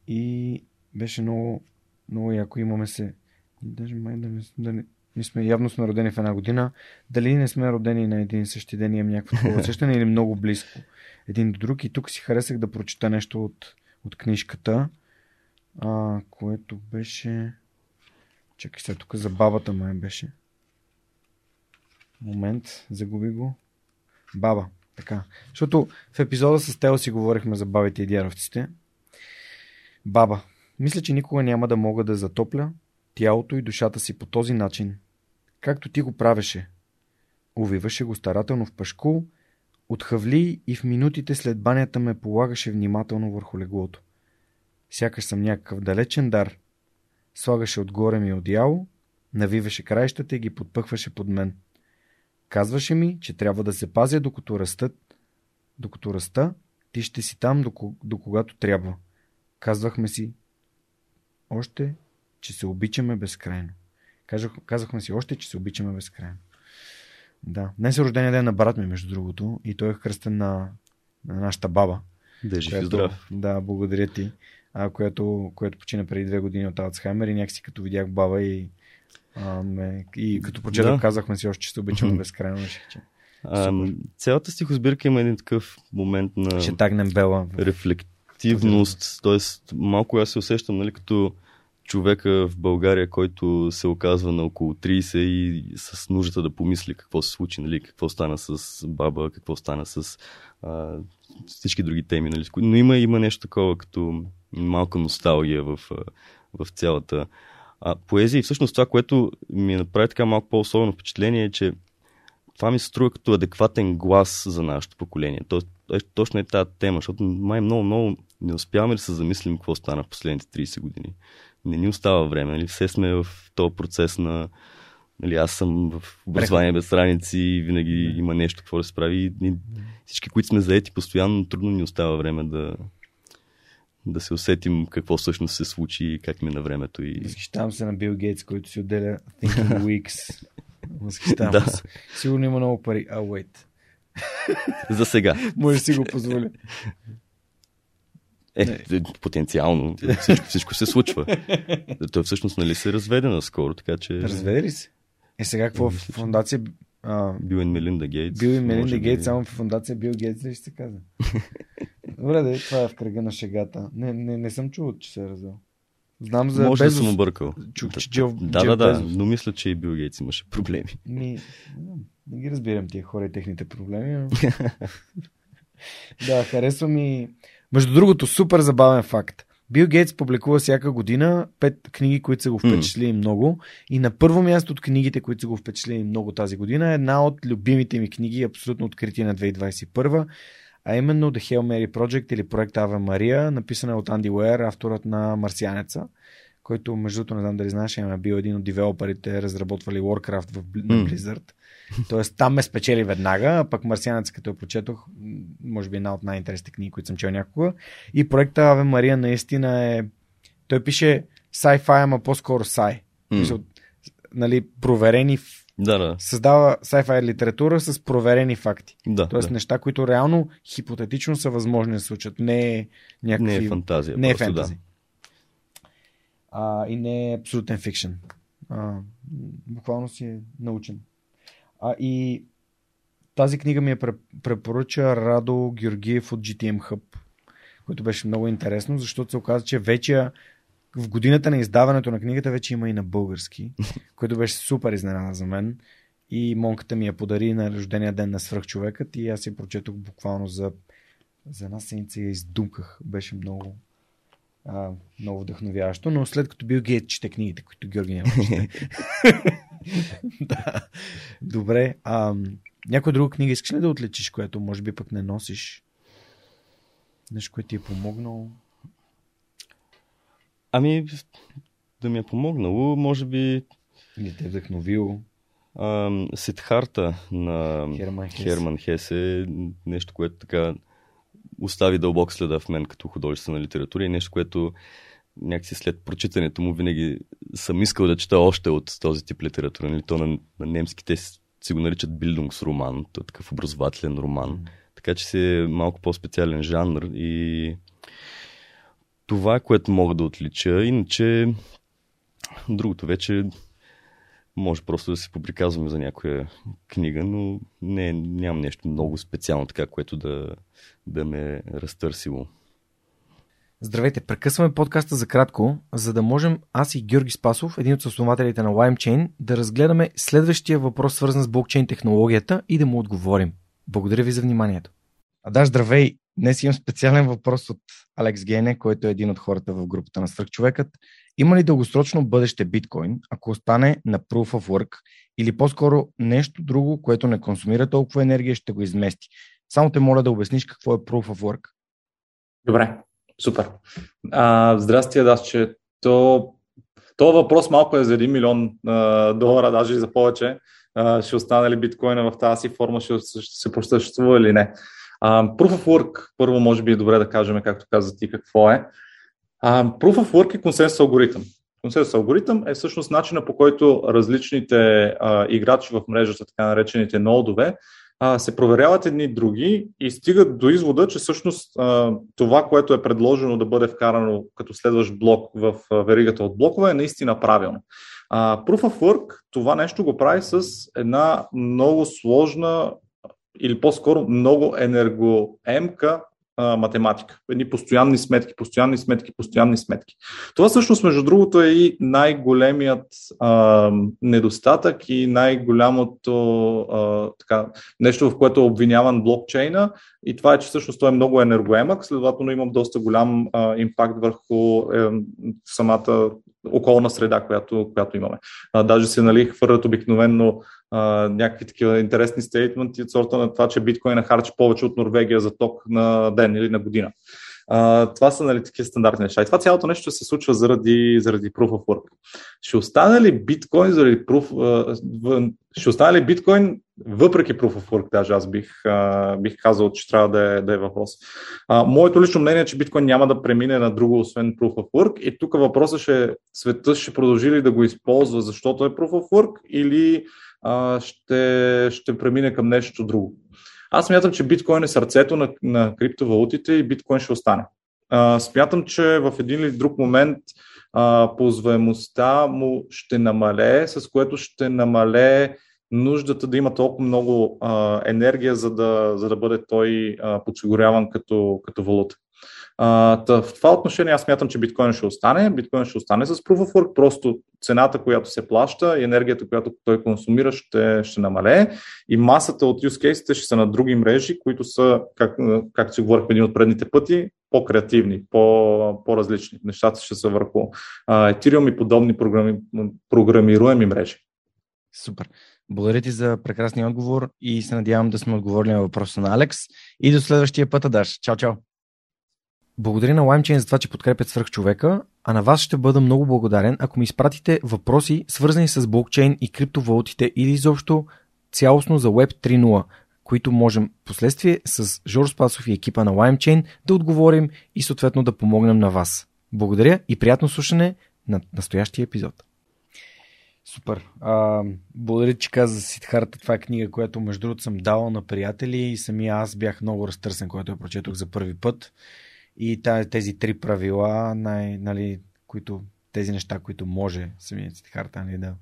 A: И беше много, много яко. Имаме се. Даже май да не, да не, не сме, явно сме родени в една година. Дали не сме родени на един и същи ден имам някакво такова усещане или много близко един до друг. И тук си харесах да прочита нещо от, от книжката, а, което беше... Чакай сега, тук за бабата май беше. Момент, загуби го. Баба, така. Защото в епизода с Тео си говорихме за бабите и дяровците. Баба, мисля, че никога няма да мога да затопля тялото и душата си по този начин, както ти го правеше. Увиваше го старателно в пашкул, отхъвли и в минутите след банята ме полагаше внимателно върху леглото. Сякаш съм някакъв далечен дар. Слагаше отгоре ми одеяло, навиваше краищата и ги подпъхваше под мен. Казваше ми, че трябва да се пазя докато растат. Докато раста, ти ще си там до, ко- до когато трябва. Казвахме си още, че се обичаме безкрайно. Казах, казахме си още, че се обичаме безкрайно. Да. Днес е рождения ден на брат ми, между другото, и той е кръстен на, на нашата баба.
B: Да е жив и
A: която-
B: здрав.
A: Да, благодаря ти. А, която, която почина преди две години от Алцхаймер и някакси като видях баба и, а, ме, и като прочетах,
B: Да.
A: казахме си още, че се обичаме безкрайно. Че
B: А, цялата стихосбирка има един такъв момент на
A: ще тагнем Бела.
B: рефлективност, т.е. малко аз се усещам нали, като човека в България, който се оказва на около 30 и с нуждата да помисли какво се случи, нали, какво стана с баба, какво стана с а, всички други теми. Нали, но има, има нещо такова като малка носталгия в, в цялата а, поезия. И всъщност това, което ми направи така малко по-особено впечатление е, че това ми се струва като адекватен глас за нашето поколение. Тоест, точно е тази тема, защото май много, много не успяваме да се замислим какво стана в последните 30 години. Не ни остава време, нали? Все сме в този процес на Нали, аз съм в образование без страници, винаги има нещо, какво да се прави. И всички, които сме заети постоянно, трудно ни остава време да, да се усетим какво всъщност се случи и как на времето. И...
A: Възхищавам се на Бил Гейтс, който си отделя Thinking Weeks. Възхищавам да. се. Сигурно има много пари. А, wait.
B: За сега.
A: Може си го позволя.
B: Е, не. потенциално. Всичко, всичко се случва. Той всъщност нали се разведе наскоро, така че...
A: Разведе ли се? Е, сега какво? В фундация...
B: Бил и Мелинда Гейтс.
A: Бил и Мелинда Гейтс, само в фундация Бил Гейтс ли ще се казва? Добре, да, това е в кръга на шегата. Не, не, не съм чул, че се е развел. Знам за
B: Може Безос... да съм объркал.
A: Чух, че Джо,
B: да,
A: Джо
B: да, да, но мисля, че и Бил Гейтс имаше проблеми.
A: Ми, не ги разбирам тия хора и техните проблеми. да, харесва ми. Между другото, супер забавен факт. Бил Гейтс публикува всяка година пет книги, които са го впечатлили mm. много. И на първо място от книгите, които са го впечатлили много тази година, е една от любимите ми книги, абсолютно открити на 2021, а именно The Hail Mary Project или проект Ава Мария, написана от Анди Уер, авторът на Марсианеца който между другото не знам дали знаеш, е бил един от девелоперите, разработвали Warcraft в Blizzard. Mm. Тоест там ме спечели веднага, а пък Марсианец, като я прочетох, може би една от най-интересните книги, които съм чел някога. И проекта Аве Мария наистина е... Той пише sci-fi, ама по-скоро sci. Mm. нали, проверени
B: да, да.
A: Създава sci-fi литература с проверени факти.
B: Да,
A: Тоест
B: да.
A: неща, които реално хипотетично са възможни да се случат. Не е някакви...
B: Не е фантазия.
A: Не е фантазия. Да. А, и не е абсолютен фикшен. А, буквално си е научен. А, и тази книга ми е препоръча Радо Георгиев от GTM Hub, което беше много интересно, защото се оказа, че вече в годината на издаването на книгата вече има и на български, което беше супер изненада за мен. И монката ми я подари на рождения ден на свръхчовекът и аз я прочетох буквално за, за една седмица и я издумках. Беше много, а, много вдъхновяващо, но след като бил Гейт чете книгите, които Георги няма да. Добре. А, някоя друга книга искаш ли да отличиш, която може би пък не носиш? Нещо, което ти е помогнало?
B: Ами, да ми е помогнало, може би...
A: Или те е вдъхновило?
B: Сидхарта на
A: Херман Хес.
B: Херман Хес е нещо, което така остави дълбок следа в мен като художествена литература и нещо, което някакси след прочитането му винаги съм искал да чета още от този тип литература. Нали? То на, на немски те си го наричат Билдунгс роман, то е такъв образователен роман. Mm. Така че си е малко по-специален жанр и това, което мога да отлича. Иначе другото вече може просто да си поприказваме за някоя книга, но не, нямам нещо много специално така, което да, да ме е разтърсило.
A: Здравейте, прекъсваме подкаста за кратко, за да можем аз и Георги Спасов, един от основателите на LimeChain, да разгледаме следващия въпрос, свързан с блокчейн технологията и да му отговорим. Благодаря ви за вниманието. А да, здравей! Днес имам специален въпрос от Алекс Гене, който е един от хората в групата на Свърхчовекът. Има ли дългосрочно бъдеще биткоин, ако остане на Proof of Work или по-скоро нещо друго, което не консумира толкова енергия, ще го измести? Само те моля да обясниш какво е Proof of Work.
C: Добре, супер. А, здрасти, да, че то, то въпрос малко е за 1 милион а, долара, даже и за повече. А, ще остане ли биткоина в тази форма, ще, ще се просъществува или не. Proof of Work, първо може би е добре да кажем, както каза ти, какво е. А, Proof of Work е консенсус алгоритъм. Консенсус алгоритъм е всъщност начина по който различните а, играчи в мрежата, така наречените нодове, а, се проверяват едни други и стигат до извода, че всъщност а, това, което е предложено да бъде вкарано като следващ блок в а, веригата от блокове е наистина правилно. А, Proof of Work това нещо го прави с една много сложна или по-скоро много енергоемка математика. Едни постоянни сметки, постоянни сметки, постоянни сметки. Това всъщност, между другото, е и най-големият а, недостатък и най-голямото а, така, нещо, в което е обвиняван блокчейна. И това е, че всъщност той е много енергоемък, следователно имам доста голям а, импакт върху е, самата околна среда, която, която имаме. А, даже се нали, хвърлят обикновенно някакви такива интересни стейтменти от сорта на това, че биткоина харчи повече от Норвегия за ток на ден или на година. А, това са нали, такива стандартни неща. И това цялото нещо се случва заради, заради Proof of Work. Ще остане ли биткоин заради Proof, ще остане ли биткоин въпреки Proof of Work, даже аз бих, а, бих казал, че трябва да е, да е въпрос. А, моето лично мнение е, че биткоин няма да премине на друго, освен Proof of Work. И тук въпросът ще света ще продължи ли да го използва, защото е Proof of Work или ще, ще премине към нещо друго. Аз смятам, че биткоин е сърцето на, на криптовалутите и биткоин ще остане. А, смятам, че в един или друг момент а, ползваемостта му ще намалее, с което ще намалее нуждата да има толкова много а, енергия, за да, за да бъде той а, подсигуряван като, като валута. А, в това отношение аз смятам, че биткоин ще остане. Биткоин ще остане с Proof of Work, просто цената, която се плаща и енергията, която той консумира, ще, ще намалее и масата от use case ще са на други мрежи, които са, как, както си говорихме един от предните пъти, по-креативни, по, по-различни. Нещата ще са върху а, Ethereum и подобни програми, програмируеми мрежи.
A: Супер. Благодаря ти за прекрасния отговор и се надявам да сме отговорили на въпроса на Алекс. И до следващия път, Адаш. Чао, чао! Благодаря на LimeChain за това, че подкрепят свърх човека, а на вас ще бъда много благодарен, ако ми изпратите въпроси, свързани с блокчейн и криптовалутите или изобщо цялостно за Web 3.0, които можем последствие с Жор Спасов и екипа на LimeChain да отговорим и съответно да помогнем на вас. Благодаря и приятно слушане на настоящия епизод. Супер. А, благодаря, че каза за Сидхарта. Това е книга, която между другото съм дал на приятели и самия аз бях много разтърсен, когато я прочетох за първи път. И тези три правила, най, нали, които, тези неща, които може самият Сидхарта нали, да,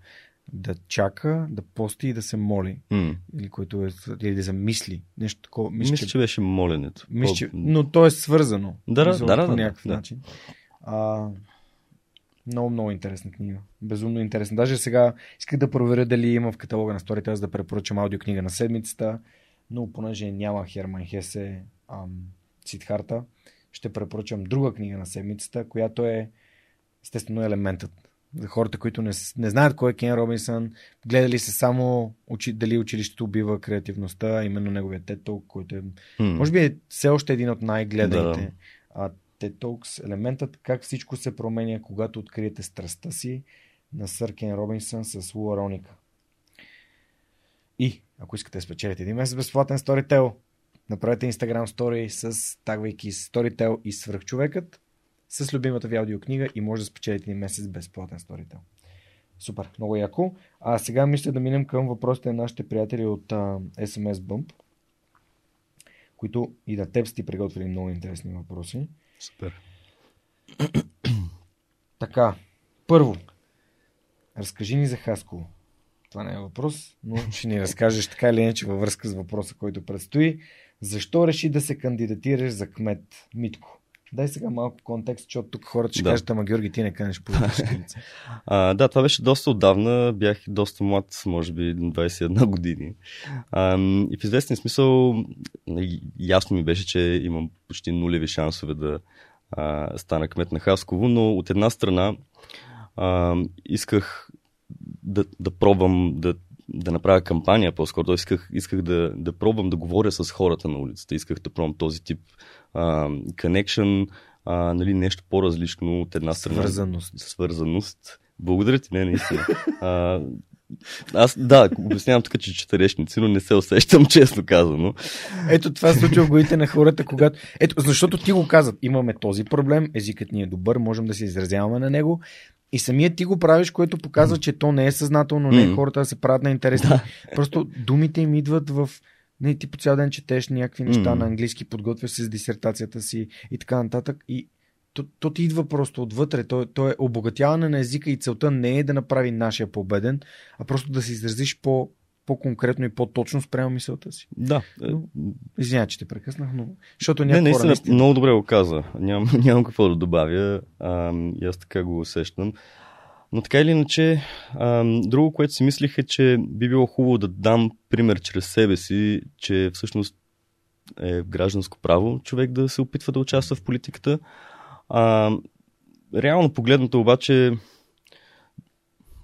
A: да чака, да пости и да се моли. Mm. Или, което е, или да замисли. Нещо такова.
B: Мисля, мисля, че беше моленето.
A: Мисля, че, но то е свързано.
B: Да, да, да,
A: по някакъв
B: да.
A: начин. А, много, много интересна книга. Безумно интересна. Даже сега исках да проверя дали има в каталога на Storytel, да препоръчам аудиокнига на седмицата, но понеже няма Херман Хесе, ам, Сидхарта, ще препоръчам друга книга на седмицата, която е естествено елементът. За хората, които не, не знаят кой е Кен Робинсън, гледали се само учи, дали училището убива креативността, именно неговия TED който е, mm. може би е все още един от най-гледаните. Да. TED Talks, елементът как всичко се променя, когато откриете страстта си на Сър Кен Робинсън с Луа Роника. И, ако искате да спечелите един месец безплатен Storytel, направете Instagram Story с тагвайки Storytel и свръхчовекът с любимата ви аудиокнига и може да спечелите един месец безплатен Storytel. Супер, много яко. А сега мисля да минем към въпросите на нашите приятели от а, SMS Bump, които и на теб сте приготвили много интересни въпроси.
B: Супер.
A: Така, първо, разкажи ни за Хасково. Това не е въпрос, но ще ни разкажеш така или иначе във връзка с въпроса, който предстои. Защо реши да се кандидатираш за кмет, Митко? Дай сега малко контекст, защото тук хората ще да. кажат, ама Георги, ти не канеш по
B: а, Да, това беше доста отдавна. Бях доста млад, може би 21 години. А, и в известен смисъл нали, ясно ми беше, че имам почти нулеви шансове да а, стана кмет на Хасково, но от една страна а, исках да, да пробвам да да направя кампания по-скоро. Исках, исках да, да пробвам да говоря с хората на улицата. Исках да пробвам този тип а, connection, а, нали, нещо по-различно от една страна.
A: Свързаност.
B: Свързаност. Благодаря ти, не, наистина. А, аз, да, обяснявам тук, че чета речници, но не се усещам, честно казано.
A: Ето това случва в главите на хората, когато... Ето, защото ти го казват, имаме този проблем, езикът ни е добър, можем да се изразяваме на него, и самият ти го правиш, което показва, че то не е съзнателно, не е хората да се правят на интересни. Да. Просто думите им идват в... Не, ти по цял ден четеш някакви неща mm. на английски, подготвяш се с дисертацията си и така нататък. И то, то ти идва просто отвътре. То, то е обогатяване на езика и целта не е да направи нашия победен, а просто да се изразиш по, по-конкретно и по-точно спрямо мисълта си.
B: Да.
A: извинявай, че те прекъснах, но...
B: Защото не, наистина, наистина, много добре го каза. Ням, нямам какво да добавя. А, и аз така го усещам. Но така или иначе, а, друго, което си мислих е, че би било хубаво да дам пример чрез себе си, че всъщност е гражданско право човек да се опитва да участва в политиката. А, реално погледнато обаче,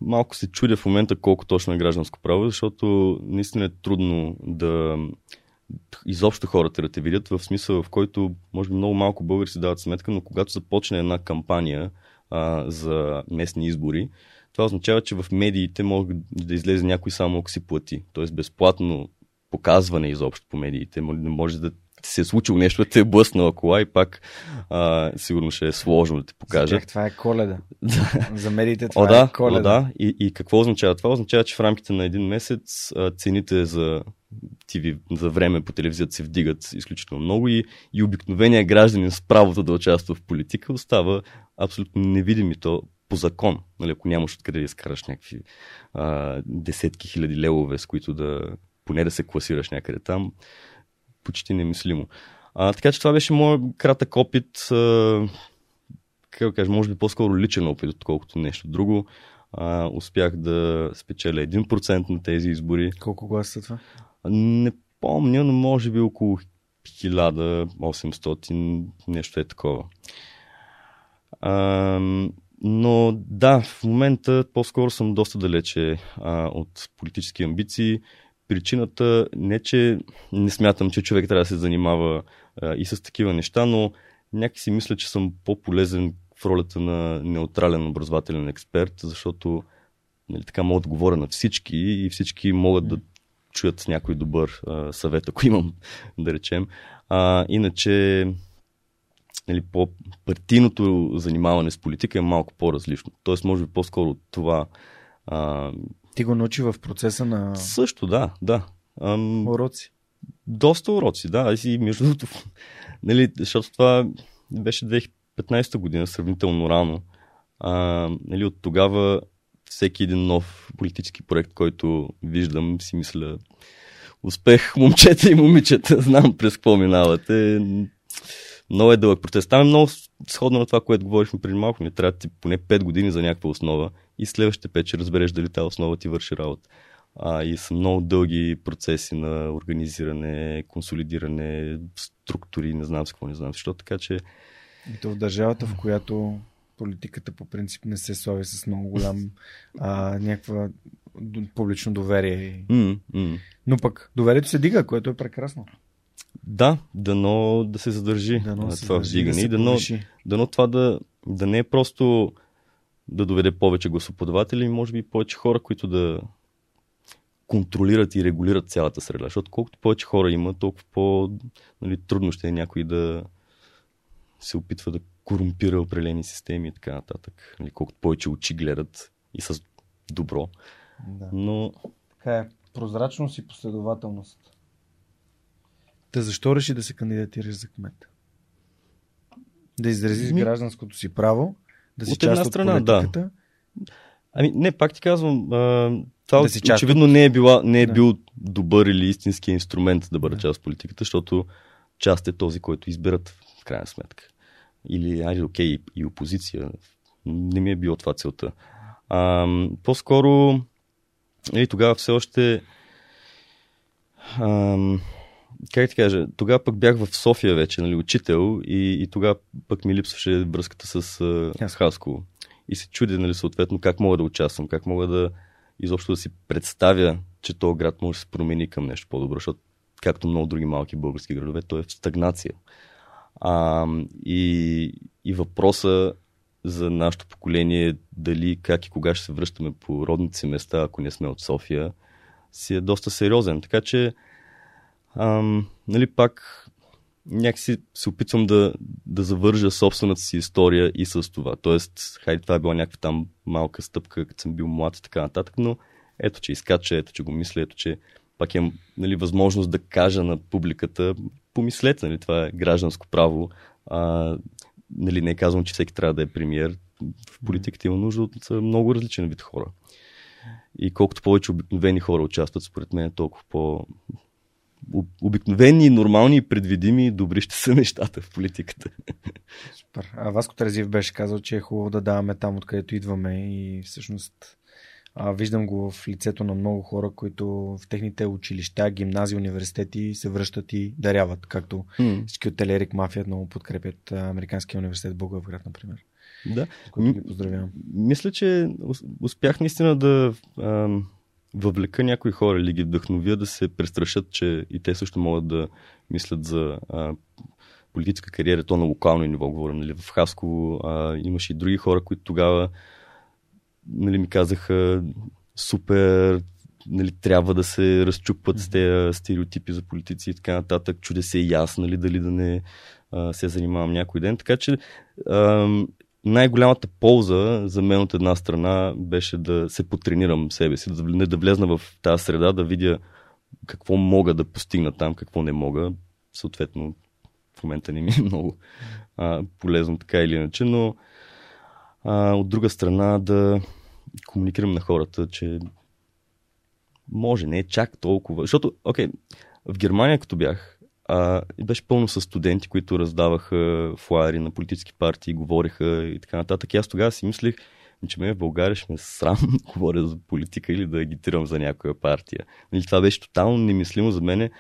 B: малко се чудя в момента колко точно е гражданско право, защото наистина е трудно да, изобщо хората да те видят, в смисъл в който може би много малко българи си дават сметка, но когато започне една кампания а, за местни избори, това означава, че в медиите може да излезе някой само ако си плати. Тоест безплатно показване изобщо по медиите. Може да се е случило нещо, те е блъснала кола и пак а, сигурно ще е сложно да те покажа.
A: За това е коледа. За медиите това
B: О, да,
A: е коледа.
B: О, да. И, и какво означава това? Означава, че в рамките на един месец а, цените за TV, за време по телевизията се вдигат изключително много и, и обикновения гражданин с правото да участва в политика остава абсолютно невидим и то по закон, нали, ако нямаш откъде да изкараш някакви а, десетки хиляди левове, с които да поне да се класираш някъде там, почти немислимо. А, така че това беше моят кратък опит, а, как да кажа, може би по-скоро личен опит, отколкото нещо друго. А, успях да спечеля 1% на тези избори.
A: Колко гласа са това?
B: Не помня, но може би около 1800, нещо е такова. А, но да, в момента по-скоро съм доста далече а, от политически амбиции. Причината не, че не смятам, че човек трябва да се занимава а, и с такива неща, но някак си мисля, че съм по-полезен в ролята на неутрален образователен експерт, защото нали, така мога да говоря на всички и всички могат да чуят някой добър а, съвет, ако имам, да речем. А, иначе нали, по партийното занимаване с политика е малко по-различно. Тоест, може би по-скоро това. А...
A: Ти го научи в процеса на.
B: Също, да, да.
A: Ам... Уроци.
B: Доста уроци, да. И между другото, нали, защото това беше 2015 година, сравнително рано. А, нали, от тогава всеки един нов политически проект, който виждам, си мисля успех, момчета и момичета, знам през какво минавате. Много е дълъг процес. Там е много сходно на това, което говорихме преди малко. Не трябва ти поне 5 години за някаква основа и следващите 5 ще разбереш дали тази основа ти върши работа. А, и са много дълги процеси на организиране, консолидиране, структури, не знам с какво не знам. Защо така, че...
A: И то в държавата, в която политиката по принцип не се слави с много голям а, някаква публично доверие.
B: Mm, mm.
A: Но пък доверието се дига, което е прекрасно.
B: Да, дано да се задържи
A: дано
B: това вдигане и дано, дано това да, да не е просто да доведе повече гласоподаватели, може би повече хора, които да контролират и регулират цялата среда. Защото колкото повече хора има, толкова по нали, трудно ще е някой да се опитва да корумпира определени системи и така нататък. Нали, колкото повече очи гледат и с добро.
A: Да.
B: Но...
A: Така е. Прозрачност и последователност. Та защо реши да се кандидатираш за кмет? Да изразиш
B: Ми...
A: гражданското си право, да си
B: От
A: част
B: една страна,
A: политиката.
B: да. Ами, не, пак ти казвам, а, това
A: Да си част
B: очевидно не е, била, не е
A: Да.
B: бил добър или истински инструмент да бъде
A: Да.
B: част от политиката, защото част е този, който изберат в крайна сметка. Или, айде, окей, и опозиция. Не ми е било това целта. А, по-скоро, нали, тогава все още ам, как ти кажа, тогава пък бях в София вече, нали, учител и, и тогава пък ми липсваше връзката с, с Хасково. И се чудя, нали, съответно, как мога да участвам, как мога да изобщо да си представя, че този град може да се промени към нещо по-добро, защото както много други малки български градове, той е в стагнация. А, и, и въпроса за нашето поколение, дали как и кога ще се връщаме по родните си места, ако не сме от София, си е доста сериозен. Така че, ам, нали, пак някакси се опитвам да, да завържа собствената си история и с това. Тоест, хайде, това е била някаква там малка стъпка, като съм бил млад и така нататък, но ето, че изкача, ето, че го мисля, ето, че пак имам нали, възможност да кажа на публиката, помислете, нали, това е гражданско право. А, нали, не казвам, че всеки трябва да е премиер. В политиката има нужда от много различен вид хора. И колкото повече обикновени хора участват, според мен, толкова по обикновени, нормални, предвидими и добри ще са нещата в политиката.
A: Супер. А Васко Терезиев беше казал, че е хубаво да даваме там, откъдето идваме и всъщност а, виждам го в лицето на много хора, които в техните училища, гимназии, университети се връщат и даряват, както всички от Телерик Мафия много подкрепят Американския университет Благоевград, например.
B: Да.
A: Което ги поздравявам.
B: Мисля, че ус- успях наистина да ам, въвлека някои хора или ги вдъхновя да се престрашат, че и те също могат да мислят за а, политическа кариера, то на локално ниво говорим. Нали, в Хасково а, имаше и други хора, които тогава нали, ми казаха супер, нали, трябва да се разчупват с тези стереотипи за политици и така нататък. Чуде се и аз, нали, дали да не а, се занимавам някой ден. Така че а, най-голямата полза за мен от една страна беше да се потренирам себе си, да, да влезна в тази среда, да видя какво мога да постигна там, какво не мога. Съответно, в момента не ми е много а, полезно така или иначе, но а, от друга страна да комуникирам на хората, че може, не е чак толкова. Защото, окей, в Германия като бях, а, беше пълно с студенти, които раздаваха флаери на политически партии, говориха и така нататък. И аз тогава си мислих, че ме в България ще ме срам да говоря за политика или да агитирам за някоя партия. Нали, това беше тотално немислимо за мене,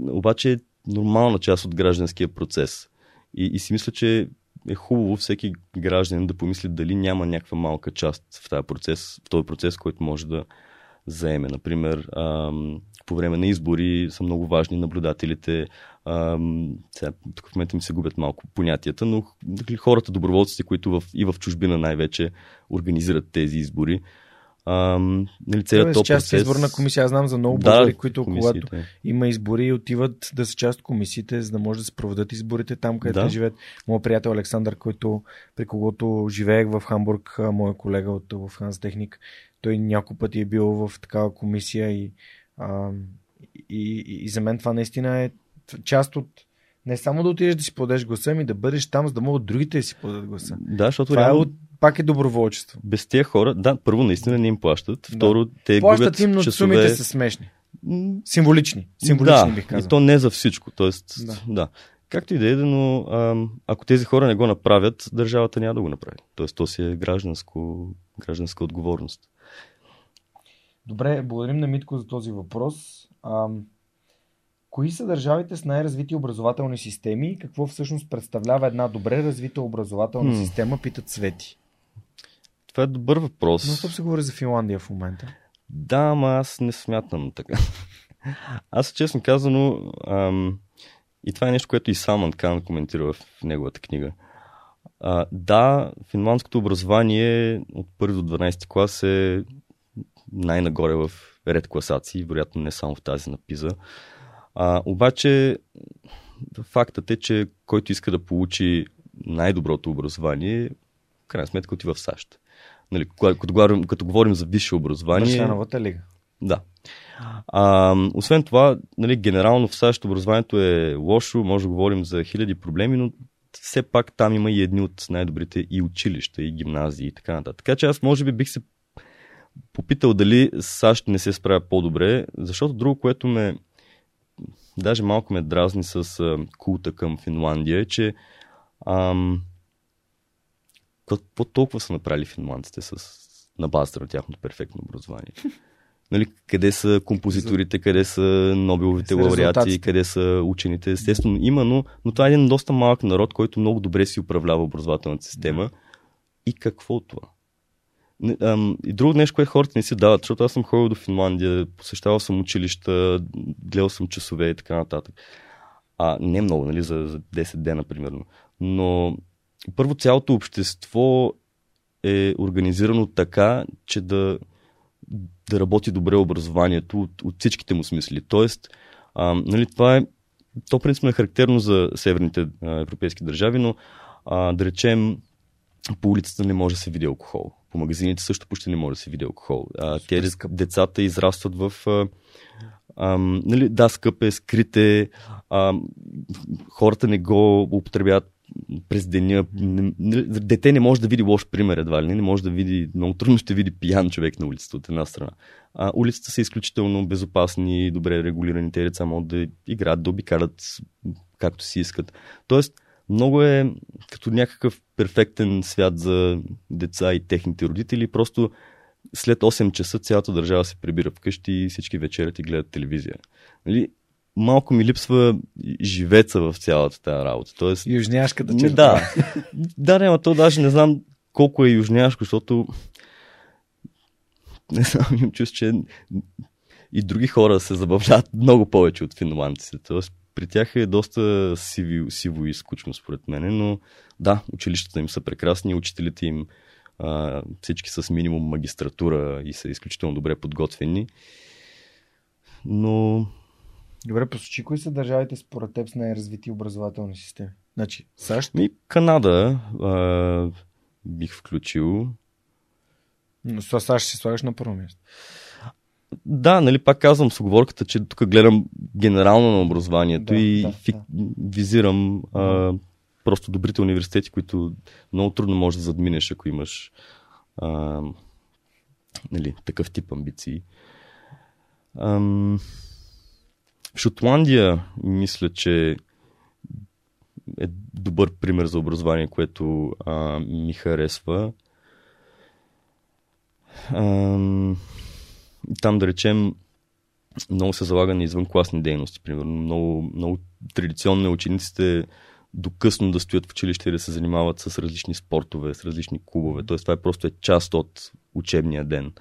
B: обаче е нормална част от гражданския процес. И, и си мисля, че е хубаво всеки гражданин да помисли дали няма някаква малка част в този процес, в този процес, който може да заеме. Например, ам, по време на избори са много важни наблюдателите. Ам, сега, тук в момента ми се губят малко понятията, но хората, доброволците, които в, и в чужбина най-вече организират тези избори, Ам, нали, целият
A: Тоест, част
B: процес...
A: изборна комисия. Аз знам за много българи, да, които когато има избори, отиват да са част от комисиите, за да може да се проведат изборите там, където да. живеят. Моят приятел Александър, който, при когото живеех в Хамбург, моя колега от в Ханс Техник, той няколко пъти е бил в такава комисия и, а, и, и, за мен това наистина е част от не само да отидеш да си подадеш гласа, ми да бъдеш там, за да могат другите да си подадат гласа.
B: Да, защото
A: това реално... е от пак е доброволчество.
B: Без тия хора, да, първо наистина не им плащат, второ
A: да.
B: те
A: плащат
B: губят
A: им, но
B: часове...
A: сумите са смешни. Символични. Символични
B: да,
A: бих казал.
B: и то не за всичко. Тоест, да. да. Както и да е, но а, ако тези хора не го направят, държавата няма да го направи. Тоест, то си е гражданско, гражданска отговорност.
A: Добре, благодарим на Митко за този въпрос. А, кои са държавите с най-развити образователни системи и какво всъщност представлява една добре развита образователна hmm. система, питат Свети.
B: Това е добър въпрос.
A: Но се говори за Финландия в момента.
B: Да, ама аз не смятам така. аз честно казано, ам, и това е нещо, което и Салман Кан коментира в неговата книга. А, да, финландското образование от първи до 12 клас е най-нагоре в ред класации, вероятно не само в тази на Пиза. А, обаче фактът е, че който иска да получи най-доброто образование, в крайна сметка отива в САЩ. Нали, като, говорим, като говорим за висше образование.
A: новата лига.
B: Да. А, освен това, нали, генерално в САЩ образованието е лошо, може да говорим за хиляди проблеми, но все пак там има и едни от най-добрите и училища, и гимназии и така нататък. Така че аз може би бих се попитал дали САЩ не се справя по-добре, защото друго, което ме даже малко ме дразни с а, култа към Финландия е, че ам, какво толкова са направили финландците с, на базата на тяхното перфектно образование? Нали, къде са композиторите, къде са Нобеловите лауреати, къде са учените. Естествено, има, но, но това е един доста малък народ, който много добре си управлява образователната система. И какво това? И друго нещо, което хората не си дават, защото аз съм ходил до Финландия, посещавал съм училища, гледал съм часове и така нататък. А, не много, нали, за, за 10 дена, примерно. Но първо цялото общество е организирано така, че да, да работи добре образованието от, от всичките му смисли. Тоест, а, нали, това е, то принципно е характерно за северните а, европейски държави, но а, да речем, по улицата не може да се види алкохол. По магазините също почти не може да се види алкохол. А, те децата израстват в. А, а, нали, да, скъп е, скрит е, а, хората не го употребяват през деня. Дете не може да види лош пример, едва ли не, може да види, много трудно ще види пиян човек на улицата от една страна. А, улицата са изключително безопасни, добре регулирани, те деца могат да играят, да обикалят както си искат. Тоест, много е като някакъв перфектен свят за деца и техните родители. Просто след 8 часа цялата държава се прибира вкъщи и всички вечерят и гледат телевизия. Нали? Малко ми липсва живеца в цялата тази работа. Тоест...
A: Южняшката черта.
B: Да, да, не, то даже не знам колко е южняшко, защото не знам, имам чувство, че и други хора се забавляват много повече от финландците. Тоест, при тях е доста сиви, сиво и скучно, според мен, но да, училищата им са прекрасни, учителите им а, всички с минимум магистратура и са изключително добре подготвени. Но.
A: Добре, посочи кои са държавите според теб с най-развити образователни системи? Значи, САЩ?
B: Ми, Канада а, бих включил.
A: Но с САЩ ще слагаш на първо място.
B: Да, нали, пак казвам с оговорката, че тук гледам генерално на образованието
A: Да,
B: и
A: да,
B: фик, визирам а, просто добрите университети, които много трудно можеш да задминеш, ако имаш а, нали, такъв тип амбиции. Ам, в Шотландия мисля, че е добър пример за образование, което а, ми харесва. Ам, там да речем много се залага на извънкласни дейности. Примерно много, много традиционно е учениците до късно да стоят в училище и да се занимават с различни спортове, с различни клубове. Тоест това е просто е част от учебния ден.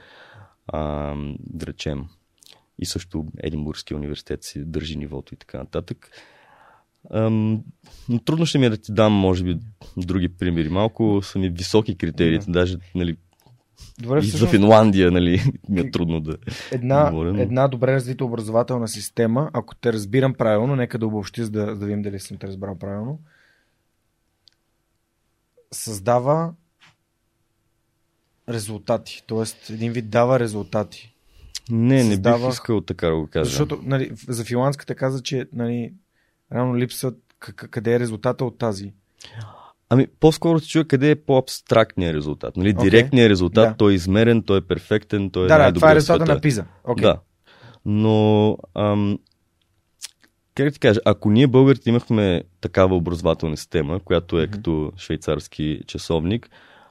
B: А, да речем. И също Единбургския университет си държи нивото и така нататък. Ам, но трудно ще ми е да ти дам, може би, други примери. Малко са ми високи критериите, даже нали,
A: Добре,
B: и за Финландия, нали, ми е трудно да
A: една,
B: говоря, но-
A: една добре развита образователна система, ако те разбирам правилно, нека да обобщи, за да, да видим дали съм те разбрал правилно, създава резултати. Тоест, един вид дава резултати.
B: Не, не
A: създава-
B: бих искал така да го кажа.
A: Защото нали, за финландската каза, че нали, реално липсват къде е резултата от тази.
B: Ами, по-скоро се чуя къде е по-абстрактният резултат. Нали? Директният резултат,
A: Да.
B: той е измерен, той е перфектен, той е
A: да, да, това е резултата
B: света.
A: на Пиза. Okay.
B: Да. Но, ам, как ти кажа, ако ние българите имахме такава образователна система, която е
A: Мгм.
B: като швейцарски часовник,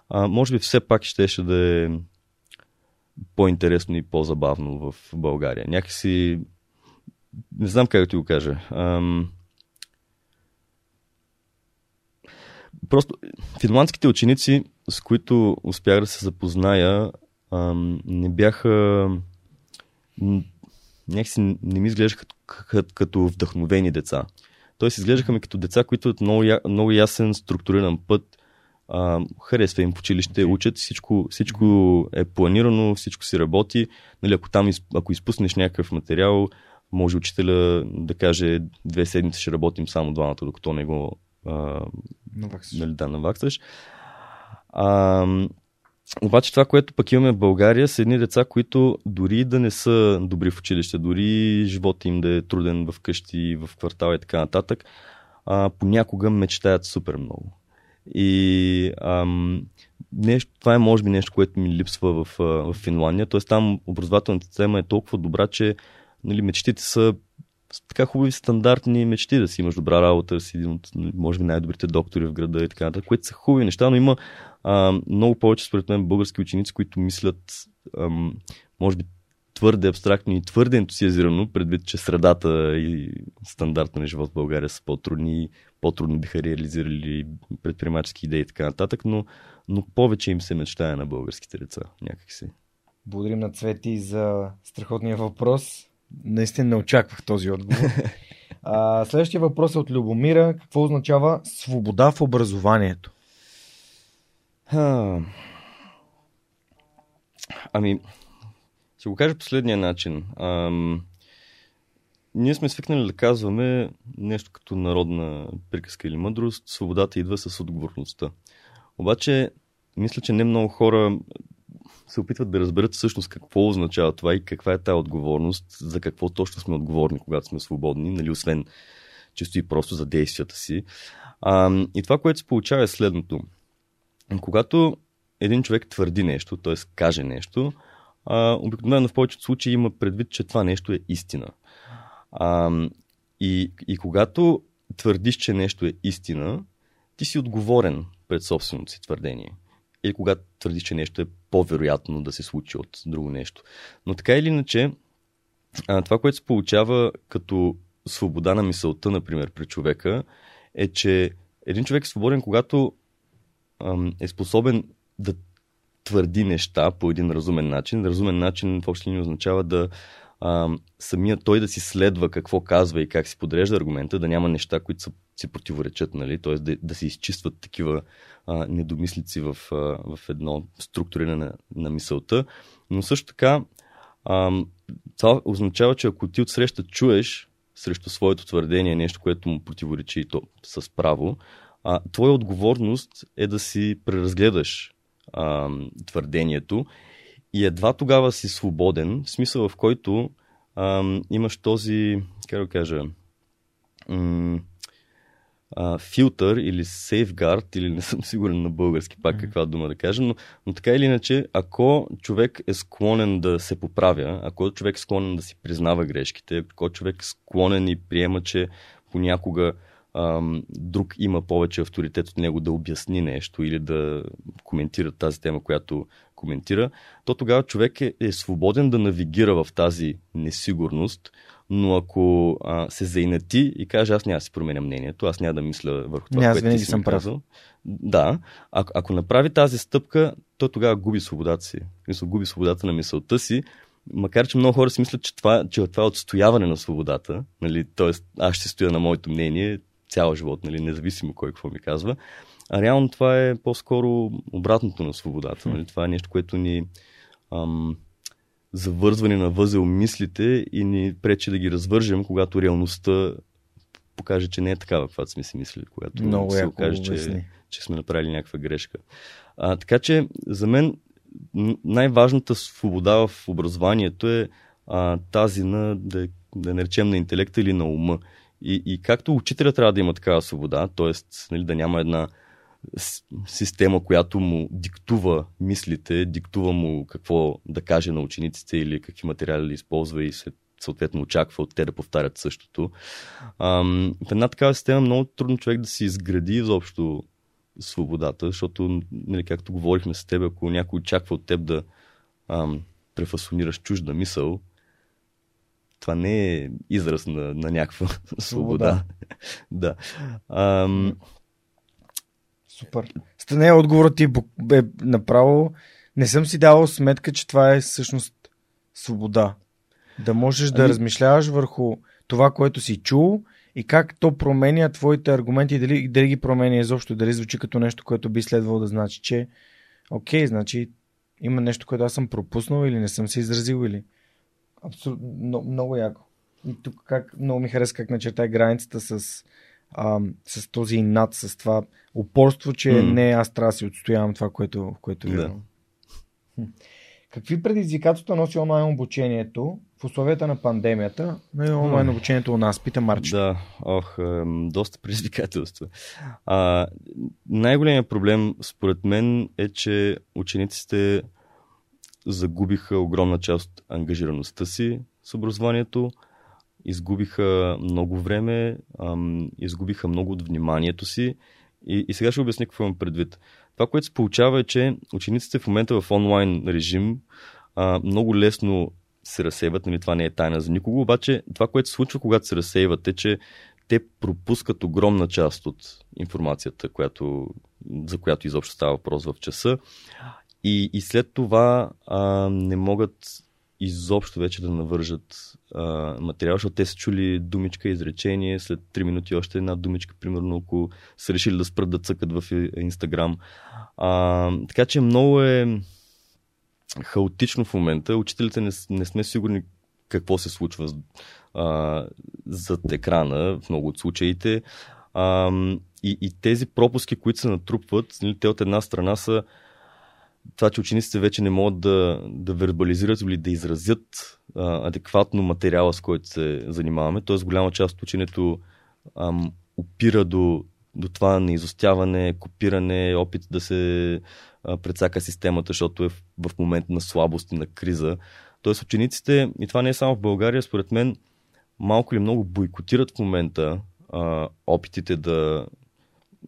B: а, може би все пак щеше да е по-интересно и по-забавно в България. Някакси, не знам как да ти го кажа. Ам, просто финландските ученици, с които успях да се запозная, ам, не бяха някакси не ми изглеждаха като, като, като вдъхновени деца. Тоест изглеждаха ми като деца, които от много, много ясен, структуриран път а, харесва им в училище, учат, всичко, всичко е планирано, всичко си работи. Нали, ако там, ако изпуснеш някакъв материал, може учителя да каже две седмици ще работим само двамата, докато не го а,
A: Наваксаш.
B: нали, да, наваксаш. А, обаче това, което пък имаме в България, са едни деца, които дори да не са добри в училище, дори живота им да е труден в къщи, в квартала и така нататък, а, понякога мечтаят супер много. И ам, нещо, това е може би нещо, което ми липсва в, в Финландия. Тоест там образователната система е толкова добра, че нали, мечтите са така хубави стандартни мечти, да си имаш добра работа, си един от, може би, най-добрите доктори в града и така нататък, които са хубави неща, но има а, много повече, според мен, български ученици, които мислят, ам, може би, твърде абстрактно и твърде ентусиазирано, предвид, че средата и стандарта на живот в България са по-трудни, по-трудно биха реализирали предприемачески идеи и така нататък, но, но повече им се мечтае на българските деца, някакси.
A: Благодарим на Цвети за страхотния въпрос. Наистина не очаквах този отговор. А, следващия въпрос е от Любомира. Какво означава свобода в образованието?
B: Ами, ще го кажа последния начин. Ам, ние сме свикнали да казваме нещо като народна приказка или мъдрост. Свободата идва с отговорността. Обаче, мисля, че не много хора се опитват да разберат всъщност какво означава това и каква е тази отговорност, за какво точно сме отговорни, когато сме свободни, нали, освен чисто и просто за действията си. А, и това, което се получава е следното. Когато един човек твърди нещо, т.е. каже нещо, а, обикновено в повечето случаи има предвид, че това нещо е истина. А, и, и когато твърдиш, че нещо е истина, ти си отговорен пред собственото си твърдение. Или когато твърдиш, че нещо е по-вероятно да се случи от друго нещо. Но така или иначе, а, това, което се получава като свобода на мисълта, например, при човека, е, че един човек е свободен, когато ам, е способен да твърди неща по един разумен начин. Разумен начин в общи линии означава да а, самия той да си следва какво казва и как си подрежда аргумента, да няма неща, които са, си противоречат, нали? т.е. Да, да се изчистват такива а, недомислици в, а, в едно структуриране на, на мисълта. Но също така, а, това означава, че ако ти отсреща чуеш срещу своето твърдение нещо, което му противоречи и то с право, а, твоя отговорност е да си преразгледаш а, твърдението и едва тогава си свободен, в смисъл в който а, имаш този, как да кажа, м- а, филтър или сейфгард, или не съм сигурен на български пак каква дума да кажа, но, но така или иначе, ако човек е склонен да се поправя, ако човек е склонен да си признава грешките, ако човек е склонен и приема, че понякога ам, друг има повече авторитет от него да обясни нещо или да коментира тази тема, която коментира, то тогава човек е, е свободен да навигира в тази несигурност, но ако а, се заинати и каже, аз няма да си променя мнението, аз няма да мисля върху това,
A: Не,
B: което
A: винаги
B: ти си
A: съм прав.
B: казал. Да, ако, ако направи тази стъпка, то тогава губи свободата си. Мисля, губи свободата на мисълта си, макар че много хора си мислят, че това, че това е отстояване на свободата, нали? т.е. аз ще стоя на моето мнение цял живот, нали? независимо кой какво ми казва. А реално това е по-скоро обратното на свободата. Нали? Това е нещо, което ни ам, завързване на възел мислите и ни пречи да ги развържем, когато реалността покаже, че не е такава, каквато сме си мислили, когато
A: Много
B: се окаже, че, че сме направили някаква грешка. А, така че за мен най-важната свобода в образованието е а, тази на, да, да наречем на интелекта или на ума. И, и както учителя трябва да има такава свобода, т.е. Нали, да няма една система, която му диктува мислите, диктува му какво да каже на учениците или какви материали да използва и се, съответно очаква от те да повтарят същото. Ам, в една такава система много трудно човек да си изгради изобщо свободата, защото, нали, както говорихме с теб, ако някой очаква от теб да ам, префасонираш чужда мисъл, това не е израз на, на някаква свобода. да. Ам,
A: Супер. Стане отговорът ти е направо. Не съм си давал сметка, че това е всъщност свобода. Да можеш да
B: Ами-
A: размишляваш върху това, което си чул и как то променя твоите аргументи, дали, дали ги променя изобщо, дали звучи като нещо, което би следвало да значи, че окей, значи има нещо, което аз съм пропуснал или не съм се изразил или абсолютно много, много яко. И тук как, много ми хареса как начертай границата с, ам, с този инат, с това упорство, че
B: М.
A: не аз трябва да си отстоявам това, което, което
B: Да.
A: вярвам. Какви предизвикателства носи онлайн обучението в условията на пандемията, но и онлайн обучението у нас? Пита Марчо.
B: Да, ох, доста предизвикателства. А, най-големият проблем, според мен, е, че учениците загубиха огромна част от ангажираността си с образованието, изгубиха много време, ам, изгубиха много от вниманието си. И, и сега ще обясня какво имам предвид. Това, което се получава е, че учениците в момента в онлайн режим а, много лесно се разсейват, нали, това не е тайна за никого, обаче това, което се случва, когато се разсейват е, че те пропускат огромна част от информацията, която, за която изобщо става въпрос в часа. И, и след това а, не могат изобщо вече да навържат а, материал, защото те са чули думичка, изречение, след 3 минути още една думичка, примерно, ако са решили да спрат да цъкат в Инстаграм. А, така че много е хаотично в момента. Учителите не, не сме сигурни какво се случва а, зад екрана в много от случаите. А, и, и тези пропуски, които се натрупват, нали, те от една страна са това, че учениците вече не могат да, да вербализират или да изразят а, адекватно материала, с който се занимаваме. Тоест, голяма част от ученето ам, опира до, до това неизостяване, копиране, опит да се а, прецака системата, защото е в, в момент на слабост и на криза. Тоест, учениците, и това не е само в България, според мен, малко или много бойкотират в момента а, опитите да,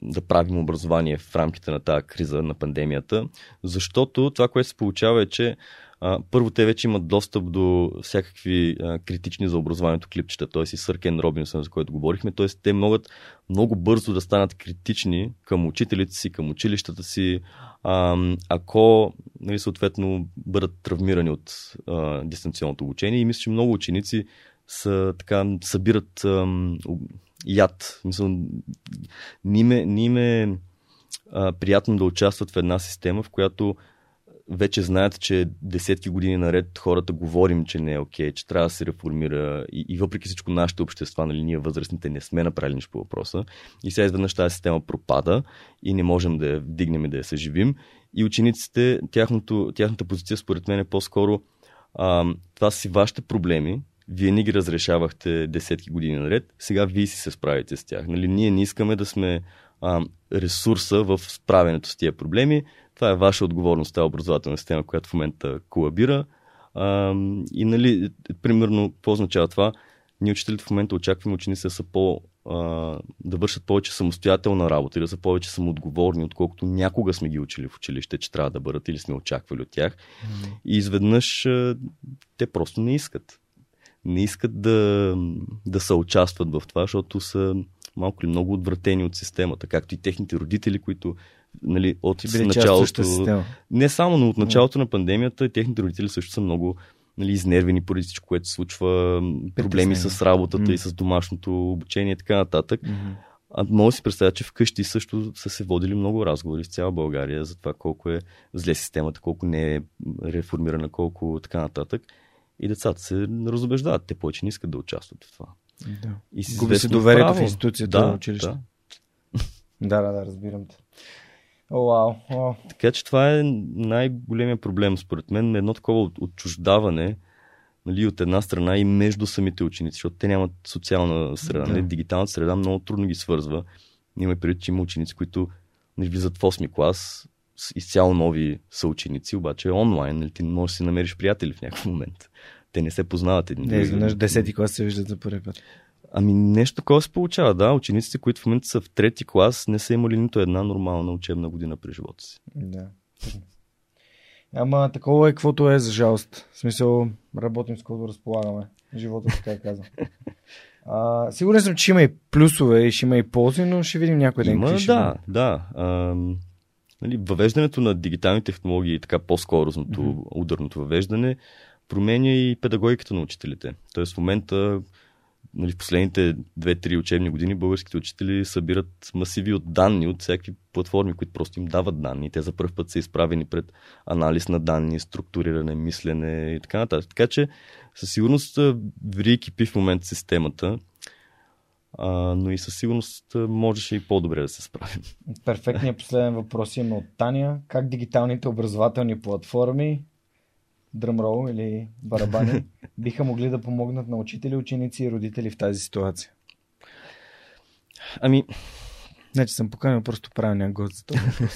B: да правим образование в рамките на тази криза на пандемията, защото това, което се получава е, че а, първо те вече имат достъп до всякакви а, критични за образованието клипчета, т.е. и Съркен Робинсън, за който говорихме, т.е. те могат много бързо да станат критични към учителите си, към училищата си, а, ако нали, съответно бъдат травмирани от а, дистанционното обучение. И мисля, че много ученици са, така, събират а, яд. Мисля, ни ме, ни ме а, приятно да участват в една система, в която вече знаят, че десетки години наред хората говорим, че не е окей, че трябва да се реформира и, и въпреки всичко нашите общества, нали, ние възрастните не сме направили нищо по въпроса и сега изведнъж тази система пропада и не можем да я вдигнем и да я съживим и учениците, тяхното, тяхната позиция според мен е по-скоро а, това си вашите проблеми, вие ни ги разрешавахте десетки години наред, сега вие си се справите с тях. Нали, ние не искаме да сме а, ресурса в справянето с тия проблеми. Това е ваша отговорност, тази образователна система, която в момента колабира. А, и нали, примерно, какво означава това? Ние учителите в момента очакваме учениците да са по, а, да вършат повече самостоятелна работа и да са повече самоотговорни, отколкото някога сме ги учили в училище, че трябва да бъдат или сме очаквали от тях. Mm-hmm. И изведнъж а, те просто не искат. Не искат да, да се участват в това, защото са малко ли много отвратени от системата, както и техните родители, които нали, от началото. Не само, но от началото на пандемията техните родители също са много нали, изнервени поради всичко, което се случва, проблеми с работата mm. и с домашното обучение и така нататък. Mm-hmm. А мога да си представя, че вкъщи също са се водили много разговори с цяла България за това колко е зле системата, колко не е реформирана, колко така нататък. И децата се разобеждават. Те повече не искат да участват в това.
A: Да. И си Губи се доверието право. в институцията да, на училище. Да. да, да, да, разбирам те. О, вау, вау.
B: Така че това е най-големия проблем, според мен, едно такова отчуждаване нали, от една страна и между самите ученици, защото те нямат социална среда. Да. Нали, дигиталната среда много трудно ги свързва. Има преди, че има ученици, които нали, влизат в 8 клас, изцяло нови съученици, обаче онлайн, нали, ти не можеш да си намериш приятели в някакъв момент. Те не се познават един
A: Не, изведнъж десети клас се виждат за първи път.
B: Ами нещо такова се получава, да. Учениците, които в момента са в трети клас, не са имали нито една нормална учебна година през живота си.
A: Да. Ама такова е каквото е, за жалост. В смисъл, работим с което разполагаме. Живота така казвам. А, сигурен съм, че има и плюсове и ще има и ползи, но ще видим някой ден.
B: Има, да, да. А, нали, въвеждането на дигитални технологии, така по-скоростното, mm-hmm. ударното въвеждане, променя и педагогиката на учителите. Тоест в момента нали, в последните 2-3 учебни години българските учители събират масиви от данни от всякакви платформи, които просто им дават данни. Те за първ път са изправени пред анализ на данни, структуриране, мислене и така нататък. Така че със сигурност ври кипи в момента системата, а, но и със сигурност можеше и по-добре да се справим.
A: Перфектният последен въпрос има от Таня. Как дигиталните образователни платформи дръмрол или барабани биха могли да помогнат на учители, ученици и родители в тази ситуация?
B: Ами...
A: Не, че съм поканил просто правилния гост за този въпрос.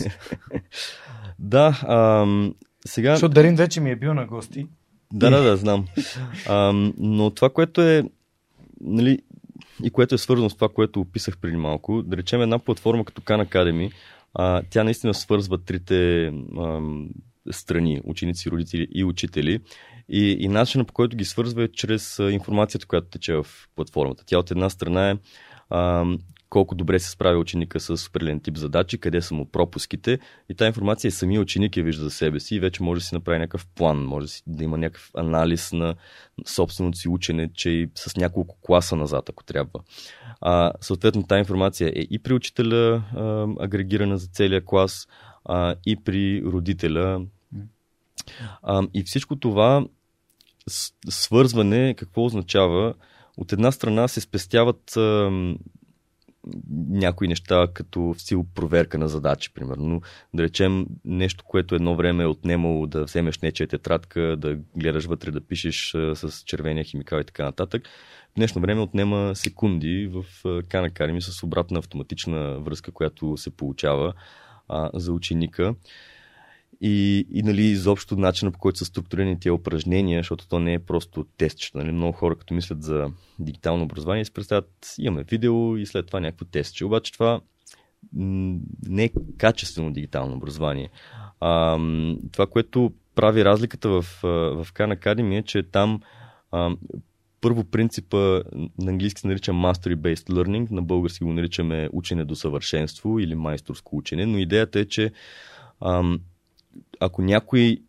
B: да, ам, сега...
A: Защото Дарин вече ми е бил на гости.
B: Да, да, да, знам. Ам, но това, което е нали, и което е свързано с това, което описах преди малко, да речем една платформа като Khan Academy, а, тя наистина свързва трите ам, страни, ученици, родители и учители. И, и начинът по който ги свързва е чрез информацията, която тече в платформата. Тя от една страна е а, колко добре се справя ученика с определен тип задачи, къде са му пропуските и тази информация самия ученик я вижда за себе си и вече може да си направи някакъв план, може да има някакъв анализ на собственото си учене, че и с няколко класа назад, ако трябва. А, съответно, тази информация е и при учителя а, агрегирана за целия клас, а, и при родителя а, и всичко това свързване, какво означава? От една страна се спестяват а, някои неща, като в сил проверка на задачи, примерно. Да речем нещо, което едно време е отнемало да вземеш нечия тетрадка, да гледаш вътре, да пишеш с червения химикал и така нататък. В днешно време отнема секунди в Канакарими с обратна автоматична връзка, която се получава а, за ученика. И, и нали, изобщо начина по който са структурирани тези упражнения, защото то не е просто тестче. Нали? Много хора, като мислят за дигитално образование, си представят, имаме видео и след това някакво тестче. Обаче това не е качествено дигитално образование. А, това, което прави разликата в, в Khan Academy е, че там а, първо принципа на английски се нарича Mastery-Based Learning, на български го наричаме учене до съвършенство или майсторско учене, но идеята е, че ам, ако някой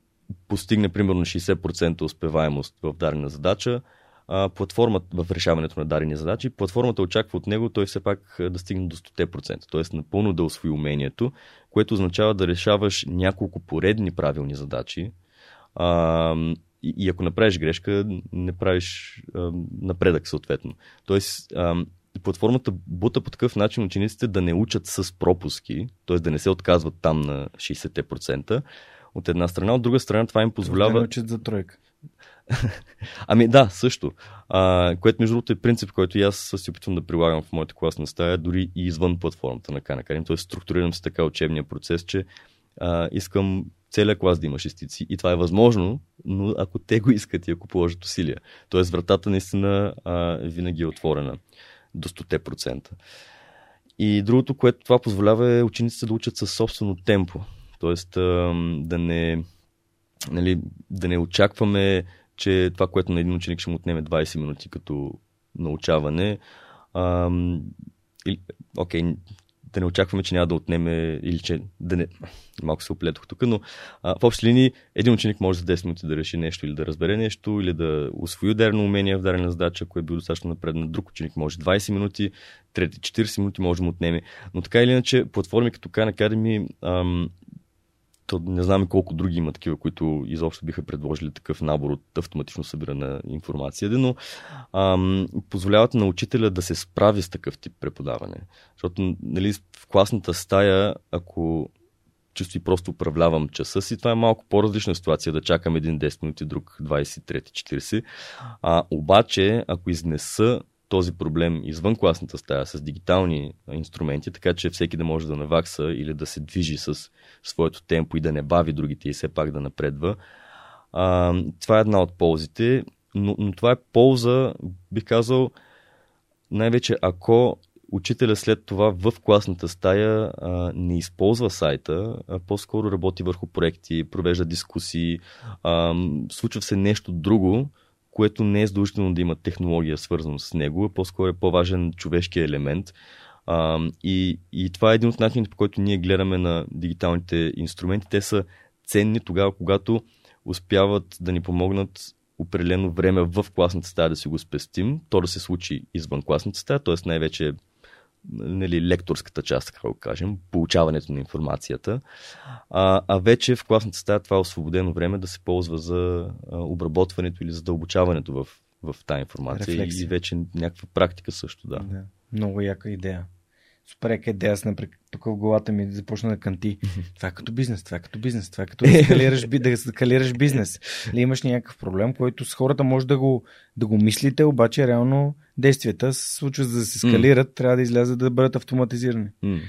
B: постигне примерно 60% успеваемост в дадена задача, а, платформата в решаването на дадени задачи, платформата очаква от него той все пак да стигне до 100%, т.е. напълно да освои умението, което означава да решаваш няколко поредни правилни задачи, а, и, и ако направиш грешка, не правиш а, напредък съответно. Тоест, а, платформата бута по такъв начин учениците да не учат с пропуски, т.е. да не се отказват там на 60%, от една страна, от друга страна това им позволява... Да
A: не учат за тройка.
B: ами да, също. А, което между другото е принцип, който и аз се опитвам да прилагам в моята класна стая, дори и извън платформата на Khan Т.е. структурирам се така учебния процес, че а, искам целият клас да има шестици. И това е възможно, но ако те го искат и ако положат усилия. Тоест вратата наистина а, винаги е отворена до 100%. И другото, което това позволява е учениците да учат със собствено темпо. Тоест да не, нали, да не очакваме, че това, което на един ученик ще му отнеме 20 минути като научаване, окей, да не очакваме, че няма да отнеме или че да не... Малко се оплетох тук, но а, в общи линии един ученик може за 10 минути да реши нещо или да разбере нещо, или да освои ударено умение в дадена задача, ако е бил достатъчно напредна. Друг ученик може 20 минути, трети 40 минути може да му отнеме. Но така или иначе, платформи като Khan Academy ам, не знаме колко други има такива, които изобщо биха предложили такъв набор от автоматично събирана информация, но ам, позволяват на учителя да се справи с такъв тип преподаване. Защото нали, в класната стая, ако чисто и просто управлявам часа си, това е малко по-различна ситуация да чакам един 10 минути, друг 23-40. А, обаче, ако изнеса този проблем извън класната стая с дигитални инструменти, така че всеки да може да навакса или да се движи с своето темпо и да не бави другите и все пак да напредва. А, това е една от ползите, но, но това е полза, бих казал, най-вече ако учителя след това в класната стая а, не използва сайта, а по-скоро работи върху проекти, провежда дискусии, а, случва се нещо друго, което не е задължително да има технология свързана с него, а по-скоро е по-важен човешки елемент. А, и, и това е един от начините, по който ние гледаме на дигиталните инструменти. Те са ценни тогава, когато успяват да ни помогнат определено време в класната стая да си го спестим, то да се случи извън класната стая, т.е. най-вече нали, лекторската част, така да кажем, получаването на информацията. А, а вече в класната стая това е освободено време да се ползва за обработването или задълбочаването в, в тази информация Рефлексия. и вече някаква практика също, да. да.
A: Много яка идея супер яка идея, аз тук в главата ми започна да канти. Това е като бизнес, това е като бизнес, това е като да скалираш, да скалираш бизнес. Или имаш някакъв проблем, който с хората може да го, да го мислите, обаче реално действията се случват за да се скалират, mm. трябва да излязат да бъдат автоматизирани. Mm.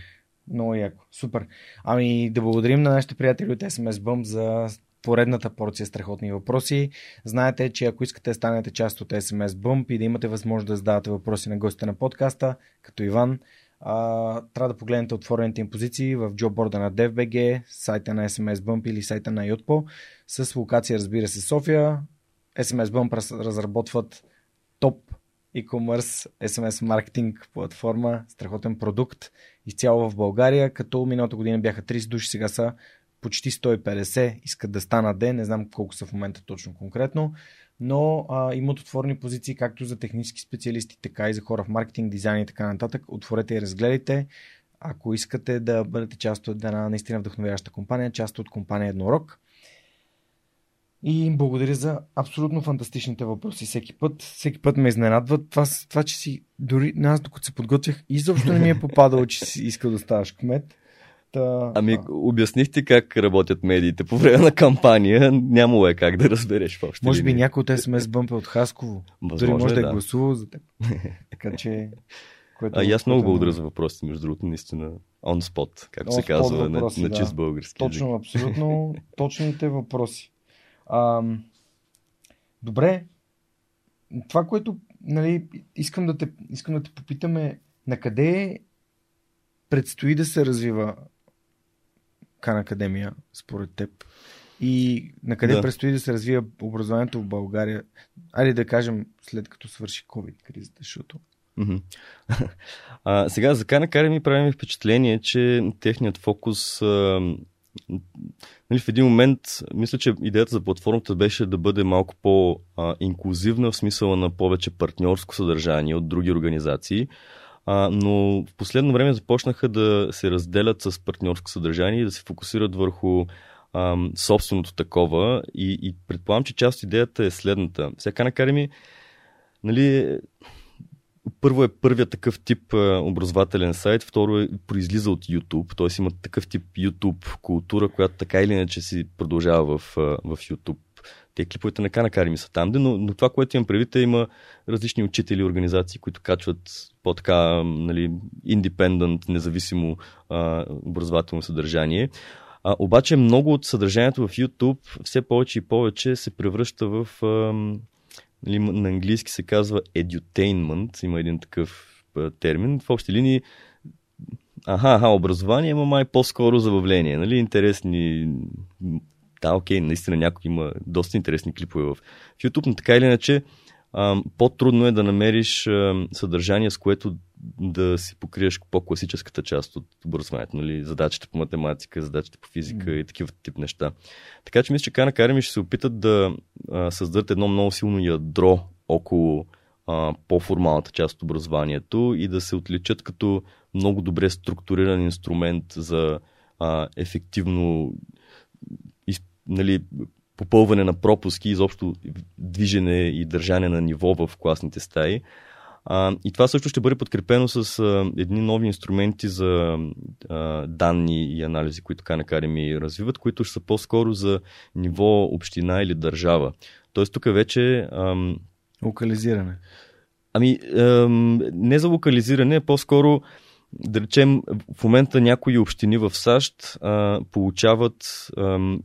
A: Много яко. Супер. Ами да благодарим на нашите приятели от SMS Bump за поредната порция страхотни въпроси. Знаете, че ако искате да станете част от SMS Bump и да имате възможност да задавате въпроси на гостите на подкаста, като Иван, а, трябва да погледнете отворените им позиции в джобборда на DFBG, сайта на SMS Bump или сайта на Yotpo, с локация разбира се София. SMS Bump разработват топ e-commerce SMS маркетинг платформа, страхотен продукт изцяло в България, като миналата година бяха 30 души, сега са почти 150, искат да станат ден, не знам колко са в момента точно конкретно но а, имат отворени позиции както за технически специалисти, така и за хора в маркетинг, дизайн и така нататък. Отворете и разгледайте. Ако искате да бъдете част от една наистина вдъхновяваща компания, част от компания Еднорог. И им благодаря за абсолютно фантастичните въпроси всеки път. Всеки път ме изненадва това, това че си, дори аз докато се подготвях, изобщо не ми е попадало, че си искал да ставаш кмет.
B: Та... Ами, обяснихте как работят медиите по време на кампания. Нямало е как да разбереш в общи
A: Може би някой от СМС бъмпе от Хасково. Възможно Дори може е, да е гласувал за теб. така че...
B: Което, а и аз много благодаря за въпросите, между другото, наистина on spot, както се казва въпроси, на, на чист български.
A: Точно, език. абсолютно точните въпроси. А, добре, това, което нали, искам, да те, искам да те попитаме, на къде предстои да се развива Кан Академия, според теб? и на къде
B: Да.
A: предстои да се развие образованието в България. Айде да кажем след като свърши COVID кризата, защото.
B: А, сега за Khan Academy прави ми впечатление, че техният фокус а, нали, в един момент, мисля, че идеята за платформата беше да бъде малко по-инклюзивна в смисъла на повече партньорско съдържание от други организации, а, но в последно време започнаха да се разделят с партньорско съдържание и да се фокусират върху ам, собственото такова и, и предполагам, че част от идеята е следната. Сега Academy нали, първо е първият такъв тип образователен сайт, второ е произлиза от YouTube, т.е. има такъв тип YouTube култура, която така или иначе си продължава в, а, в YouTube. Те клиповете на Khan Academy са там, но, но това, което имам предвид е има различни учители, организации, които качват по-така нали, independent, независимо а, образователно съдържание. А, обаче много от съдържанието в YouTube все повече и повече се превръща в ам, нали, на английски се казва edutainment, има един такъв а, термин. В общи линии, аха, аха, образование, има май по-скоро забавление, нали, интересни, да, окей, наистина някой има доста интересни клипове в YouTube, но така или иначе, по-трудно е да намериш ам, съдържание, с което да си покриеш по-класическата част от образованието, нали, задачите по математика, задачите по физика и такива тип неща. Така че мисля, че Khan Academy ще се опитат да създадат едно много силно ядро около а, по-формалната част от образованието и да се отличат като много добре структуриран инструмент за а, ефективно нали, попълване на пропуски, изобщо движене и държане на ниво в класните стаи. А, и това също ще бъде подкрепено с а, едни нови инструменти за а, данни и анализи, които Khan Academy развиват, които ще са по-скоро за ниво община или държава. Тоест тук вече ам,
A: локализиране.
B: Ами, ем, не за локализиране, а по-скоро, да речем, в момента някои общини в САЩ а, получават ам,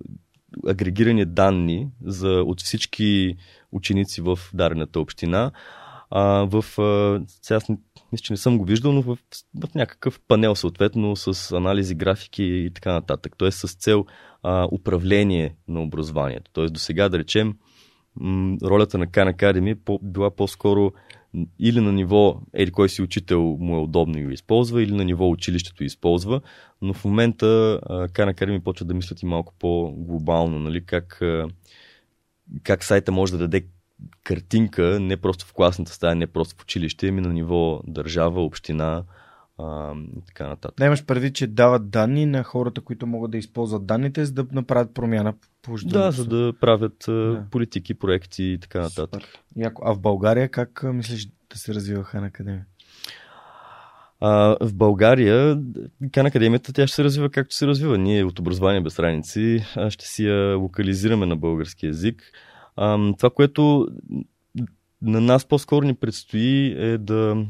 B: агрегирани данни за, от всички ученици в дадената община. А, в, сега аз мисля, че не съм го виждал, но в, в някакъв панел, съответно, с анализи, графики и така нататък. Тоест с цел а, управление на образованието. Тоест до сега, да речем, ролята на Khan Academy била по-скоро или на ниво еди кой си учител му е удобно и го използва, или на ниво училището използва, но в момента Khan Academy почва да мислят и малко по-глобално, нали, как, как сайта може да даде картинка не просто в класната стая, не просто в училище, ами на ниво държава, община а, така нататък.
A: Да имаш предвид, че дават данни на хората, които могат да използват данните, за да направят промяна по
B: Да, за да правят
A: Да.
B: политики, проекти и така нататък.
A: Супер. Яко. А в България как мислиш да се развива Хан Академия?
B: А, в България, Кан Академията, тя ще се развива както се развива. Ние от образование без раници а, ще си я локализираме на български язик. А, това, което на нас по-скоро ни предстои е да,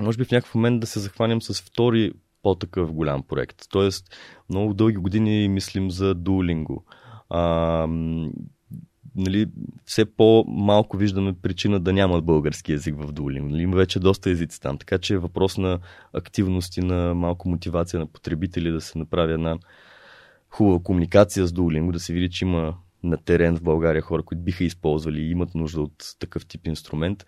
B: може би в някакъв момент да се захванем с втори по-такъв голям проект. Тоест, много дълги години мислим за Duolingo. А, нали, все по-малко виждаме причина да няма български язик в Duolingo. Нали, има вече доста езици там, така че е въпрос на активност и на малко мотивация на потребители да се направи една хубава комуникация с Duolingo, да се види, че има на терен в България хора, които биха използвали и имат нужда от такъв тип инструмент.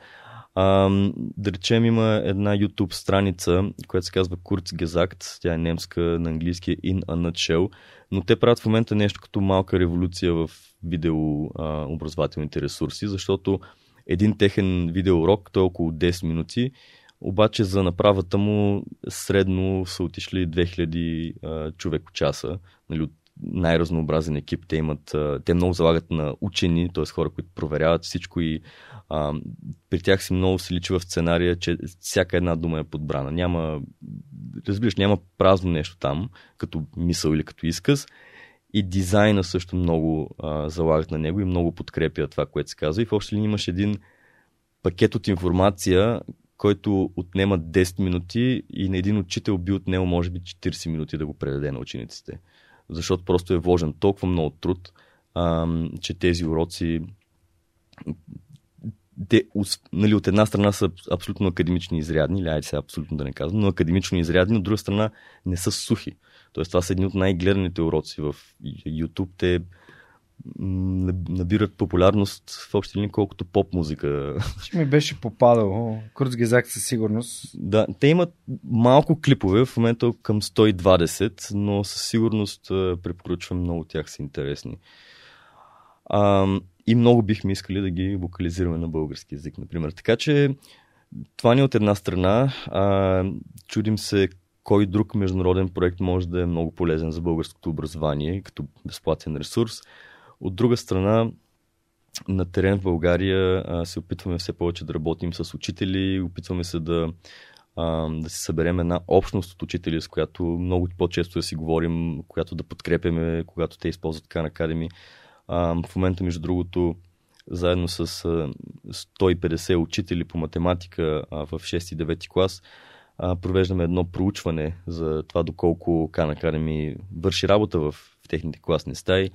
B: А, да речем има една YouTube страница, която се казва Kurzgesagt, тя е немска, на английски е In a Nutshell, но те правят в момента нещо като малка революция в видео а, образователните ресурси, защото един техен видеоурок, той е около 10 минути, обаче за направата му средно са отишли 2000 а, човек часа, нали, от най-разнообразен екип. Те имат, те много залагат на учени, т.е. хора, които проверяват всичко и а, при тях си много се личи в сценария, че всяка една дума е подбрана. Няма, разбираш, няма празно нещо там, като мисъл или като изказ. И дизайна също много а, залагат на него и много подкрепя това, което се казва. И в общи линии имаш един пакет от информация, който отнема 10 минути и на един учител би отнел може би 40 минути да го предаде на учениците. Защото просто е вложен толкова много труд, а, че тези уроци те, нали, от една страна са абсолютно академични изрядни, или сега абсолютно да не казвам, но академично изрядни, от друга страна не са сухи. Тоест това са едни от най-гледаните уроци в YouTube. Те набират популярност в общи линии, колкото поп музика.
A: Ще ми беше попадало. Курцгезак със сигурност.
B: Да, те имат малко клипове, в момента към 120, но със сигурност препоръчвам много от тях са интересни. А, и много бихме искали да ги вокализираме на български язик, например. Така че това ни е от една страна. А, чудим се кой друг международен проект може да е много полезен за българското образование като безплатен ресурс. От друга страна, на терен в България се опитваме все повече да работим с учители, опитваме се да, да си съберем една общност от учители, с която много по-често да си говорим, която да подкрепяме, когато те използват Khan Academy. В момента, между другото, заедно с 150 учители по математика в 6 и 9 клас, провеждаме едно проучване за това доколко Khan Academy върши работа в техните класни стаи.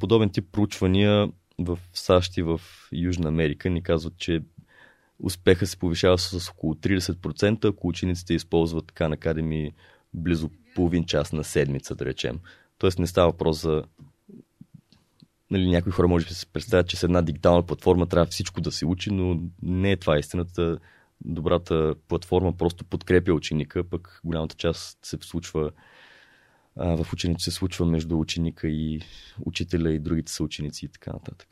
B: Подобен тип проучвания в САЩ и в Южна Америка ни казват, че успеха се повишава с около 30%, ако учениците използват Khan Academy близо половин час на седмица, да речем. Тоест не става въпрос за нали, някои хора може би се представят, че с една дигитална платформа трябва всичко да се учи, но не е това истината. Добрата платформа просто подкрепя ученика, пък голямата част се случва а, в ученето се случва между ученика и учителя и другите са ученици и така нататък.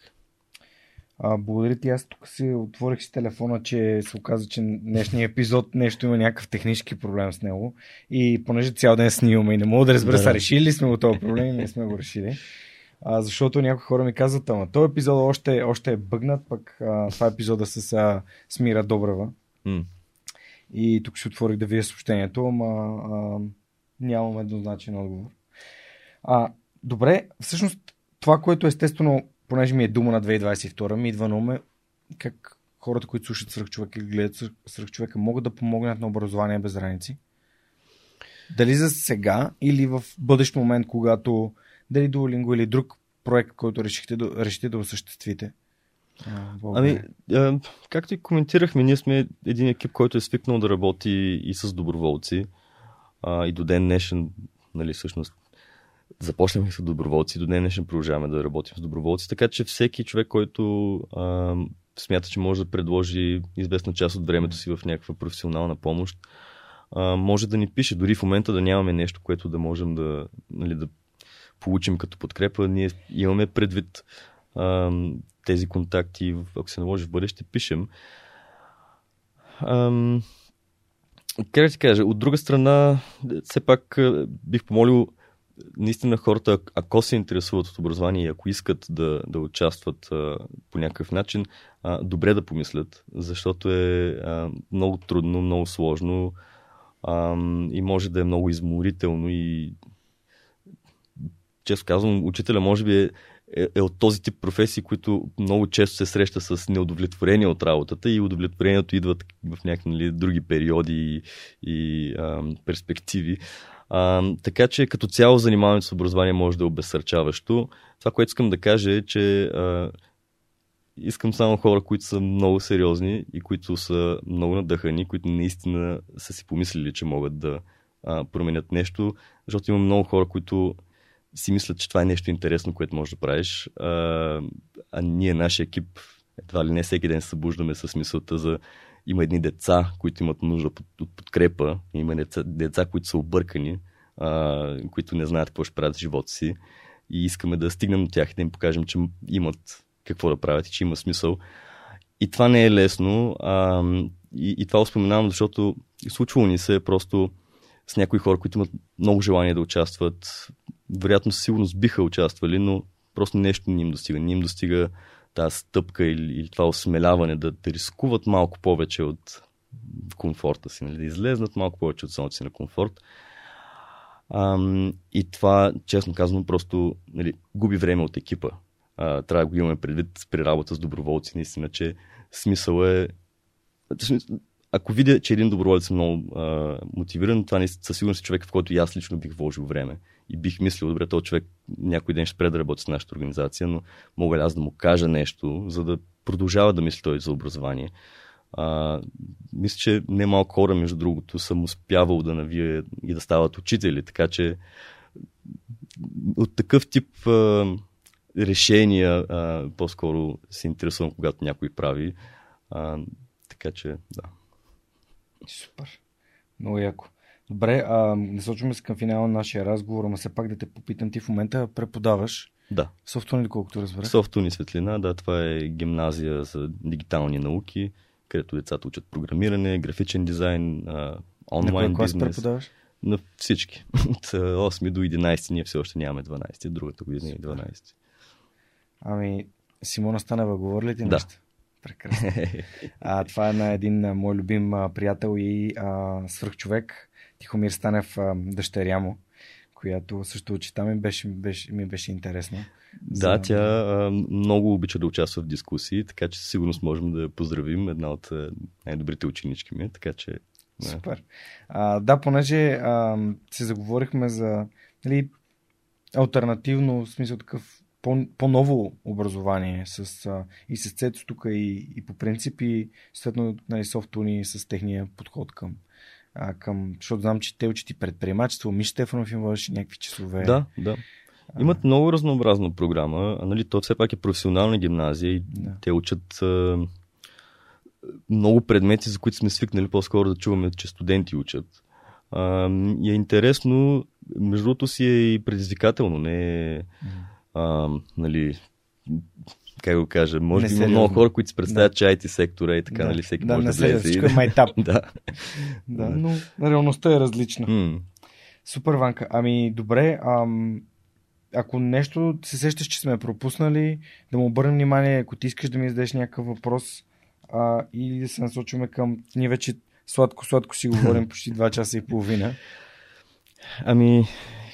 A: А, благодаря ти. Аз тук си отворих си телефона, че се оказа, че днешния епизод нещо има някакъв технически проблем с него. И понеже цял ден снимаме и не мога да разбера, да, са решили ли сме го този проблем и не сме го решили. А, защото някои хора ми казват, ама този епизод още, още е бъгнат, пък а, това е епизода с а, Смира Добрева. Mm. И тук ще отворих да видя съобщението, ама а, нямам еднозначен отговор. А, добре, всъщност това, което естествено, понеже ми е дума на 2022, ми идва на уме, как хората, които слушат свръхчовека или гледат свръхчовека, могат да помогнат на образование без граници? Дали за сега или в бъдещ момент, когато дали Duolingo или друг проект, който решихте решите да осъществите?
B: Ами, а, както и коментирахме, ние сме един екип, който е свикнал да работи и с доброволци. А, и до ден днешен, нали, всъщност, започнахме с доброволци, до ден днешен продължаваме да работим с доброволци, така че всеки човек, който а, смята, че може да предложи известна част от времето си в някаква професионална помощ, а, може да ни пише. Дори в момента да нямаме нещо, което да можем да, нали, да получим като подкрепа, ние имаме предвид а, тези контакти, ако се наложи в бъдеще, пишем. Ам, как ти кажа, от друга страна, все пак бих помолил наистина хората, ако се интересуват от образование и ако искат да, да участват а, по някакъв начин, а, добре да помислят, защото е а, много трудно, много сложно а, и може да е много изморително и често казвам, учителя може би е, е, е от този тип професии, които много често се среща с неудовлетворение от работата и удовлетворението идва в някакви нали, други периоди и, и а, перспективи. А, така че като цяло занимаването с образование може да е обезсърчаващо. Това, което искам да кажа е, че а, искам само хора, които са много сериозни и които са много надъхани, които наистина са си помислили, че могат да а, променят нещо, защото има много хора, които си мислят, че това е нещо интересно, което можеш да правиш. А, а ние, нашия екип, едва ли не всеки ден се събуждаме с мисълта за има едни деца, които имат нужда от подкрепа, има деца, деца които са объркани, а, които не знаят какво ще правят в живота си и искаме да стигнем до тях и да им покажем, че имат какво да правят и че има смисъл. И това не е лесно. А, и, и това споменавам, защото случвало ни се просто с някои хора, които имат много желание да участват. Вероятно, със сигурност биха участвали, но просто нещо не им достига. Не им достига тази стъпка или, или това осмеляване да, да рискуват малко повече от комфорта си, нали? да излезнат малко повече от зоната си на комфорт. Ам, и това, честно казано, просто нали, губи време от екипа. А, трябва да го имаме предвид при работа с доброволци, наистина, че смисъл е ако видя, че един доброволец е много а, мотивиран, това не със сигурност е човек, в който и аз лично бих вложил време. И бих мислил, добре, този човек някой ден ще спре да работи с нашата организация, но мога ли аз да му кажа нещо, за да продължава да мисли той за образование. А, мисля, че не малко хора, между другото, съм успявал да навия и да стават учители, така че от такъв тип а, решения, а, по-скоро се интересувам, когато някой прави. А, така че, да.
A: Супер. Много яко. Добре, а, насочваме се към финала на нашия разговор, ама все пак да те попитам, ти в момента преподаваш
B: Да.
A: софтуер, колкото разбрах.
B: Софтуни светлина, да, това е гимназия за дигитални науки, където децата учат програмиране, графичен дизайн, а,
A: на
B: онлайн
A: кой клас
B: бизнес.
A: преподаваш?
B: На всички. От а, 8 до 11 ние все още нямаме 12, другата година е 12.
A: Ами, Симона Станева, говори ли ти
B: Да.
A: нещо? Прекрасно. А, това е на един мой любим приятел и а, свръхчовек, Тихомир Станев, дъщеря му, която също учи там и беше, беше, ми беше интересно.
B: Да,
A: За-
B: тя а, много обича да участва в дискусии, така че сигурност можем да поздравим. Една от най-добрите ученички ми е, така че... Да.
A: Супер. А, да, понеже а, се заговорихме за нали, альтернативно, в смисъл такъв по, по-ново образование с, а, и с Цецо тук и, и по принцип и съответно нали, софтуни с техния подход към, а, към, защото знам, че те учат и предприемачество, Миш Стефанов им водеше някакви часове.
B: Да, да. Имат много разнообразна програма. А, нали, то все пак е професионална гимназия и
A: Да.
B: те учат а, много предмети, за които сме свикнали по-скоро да чуваме, че студенти учат. А, и е интересно, между другото си е и предизвикателно, не е, а, нали, как го кажа, може би има много хора, които се представят,
A: Да.
B: че IT сектора и така,
A: да.
B: нали, всеки
A: да,
B: може да влезе.
A: всичко
B: и-
A: е майтап.
B: да.
A: да, но реалността е различна.
B: М.
A: Супер, Ванка. Ами, добре, ам, ако нещо се сещаш, че сме пропуснали, да му обърнем внимание, ако ти искаш да ми зададеш някакъв въпрос а, или да се насочваме към... Ние вече сладко-сладко си говорим почти 2 часа и половина.
B: Ами,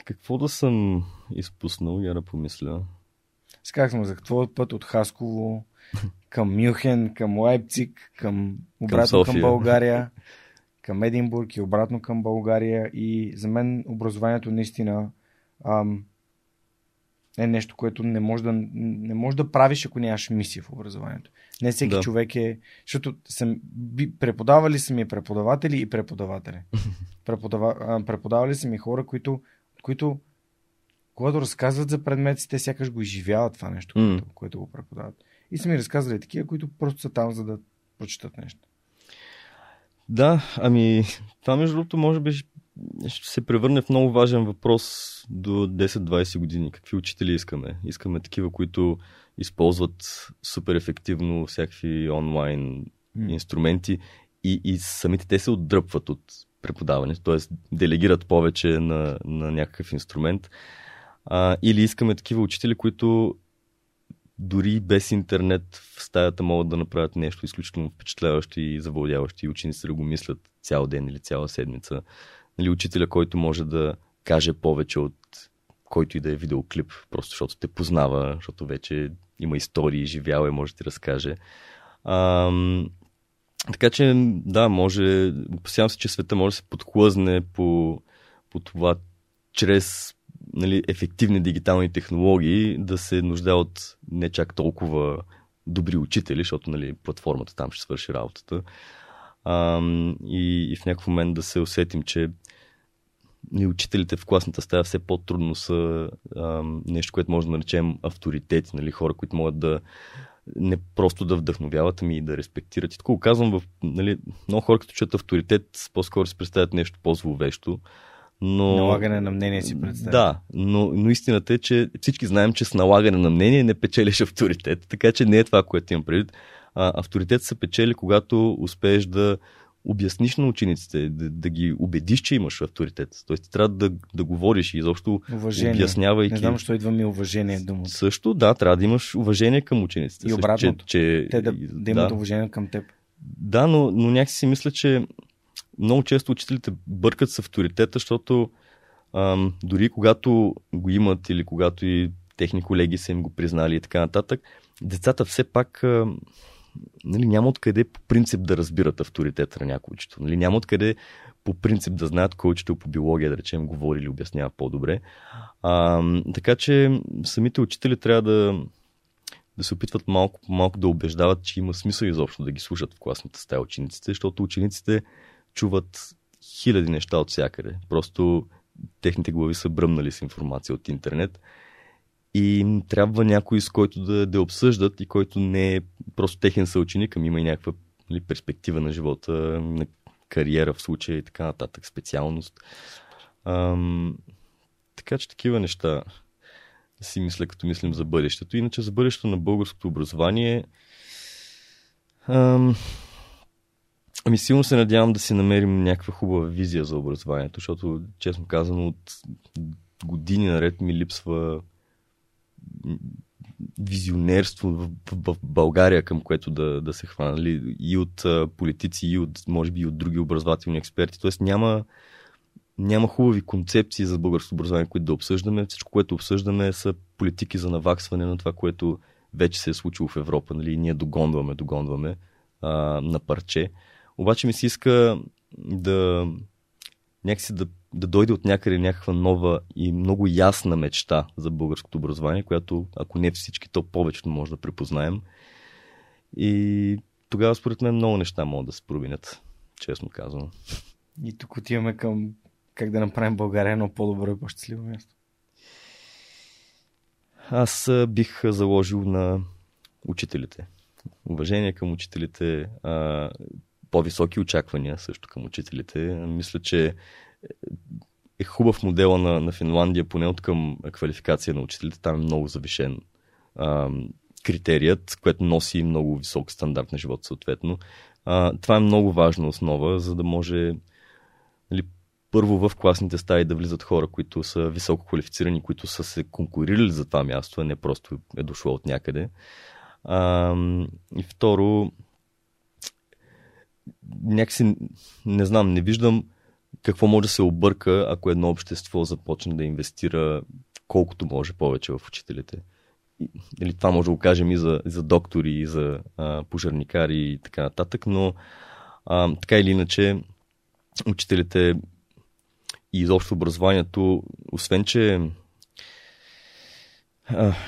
B: какво да съм изпуснал, я да помисля.
A: Сказах му за твоят път от Хасково към Мюхен, към Лайпциг, към обратно към,
B: София.
A: България, към Единбург и обратно към България. И за мен образованието наистина ам, е нещо, което не може, да, не може да правиш, ако нямаш мисия в образованието. Не всеки
B: Да.
A: човек е... Защото съм, би, преподавали са ми преподаватели и преподаватели. Преподава, а, преподавали са ми хора, които, които когато разказват за предмети, те сякаш го изживяват това нещо,
B: М.
A: което, което го преподават. И са ми разказали такива, които просто са там, за да прочитат нещо.
B: Да, ами това между другото може би ще се превърне в много важен въпрос до 10-20 години. Какви учители искаме? Искаме такива, които използват супер ефективно всякакви онлайн
A: М.
B: инструменти и, и самите те се отдръпват от преподаване, т.е. делегират повече на, на някакъв инструмент. А, или искаме такива учители, които дори без интернет в стаята могат да направят нещо изключително впечатляващо и завладяващо и учениците да го мислят цял ден или цяла седмица. Нали, учителя, който може да каже повече от който и да е видеоклип, просто защото те познава, защото вече има истории, живял е, може да ти разкаже. Ам, така че, да, може, опасявам се, че света може да се подхлъзне по, по това, чрез нали, ефективни дигитални технологии да се нужда от не чак толкова добри учители, защото нали, платформата там ще свърши работата. Ам, и, и в някакъв момент да се усетим, че нали, учителите в класната стая все по-трудно са ам, нещо, което може да наречем авторитети, нали, хора, които могат да не просто да вдъхновяват, ами и да респектират. И го казвам, в, нали, много хора, като чуят авторитет, по-скоро си представят нещо по-зловещо. Но...
A: Налагане на мнение си представя.
B: Да, но, но истината е, че всички знаем, че с налагане на мнение не печелиш авторитет, така че не е това, което имам предвид. А, авторитет се печели, когато успееш да обясниш на учениците, да, да ги убедиш, че имаш авторитет. Тоест, трябва да, да говориш и изобщо
A: Уважение.
B: обяснявайки.
A: Не знам, защо идва ми уважение думата.
B: Също, да, трябва да имаш уважение към учениците.
A: И
B: Също,
A: обратното.
B: Че, че,
A: Те да, да имат уважение към теб.
B: да, но, но някакси си мисля, че много често учителите бъркат с авторитета, защото ам, дори когато го имат или когато и техни колеги са им го признали и така нататък, децата все пак ам, нали, няма откъде по принцип да разбират авторитета на някой учител. Нали, няма откъде по принцип да знаят кой учител по биология, да речем, говори или обяснява по-добре. Ам, така че самите учители трябва да, да се опитват малко по малко да убеждават, че има смисъл изобщо да ги слушат в класната стая учениците, защото учениците чуват хиляди неща от всякъде. Просто техните глави са бръмнали с информация от интернет. и им трябва някой, с който да, да обсъждат и който не е просто техен съученик, ами има и някаква нали, перспектива на живота, на кариера в случая и така нататък, специалност. Ам, така че такива неща си мисля, като мислим за бъдещето. Иначе за бъдещето на българското образование ам, Ами силно се надявам да си намерим някаква хубава визия за образованието, защото, честно казано, от години наред ми липсва визионерство в, в, в България, към което да, да се хванали и от а, политици, и от, може би, и от други образователни експерти. Тоест няма, няма хубави концепции за българското образование, които да обсъждаме. Всичко, което обсъждаме, са политики за наваксване на това, което вече се е случило в Европа. Нали? Ние догонваме, догонваме а, на парче. Обаче ми се иска да някакси да, да дойде от някъде някаква нова и много ясна мечта за българското образование, която, ако не всички, то повечето може да препознаем. И тогава, според мен, много неща могат да се променят, честно казвам.
A: И тук отиваме към как да направим България едно по-добро и по-щастливо място.
B: Аз бих заложил на учителите. Уважение към учителите, по-високи очаквания също към учителите. Мисля, че е хубав модела на, на Финландия, поне от към квалификация на учителите. Там е много завишен а, критерият, което носи много висок стандарт на живот съответно. А, това е много важна основа, за да може нали, първо в класните стаи да влизат хора, които са високо квалифицирани, които са се конкурирали за това място, а не просто е дошло от някъде. А, и второ, някакси, не знам, не виждам какво може да се обърка, ако едно общество започне да инвестира колкото може повече в учителите. Или това може да го кажем и за, за доктори, и за а, пожарникари и така нататък, но а, така или иначе учителите и изобщо образованието, освен че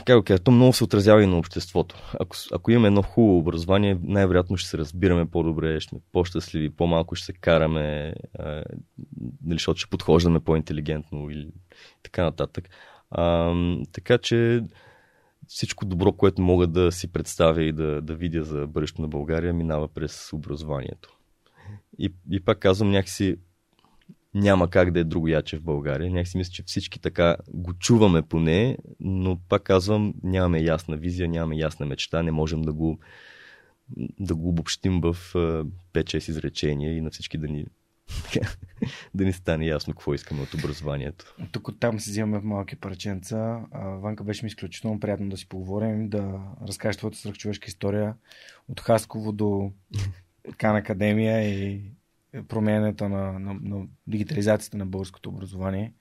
B: как го кажа, то много се отразява и на обществото. Ако, ако имаме едно хубаво образование, най-вероятно ще се разбираме по-добре, ще сме по-щастливи, по-малко ще се караме, а, нали, защото ще подхождаме по-интелигентно или така нататък. А, така че всичко добро, което мога да си представя и да, да видя за бъдещето на България, минава през образованието. И, и пак казвам, някакси няма как да е друго яче в България. Някакси мисля, че всички така го чуваме поне, но пак казвам, нямаме ясна визия, нямаме ясна мечта, не можем да го, да го обобщим в 5-6 изречения и на всички да ни да ни стане ясно какво искаме от образованието.
A: Тук там си взимаме в малки парченца. Ванка беше ми изключително приятно да си поговорим, да разкажеш твоята свръхчовешка история от Хасково до Кан Академия и променянето на, на, на дигитализацията на българското образование.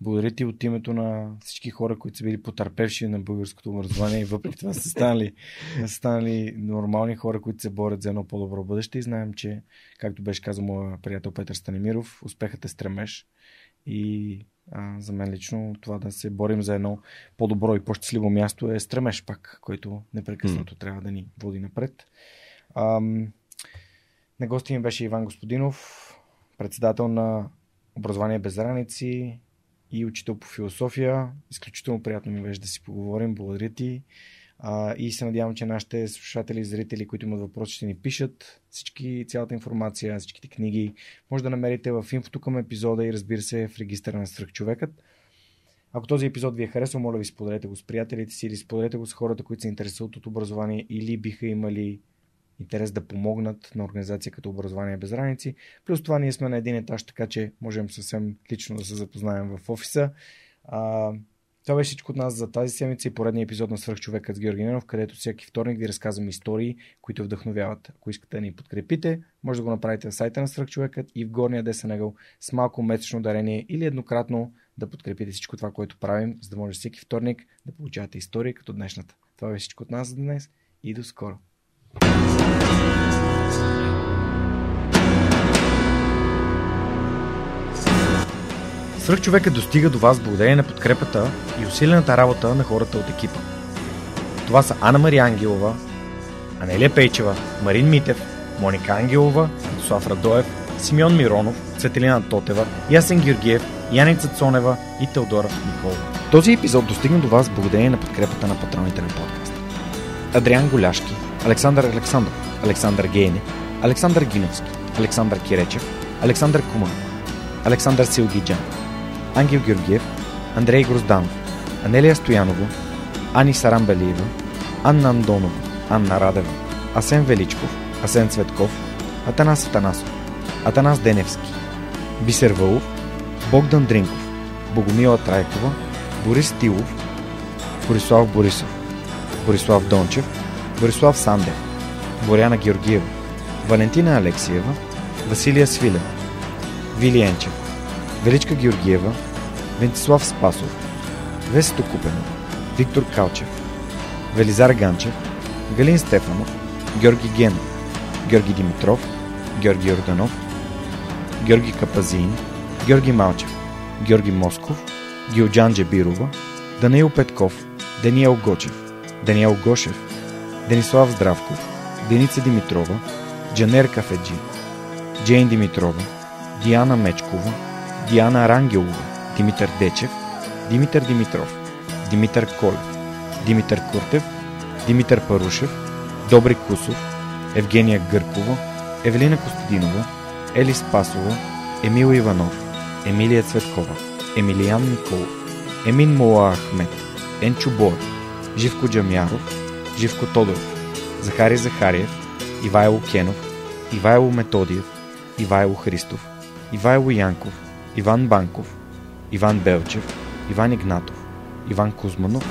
A: Благодаря ти от името на всички хора, които са били потърпевши на българското образование и въпреки това са станали, са станали нормални хора, които се борят за едно по-добро бъдеще и знаем, че, както беше казал моят приятел Петър Станемиров, успехът е стремеж и а, за мен лично това да се борим за едно по-добро и по-щастливо място е стремеж пак, който непрекъснато mm. трябва да ни води напред. Ам, на гости ми беше Иван Господинов, председател на Образование без граници и учител по философия. Изключително приятно ми беше да си поговорим. Благодаря ти. А, и се надявам, че нашите слушатели и зрители, които имат въпроси, ще ни пишат. Всички, цялата информация, всичките книги може да намерите в инфото към епизода и разбира се в регистъра на Свръхчовекът. Ако този епизод ви е харесал, моля ви споделете го с приятелите си или споделете го с хората, които се интересуват от образование или биха имали интерес да помогнат на организация като Образование без граници. Плюс това ние сме на един етаж, така че можем съвсем лично да се запознаем в офиса. А, това беше всичко от нас за тази седмица и поредния епизод на Свърхчовекът с Георги Ненов, където всеки вторник ви разказвам истории, които вдъхновяват. Ако искате да ни подкрепите, може да го направите на сайта на Свърхчовекът и в горния десен ъгъл с малко месечно дарение или еднократно да подкрепите всичко това, което правим, за да може всеки вторник да получавате истории като днешната. Това беше всичко от нас за днес и до скоро! Свръхчовека достига до вас благодарение на подкрепата и усилената работа на хората от екипа. Това са Анна Мария Ангелова, Анелия Пейчева, Марин Митев, Моника Ангелова, Слав Радоев, Симеон Миронов, Светелина Тотева, Ясен Георгиев, Яница Цонева и Теодора Николова. Този епизод достигна до вас благодарение на подкрепата на патроните на подкаста. Адриан Голяшки, Александър Александров, Александър Гейне, Александър Гиновски, Александър Киречев, Александър Куман, Александър Силгиджан, Ангел Георгиев, Андрей Грозданов, Анелия Стоянова, Ани Сарамбелиева, Анна Андонова, Анна Радева, Асен Величков, Асен Цветков, Атанас Атанасов, Атанас Деневски, Бисер Вълов, Богдан Дринков, Богомила Трайкова, Борис Тилов, Борислав Борисов, Борислав Дончев, Борислав Сандев, Боряна Георгиева, Валентина Алексиева, Василия Свилева, Вилиенчев, Величка Георгиева, Вентислав Спасов, Весето Купенов, Виктор Калчев, Велизар Ганчев, Галин Стефанов, Георги Генов, Георги Димитров, Георги Орданов, Георги Капазин, Георги Малчев, Георги Москов, Гилджан Джебирова, Даниил Петков, Даниел Гочев, Даниел Гошев, Денислав Здравков, Деница Димитрова, Джанер Кафеджи, Джейн Димитрова, Диана Мечкова, Диана Рангелова, Димитър Дечев, Димитър Димитров, Димитър Колев, Димитър Куртев, Димитър Парушев, Добри Кусов, Евгения Гъркова, Евелина Костадинова, Ели Спасова, Емил Иванов, Емилия Цветкова, Емилиян Николов, Емин Мола Ахмет, Енчо Боев, Живко Джамяров, Живко Тодоров, Захари Захариев, Ивайло Кенов, Ивайло Методиев, Ивайло Христов, Ивайло Янков, Иван Банков, Иван Белчев, Иван Игнатов, Иван Кузманов,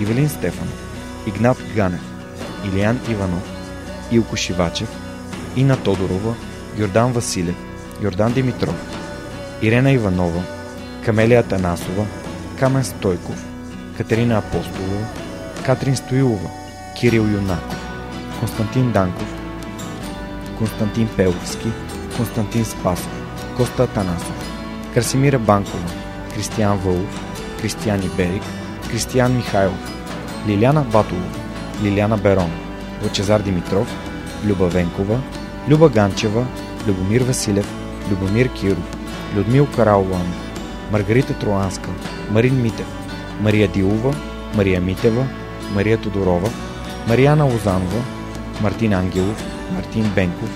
A: Ивелин Стефанов, Игнат Ганев, Илиян Иванов, Илко Шивачев, Ина Тодорова, Йордан Василев, Йордан Димитров, Ирена Иванова, Камелия Танасова, Камен Стойков, Катерина Апостолова, Катрин Стоилова, Кирил Юнаков, Константин Данков, Константин Пеловски, Константин Спасов, Коста Танасов, Красимира Банкова, Кристиян Вълов, Кристиян Иберик, Кристиян Михайлов, Лиляна Батолова, Лиляна Берон, Лъчезар Димитров, Люба Венкова, Люба Ганчева, Любомир Василев, Любомир Киров, Людмил Караулан, Маргарита Троанска, Марин Митев, Мария Дилова, Мария Митева, Мария Тодорова, Марияна Лозанова, Мартин Ангелов, Мартин Бенков,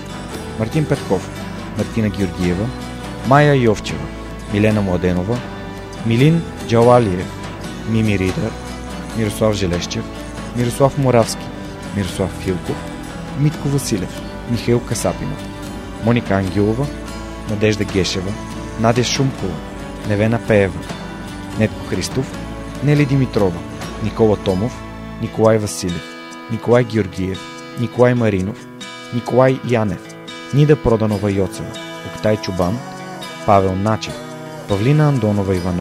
A: Мартин Петков, Мартина Георгиева, Майя Йовчева, Милена Младенова, Милин Джалалиев, Мими Ридър, Мирослав Желещев, Мирослав Моравски, Мирослав Филков, Митко Василев, Михаил Касапинов, Моника Ангелова, Надежда Гешева, Надя Шумкова, Невена Пеева, Нетко Христов, Нели Димитрова, Никола Томов, Николай Василев, Николай Георгиев, Николай Маринов, Николай Янев, Нида Проданова Йоцева, Октай Чубан, Павел Начев, Павлина Андонова Иванова,